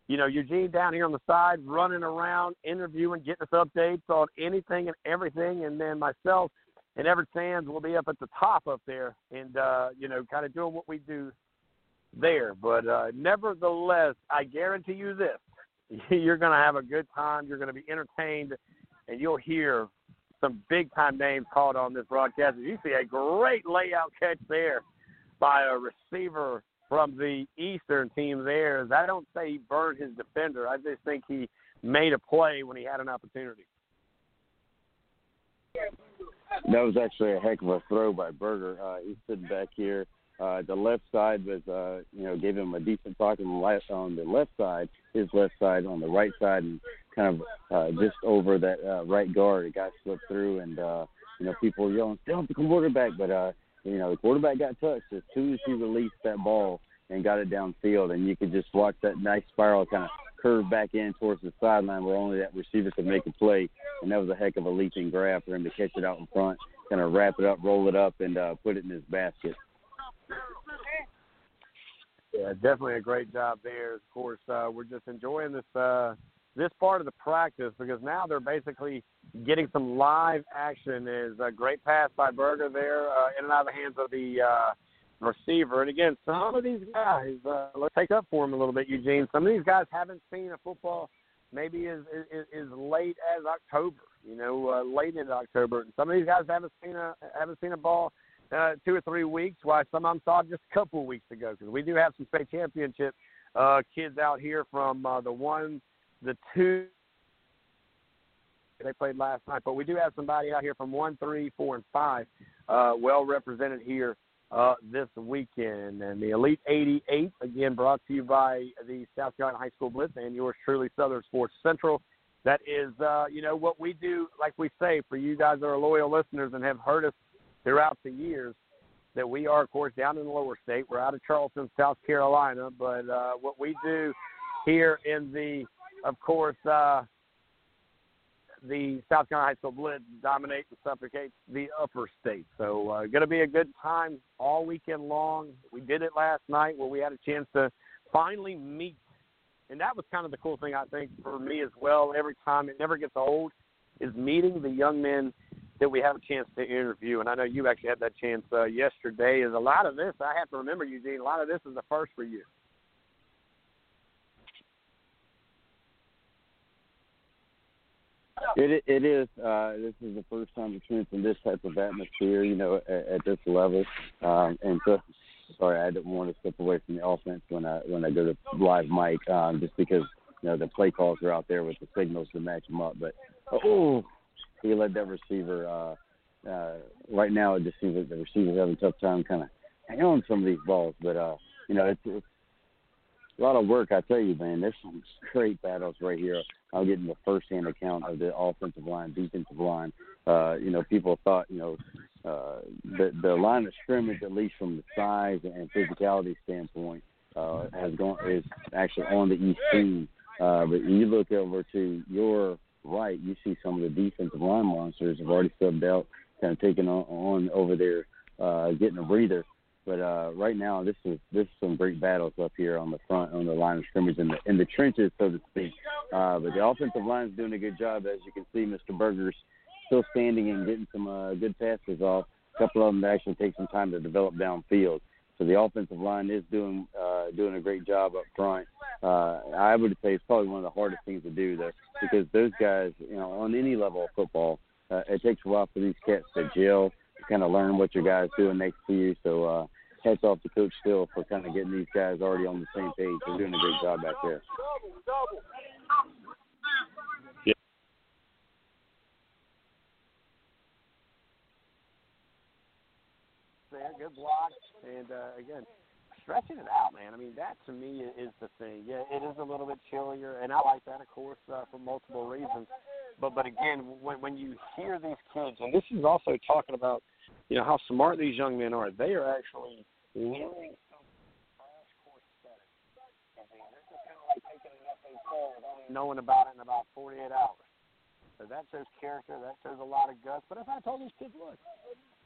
you know, Eugene down here on the side running around, interviewing, getting us updates on anything and everything. And then myself and Everett Sands will be up at the top up there and, uh, you know, kind of doing what we do there. But uh, nevertheless, I guarantee you this you're going to have a good time. You're going to be entertained, and you'll hear some big time names called on this broadcast. You see a great layout catch there by a receiver from the Eastern team there is I don't say he burned his defender, I just think he made a play when he had an opportunity. That was actually a heck of a throw by Berger. Uh, he's sitting back here. Uh, the left side was, uh, you know, gave him a decent talk on the left on the left side. His left side on the right side, and kind of uh, just over that uh, right guard. It got slipped through, and uh, you know, people yelling, "Still the quarterback!" But uh, you know, the quarterback got touched as soon as he released that ball and got it downfield, and you could just watch that nice spiral kind of curve back in towards the sideline where only that receiver could make a play. And that was a heck of a leaping grab for him to catch it out in front, kind of wrap it up, roll it up, and uh, put it in his basket. Yeah, definitely a great job there. Of course, uh, we're just enjoying this uh, this part of the practice because now they're basically getting some live action. Is a great pass by Berger there, uh, in and out of the hands of the uh, receiver. And again, some of these guys, uh, let's take up for them a little bit, Eugene. Some of these guys haven't seen a football maybe as as, as late as October. You know, uh, late into October. And some of these guys haven't seen a haven't seen a ball uh, two or three weeks. Why some of them saw just a couple of weeks ago because we do have some state championship uh, kids out here from uh, the one, the two. They played last night, but we do have somebody out here from one, three, four, and five, uh, well represented here uh, this weekend. And the Elite 88, again, brought to you by the South Carolina High School Blitz and yours truly, Southern Sports Central. that is, uh, you know, what we do, like we say, for you guys that are loyal listeners and have heard us throughout the years, that we are, of course, down in the lower state. We're out of Charleston, South Carolina, but uh, what we do here in the, of course, uh, the South Carolina High School Blitz dominate and suffocate the upper state. So, uh, going to be a good time all weekend long. We did it last night where we had a chance to finally meet, and that was kind of the cool thing I think for me as well. Every time it never gets old is meeting the young men that we have a chance to interview. And I know you actually had that chance uh, yesterday. Is a lot of this I have to remember, Eugene. A lot of this is the first for you. It it is. Uh, this is the first time experiencing this type of atmosphere, you know, at, at this level. Um, and so, sorry, I didn't want to step away from the offense when I when I go to live mic, um, just because you know the play calls are out there with the signals to match them up. But oh, he led that receiver. Uh, uh, right now, it just seems like the receiver's having a tough time kind of hanging on some of these balls. But uh, you know, it's, it's a lot of work, I tell you, man. There's some great battles right here. I'm getting the first-hand account of the offensive line, defensive line. Uh, you know, people thought, you know, uh, the the line of scrimmage, at least from the size and physicality standpoint, uh, has gone is actually on the east team. Uh, but you look over to your right, you see some of the defensive line monsters have already subbed out, kind of taking on, on over there, uh, getting a breather. But uh, right now, this is this is some great battles up here on the front, on the line of scrimmage, in the in the trenches, so to speak. Uh, but the offensive line is doing a good job, as you can see. Mr. Berger's still standing and getting some uh, good passes off. A couple of them actually take some time to develop downfield. So the offensive line is doing uh, doing a great job up front. Uh, I would say it's probably one of the hardest things to do, though, because those guys, you know, on any level of football, uh, it takes a while for these cats to gel, to kind of learn what your guys doing next to you. So uh, hats off to Coach Phil for kind of getting these guys already on the same page. They're doing a great job back there. Yeah. Good block, and uh, again, stretching it out, man. I mean, that to me is the thing. Yeah, it is a little bit chillier, and I like that, of course, uh, for multiple reasons. But but again, when when you hear these kids, and this is also talking about, you know, how smart these young men are. They are actually learning crash course setting. And this is kind of like taking an FA4 without knowing about it in about 48 hours. So that shows character. That shows a lot of guts. But as I told these kids, look,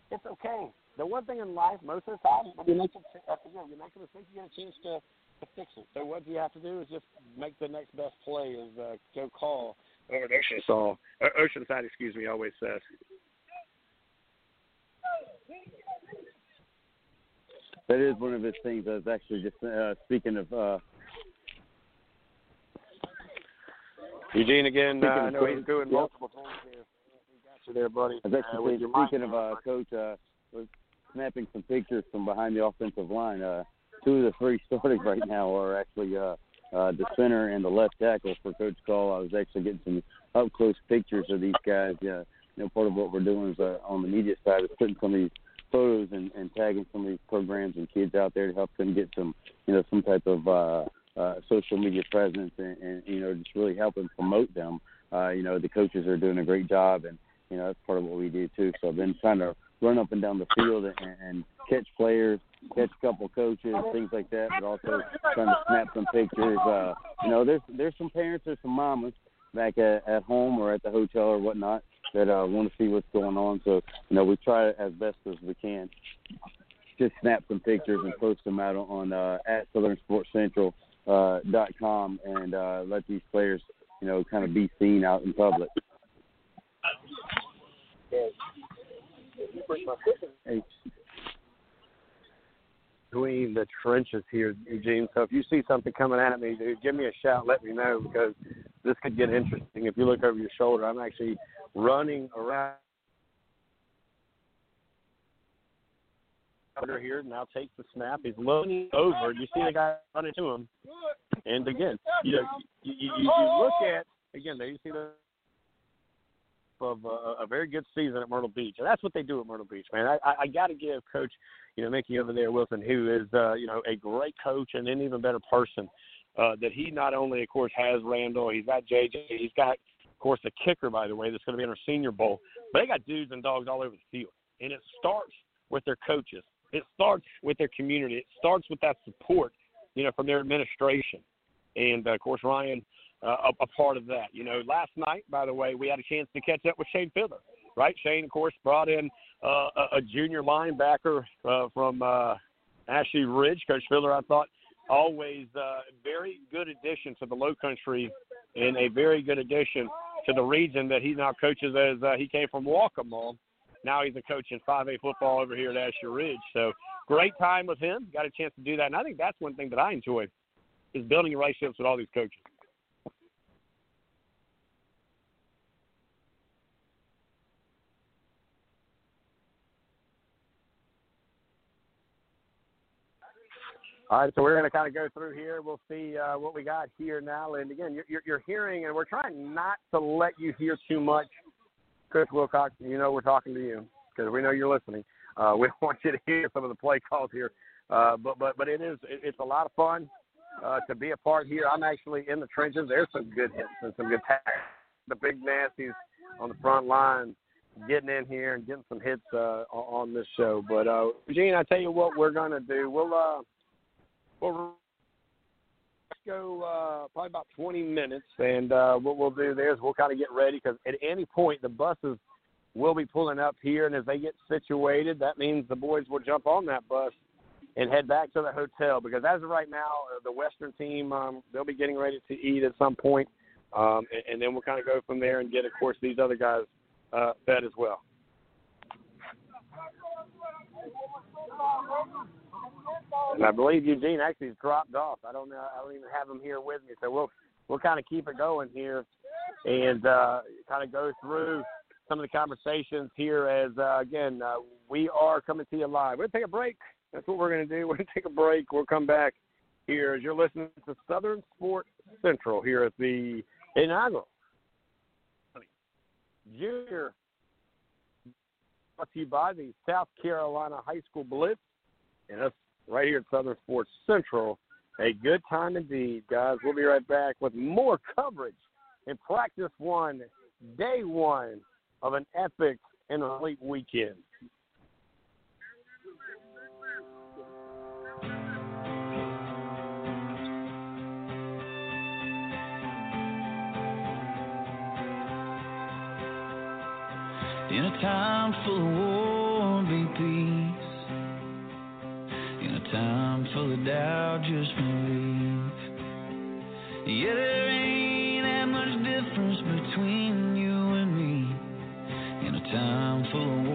it's okay. The one thing in life, most of the time, when you make a, you make a mistake, you get a chance to, to fix it. So what you have to do is just make the next best play, as uh, Joe Call over at Oceanside, uh, Oceanside, excuse me, always says. That is one of his things. I was actually just uh, speaking of. Uh, Eugene again. Uh, I know Coach, he's doing yep. multiple things here. We got you there, buddy. I was Uh, actually with your speaking mic of uh, Coach, uh, was snapping some pictures from behind the offensive line. Uh, two of the three starting right now are actually uh, uh, the center and the left tackle for Coach Call. I was actually getting some up close pictures of these guys. Yeah, you know, part of what we're doing is uh, on the media side is putting some of these photos and, and tagging some of these programs and kids out there to help them get some, you know, some type of uh, uh, social media presence and, and you know just really helping promote them. Uh, you know, the coaches are doing a great job, and you know that's part of what we do too. So I've been trying to run up and down the field and, and catch players, catch a couple coaches, things like that, but also trying to snap some pictures. Uh, you know, there's there's some parents, or some mamas back at, at home or at the hotel or whatnot that uh, want to see what's going on. So you know, we try as best as we can. Just snap some pictures and post them out on uh, at Southern Sports Central uh, dot com and uh, let these players, you know, kind of be seen out in public. Between the trenches here, Eugene. So if you see something coming at me, dude, give me a shout. Let me know because this could get interesting. If you look over your shoulder, I'm actually running around here. Now takes the snap. He's loading over. You see the guy running to him. And again, you know, you, you, you you look at again. There you see the of a, a very good season at Myrtle Beach, and that's what they do at Myrtle Beach, man. I, I, I got to give Coach, you know, Mickey over there, Wilson, who is, uh, you know, a great coach and an even better person. Uh, that he not only, of course, has Randall, he's got JJ, he's got Of course, the kicker, by the way, that's going to be in our Senior Bowl. But they got dudes and dogs all over the field, and it starts with their coaches. It starts with their community. It starts with that support, you know, from their administration, and uh, of course Ryan, uh, a, a part of that. You know, last night, by the way, we had a chance to catch up with Shane Fiddler. Right, Shane, of course, brought in uh, a, a junior linebacker uh, from uh, Ashley Ridge. Coach Fiddler, I thought, always uh, very good addition to the Low Country and a very good addition to the region that he now coaches as uh, he came from Waccamaw. Now he's a coach in 5A football over here at Ashley Ridge. So great time with him. Got a chance to do that. And I think that's one thing that I enjoy is building relationships with all these coaches. All right, so we're going to kind of go through here. We'll see uh, what we got here now. And again, you're, you're hearing, and we're trying not to let you hear too much. Chris Wilcox, you know we're talking to you because we know you're listening. Uh, we don't want you to hear some of the play calls here, uh, but but but it is it, it's a lot of fun uh, to be a part here. I'm actually in the trenches. There's some good hits and some good tackles. The big nasties on the front line getting in here and getting some hits uh, on this show. But uh, Gene, I tell you what, we're going to do. We'll we'll go uh, probably about 20 minutes, and uh, what we'll do there is we'll kind of get ready because at any point the buses will be pulling up here, and as they get situated, that means the boys will jump on that bus and head back to the hotel because as of right now, uh, the Western team um, they'll be getting ready to eat at some point, um, and, and then we'll kind of go from there and get, of course, these other guys uh, fed as well. And I believe Eugene actually dropped off. I don't know. I don't even have him here with me, so we'll we'll kind of keep it going here, and uh, kind of go through some of the conversations here. As uh, again, uh, we are coming to you live. We're gonna take a break. That's what we're gonna do. We're gonna take a break. We'll come back here as you're listening to Southern Sports Central here at the inaugural Junior brought to you by the South Carolina High School Blitz and us right here at Southern Sports Central. A good time indeed, guys. We'll be right back with more coverage in practice one, day one of an epic and elite weekend. In a time full of war, peace. Time full of doubt, just believe. Yeah, there ain't that much difference between you and me. In a time full of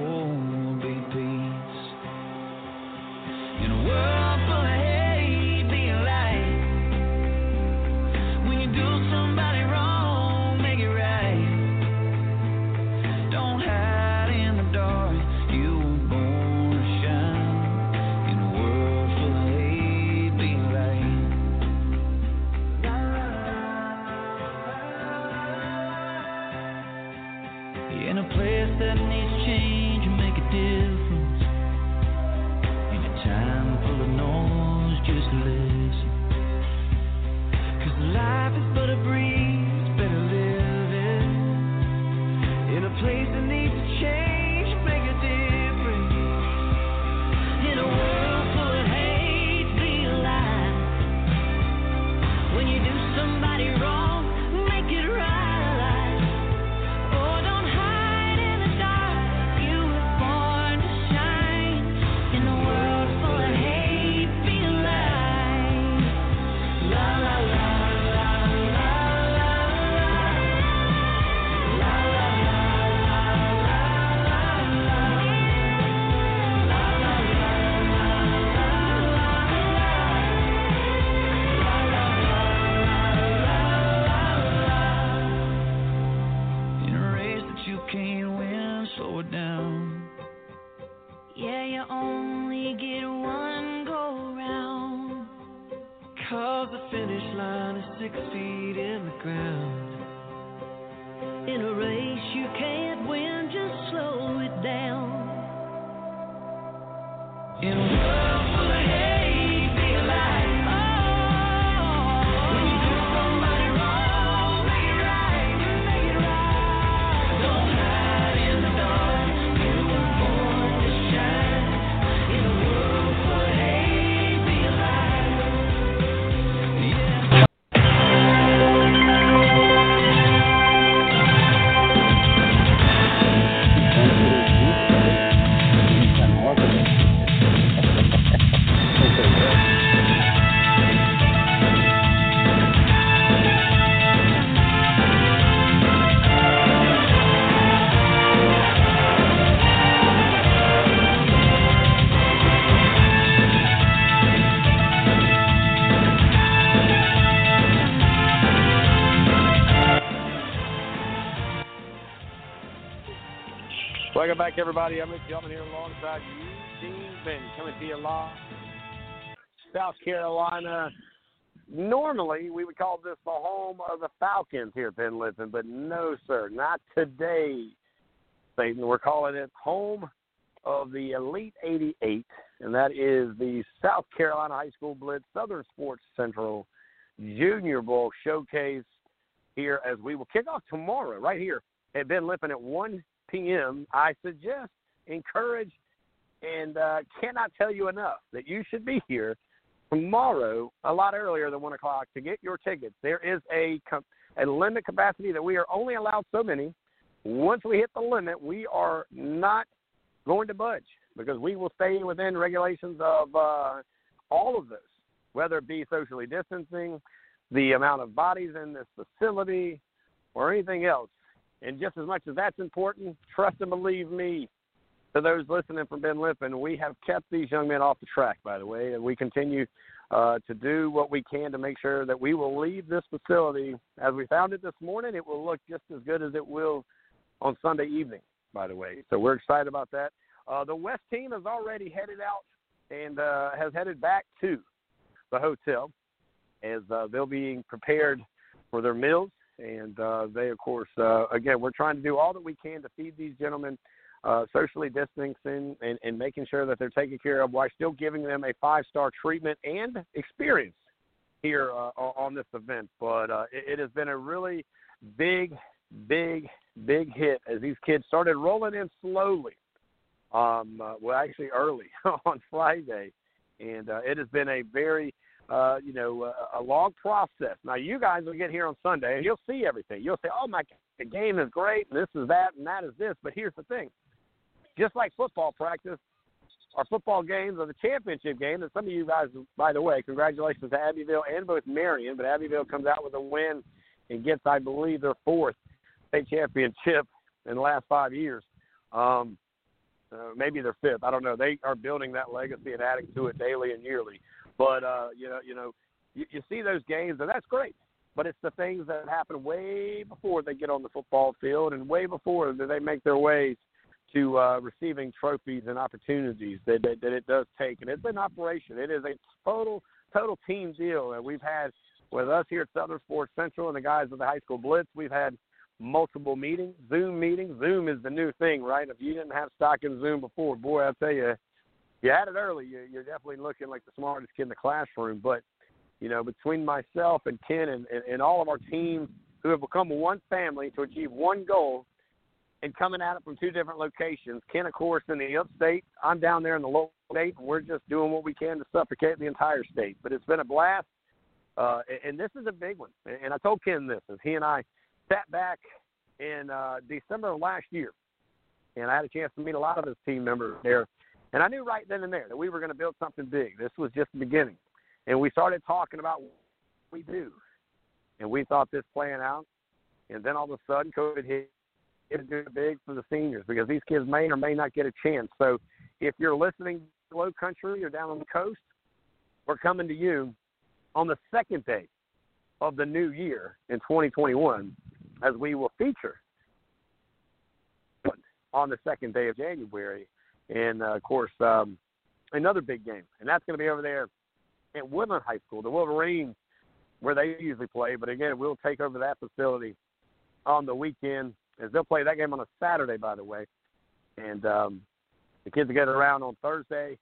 back, everybody. I'm Rich Gentleman here alongside Eugene Ben, coming to you live, South Carolina. Normally, we would call this the home of the Falcons here at Ben Lippen, but no, sir, not today, Satan. We're calling it home of the Elite 88, and that is the South Carolina High School Blitz Southern Sports Central Junior Bowl showcase here as we will kick off tomorrow right here at Ben Lippen at 1 p.m., I suggest, encourage, and uh, cannot tell you enough that you should be here tomorrow a lot earlier than 1 o'clock to get your tickets. There is a, a limit capacity that we are only allowed so many. Once we hit the limit, we are not going to budge because we will stay within regulations of uh, all of those, whether it be socially distancing, the amount of bodies in this facility, or anything else. And just as much as that's important, trust and believe me, to those listening from Ben Lippen, we have kept these young men off the track, by the way, and we continue uh, to do what we can to make sure that we will leave this facility as we found it this morning. It will look just as good as it will on Sunday evening, by the way. So we're excited about that. Uh, the West team has already headed out and uh, has headed back to the hotel as uh, they'll be prepared for their meals and uh, they, of course, uh, again, we're trying to do all that we can to feed these gentlemen uh, socially distancing and, and making sure that they're taken care of while still giving them a five star treatment and experience here uh, on this event. But uh, it, it has been a really big, big, big hit as these kids started rolling in slowly. Um, uh, well, actually, early on Friday, and uh, it has been a very uh, you know, a, a long process. Now, you guys will get here on Sunday and you'll see everything. You'll say, "Oh my, god, the game is great, and this is that, and that is this." But here's the thing: just like football practice, our football games are the championship game. And some of you guys, by the way, congratulations to Abbeville and both Marion. But Abbeville comes out with a win and gets, I believe, their fourth state championship in the last five years. Um, uh, maybe their fifth. I don't know. They are building that legacy and adding to it daily and yearly. But uh, you know, you know, you, you see those games, and that's great. But it's the things that happen way before they get on the football field, and way before that they make their ways to uh, receiving trophies and opportunities that, that that it does take. And it's an operation. It is a total total team deal that we've had with us here at Southern Sports Central and the guys of the high school blitz. We've had multiple meetings, Zoom meetings. Zoom is the new thing, right? If you didn't have stock in Zoom before, boy, I tell you, you had it early, you're definitely looking like the smartest kid in the classroom. But you know, between myself and Ken and, and, and all of our teams who have become one family to achieve one goal and coming at it from two different locations. Ken, of course, in the upstate. I'm down there in the lower state. And we're just doing what we can to suffocate the entire state. But it's been a blast, uh, and this is a big one. And I told Ken this as he and I sat back in uh, December of last year, and I had a chance to meet a lot of his team members there and I knew right then and there that we were going to build something big. This was just the beginning. And we started talking about what we do. And we thought this playing out. And then all of a sudden, COVID hit. It do big for the seniors because these kids may or may not get a chance. So if you're listening low country or down on the coast, we're coming to you on the second day of the new year in 2021 as we will feature on the second day of January and uh, of course um, another big game, and that's going to be over there at Woodland High School, the Wolverines, where they usually play. But again, we'll take over that facility on the weekend as they'll play that game on a Saturday, by the way. And um, the kids will get around on Thursday.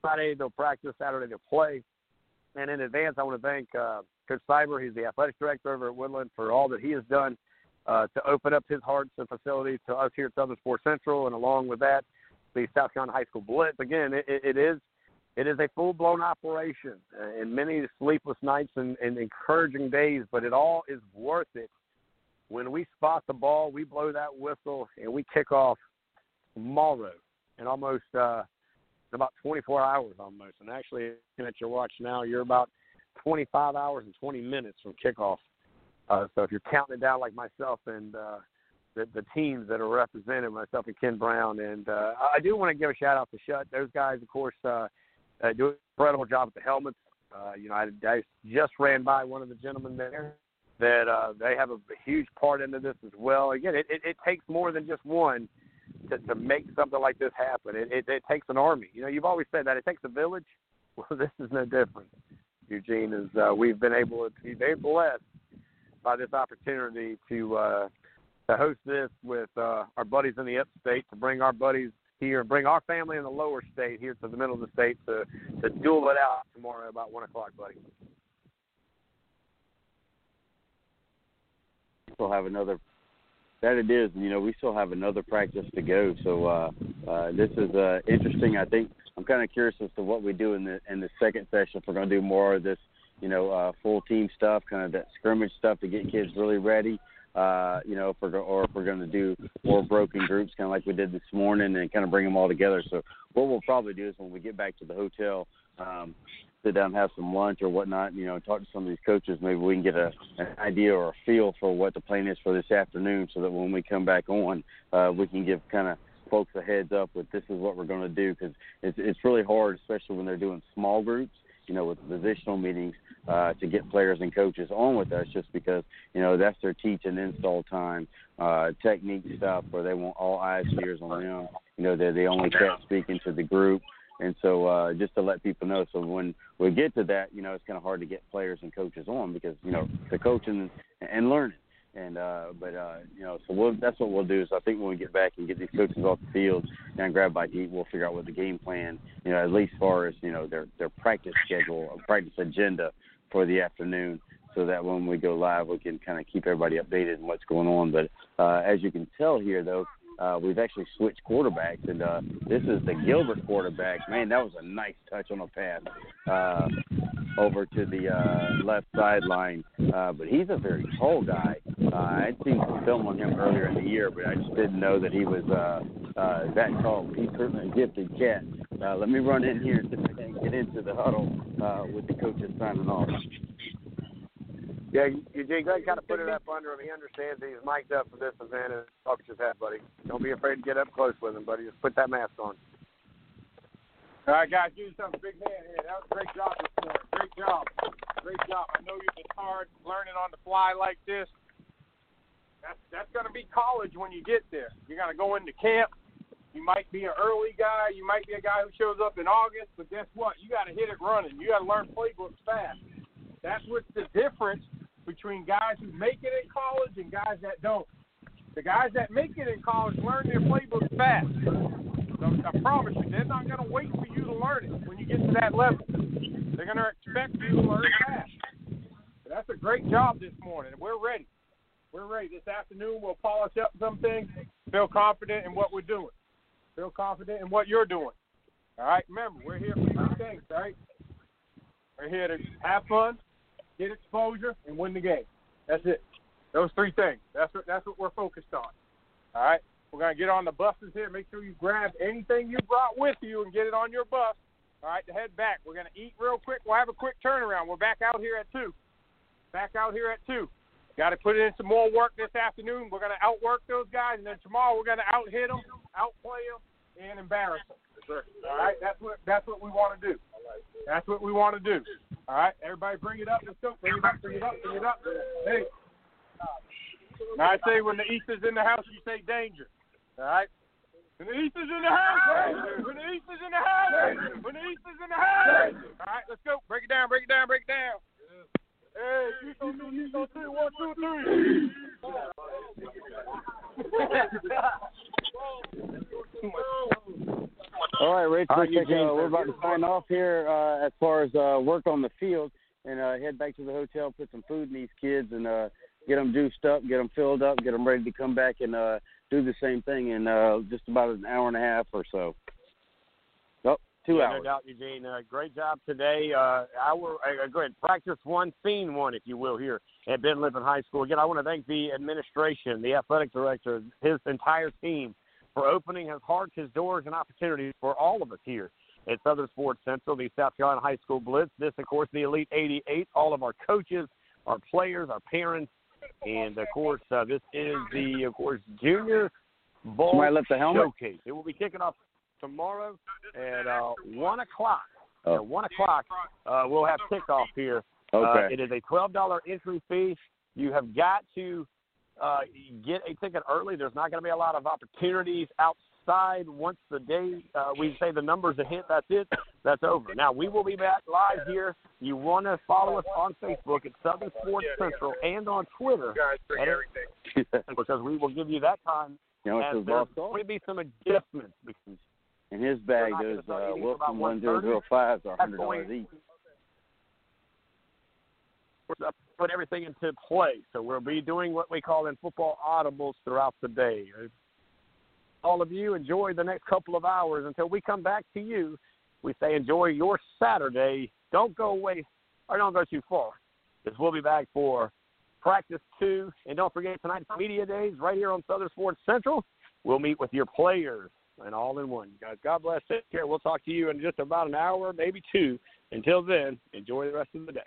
Friday they'll practice. Saturday they'll play. And in advance, I want to thank uh, Coach Cyber. He's the athletic director over at Woodland for all that he has done uh, to open up his hearts and facility to us here at Southern Sports Central. And along with that, the South Carolina High School Blitz. Again, it, it is it is a full blown operation uh, and many sleepless nights and, and encouraging days, but it all is worth it. When we spot the ball, we blow that whistle and we kick off tomorrow in almost uh, in about 24 hours almost. And actually, looking at your watch now, you're about 25 hours and 20 minutes from kickoff. Uh, so if you're counting it down like myself and uh, the, the teams that are represented, myself and Ken Brown. And uh, I do want to give a shout out to Schutt. Those guys, of course, uh, uh, do an incredible job with the helmets. Uh, you know, I, I just ran by one of the gentlemen there that uh, they have a huge part into this as well. Again, it, it, it takes more than just one to, to make something like this happen. It, it, it takes an army. You know, you've always said that it takes a village. Well, this is no different. Eugene is. Uh, we've been able to be very blessed by this opportunity to uh, to host this with uh, our buddies in the upstate, to bring our buddies here, bring our family in the lower state here to the middle of the state to to duel it out tomorrow about one o'clock, buddy. Still have another that it is. You know, we still have another practice to go. So uh, uh, this is uh, interesting. I think I'm kind of curious as to what we do in the in the second session. If we're going to do more of this, you know, uh, full team stuff, kind of that scrimmage stuff to get kids really ready. Uh, you know, if we're or if we're going to do more broken groups, kind of like we did this morning, and kind of bring them all together. So what we'll probably do is when we get back to the hotel, um, sit down have some lunch or whatnot, you know, talk to some of these coaches. Maybe we can get a an idea or a feel for what the plan is for this afternoon, so that when we come back on, uh, we can give kind of folks a heads up with this is what we're going to do because it's it's really hard, especially when they're doing small groups. You know, with positional meetings, uh, to get players and coaches on with us, just because you know that's their teach and install time, uh, technique stuff where they want all eyes and ears on them. You know, they're the only cat speaking to the group. And so uh, just to let people know, so when we get to that, you know, it's kind of hard to get players and coaches on because you know the coaching and learning. And uh, but uh, you know, so we'll, that's what we'll do. So I think when we get back and get these coaches off the field and grab by eat, we'll figure out what the game plan, you know, at least as far as you know their their practice schedule, or practice agenda for the afternoon, so that when we go live, we can kind of keep everybody updated on what's going on. But uh, as you can tell here, though, uh, we've actually switched quarterbacks, and uh, this is the Gilbert quarterback. Man, that was a nice touch on a pass uh, over to the uh, left sideline. Uh, but he's a very tall guy. Uh, I'd seen some film on him earlier in the year, but I just didn't know that he was uh, uh, that tall. He's certainly a gifted cat. Uh, let me run in here and get into the huddle uh, with the coaches signing off. Yeah, Eugene, go ahead and kind of put it up under him. He understands he's mic'd up for this event and talk to his head, buddy. Don't be afraid to get up close with him, buddy. Just put that mask on. All right, guys, do something big man here. That was a great job this morning. Great job. Great job. I know you've been hard learning on the fly like this. That's that's gonna be college when you get there. You're gonna go into camp. You might be an early guy, you might be a guy who shows up in August, but guess what? You gotta hit it running. You gotta learn playbooks fast. That's what's the difference between guys who make it in college and guys that don't. The guys that make it in college learn their playbooks fast. So I promise you, they're not going to wait for you to learn it when you get to that level. They're going to expect you to learn fast. That's a great job this morning, we're ready. We're ready. This afternoon, we'll polish up some things, feel confident in what we're doing, feel confident in what you're doing. All right, remember, we're here for three things, all right? We're here to have fun, get exposure, and win the game. That's it. Those three things. That's what that's what we're focused on. All right. We're gonna get on the buses here. Make sure you grab anything you brought with you and get it on your bus. All right, to head back. We're gonna eat real quick. We'll have a quick turnaround. We're back out here at two. Back out here at two. Got to put in some more work this afternoon. We're gonna outwork those guys, and then tomorrow we're gonna out hit them, outplay them, and embarrass them. All right, that's what that's what we want to do. That's what we want to do. All right, everybody, bring it up. Let's go. Bring it up. Bring it up. Bring it up. Hey. Now I say when the East is in the house, you say danger. All right. When the East is in the house. When the East is in the house. When the East is in the house. All right, let's go. Break it down. Break it down. Break it down. Hey, you go two, you go three, one, two, three. All right, Rich. All right, looks like, Eugene, uh, we're about to sign off here uh, as far as uh, work on the field and uh, head back to the hotel, put some food in these kids, and uh, get them juiced up, get them filled up, get them ready to come back and uh, do the same thing in uh, just about an hour and a half or so. Two yeah, hours. No doubt, Eugene. Uh, great job today. Uh, our uh, go ahead, practice one, scene one, if you will, here at Ben Lippen High School. Again, I want to thank the administration, the athletic director, his entire team for opening his hearts, his doors, and opportunities for all of us here at Southern Sports Central, the South Carolina High School Blitz. This, of course, the Elite 88. All of our coaches, our players, our parents, and of course, uh, this is the, of course, Junior Bowl Somebody left the helmet? Showcase. It will be kicking off tomorrow at uh, one o'clock. Oh. At one o'clock, uh, we'll have kickoff here. Uh, Okay. it is a twelve dollar entry fee. You have got to uh, get a ticket early. There's not going to be a lot of opportunities outside. Once the day uh, we say the numbers are hit, that's it. That's over. Now we will be back live here. You want to follow us on Facebook at Southern Sports Central and on Twitter at- because we will give you that time. You know, as it's there's lost all. going to be some adjustments because In his bag, those uh, eating till about Wilson 1:30. 1005s are That's $100 each. we're put everything into place. So we'll be doing what we call in football audibles throughout the day. All of you enjoy the next couple of hours until we come back to you. We say enjoy your Saturday. Don't go away or don't go too far. Because we'll be back for practice two. And don't forget tonight's media days right here on Southern Sports Central. We'll meet with your players and all in one. Guys, God bless. Take care. We'll talk to you in just about an hour, maybe two. Until then, enjoy the rest of the day.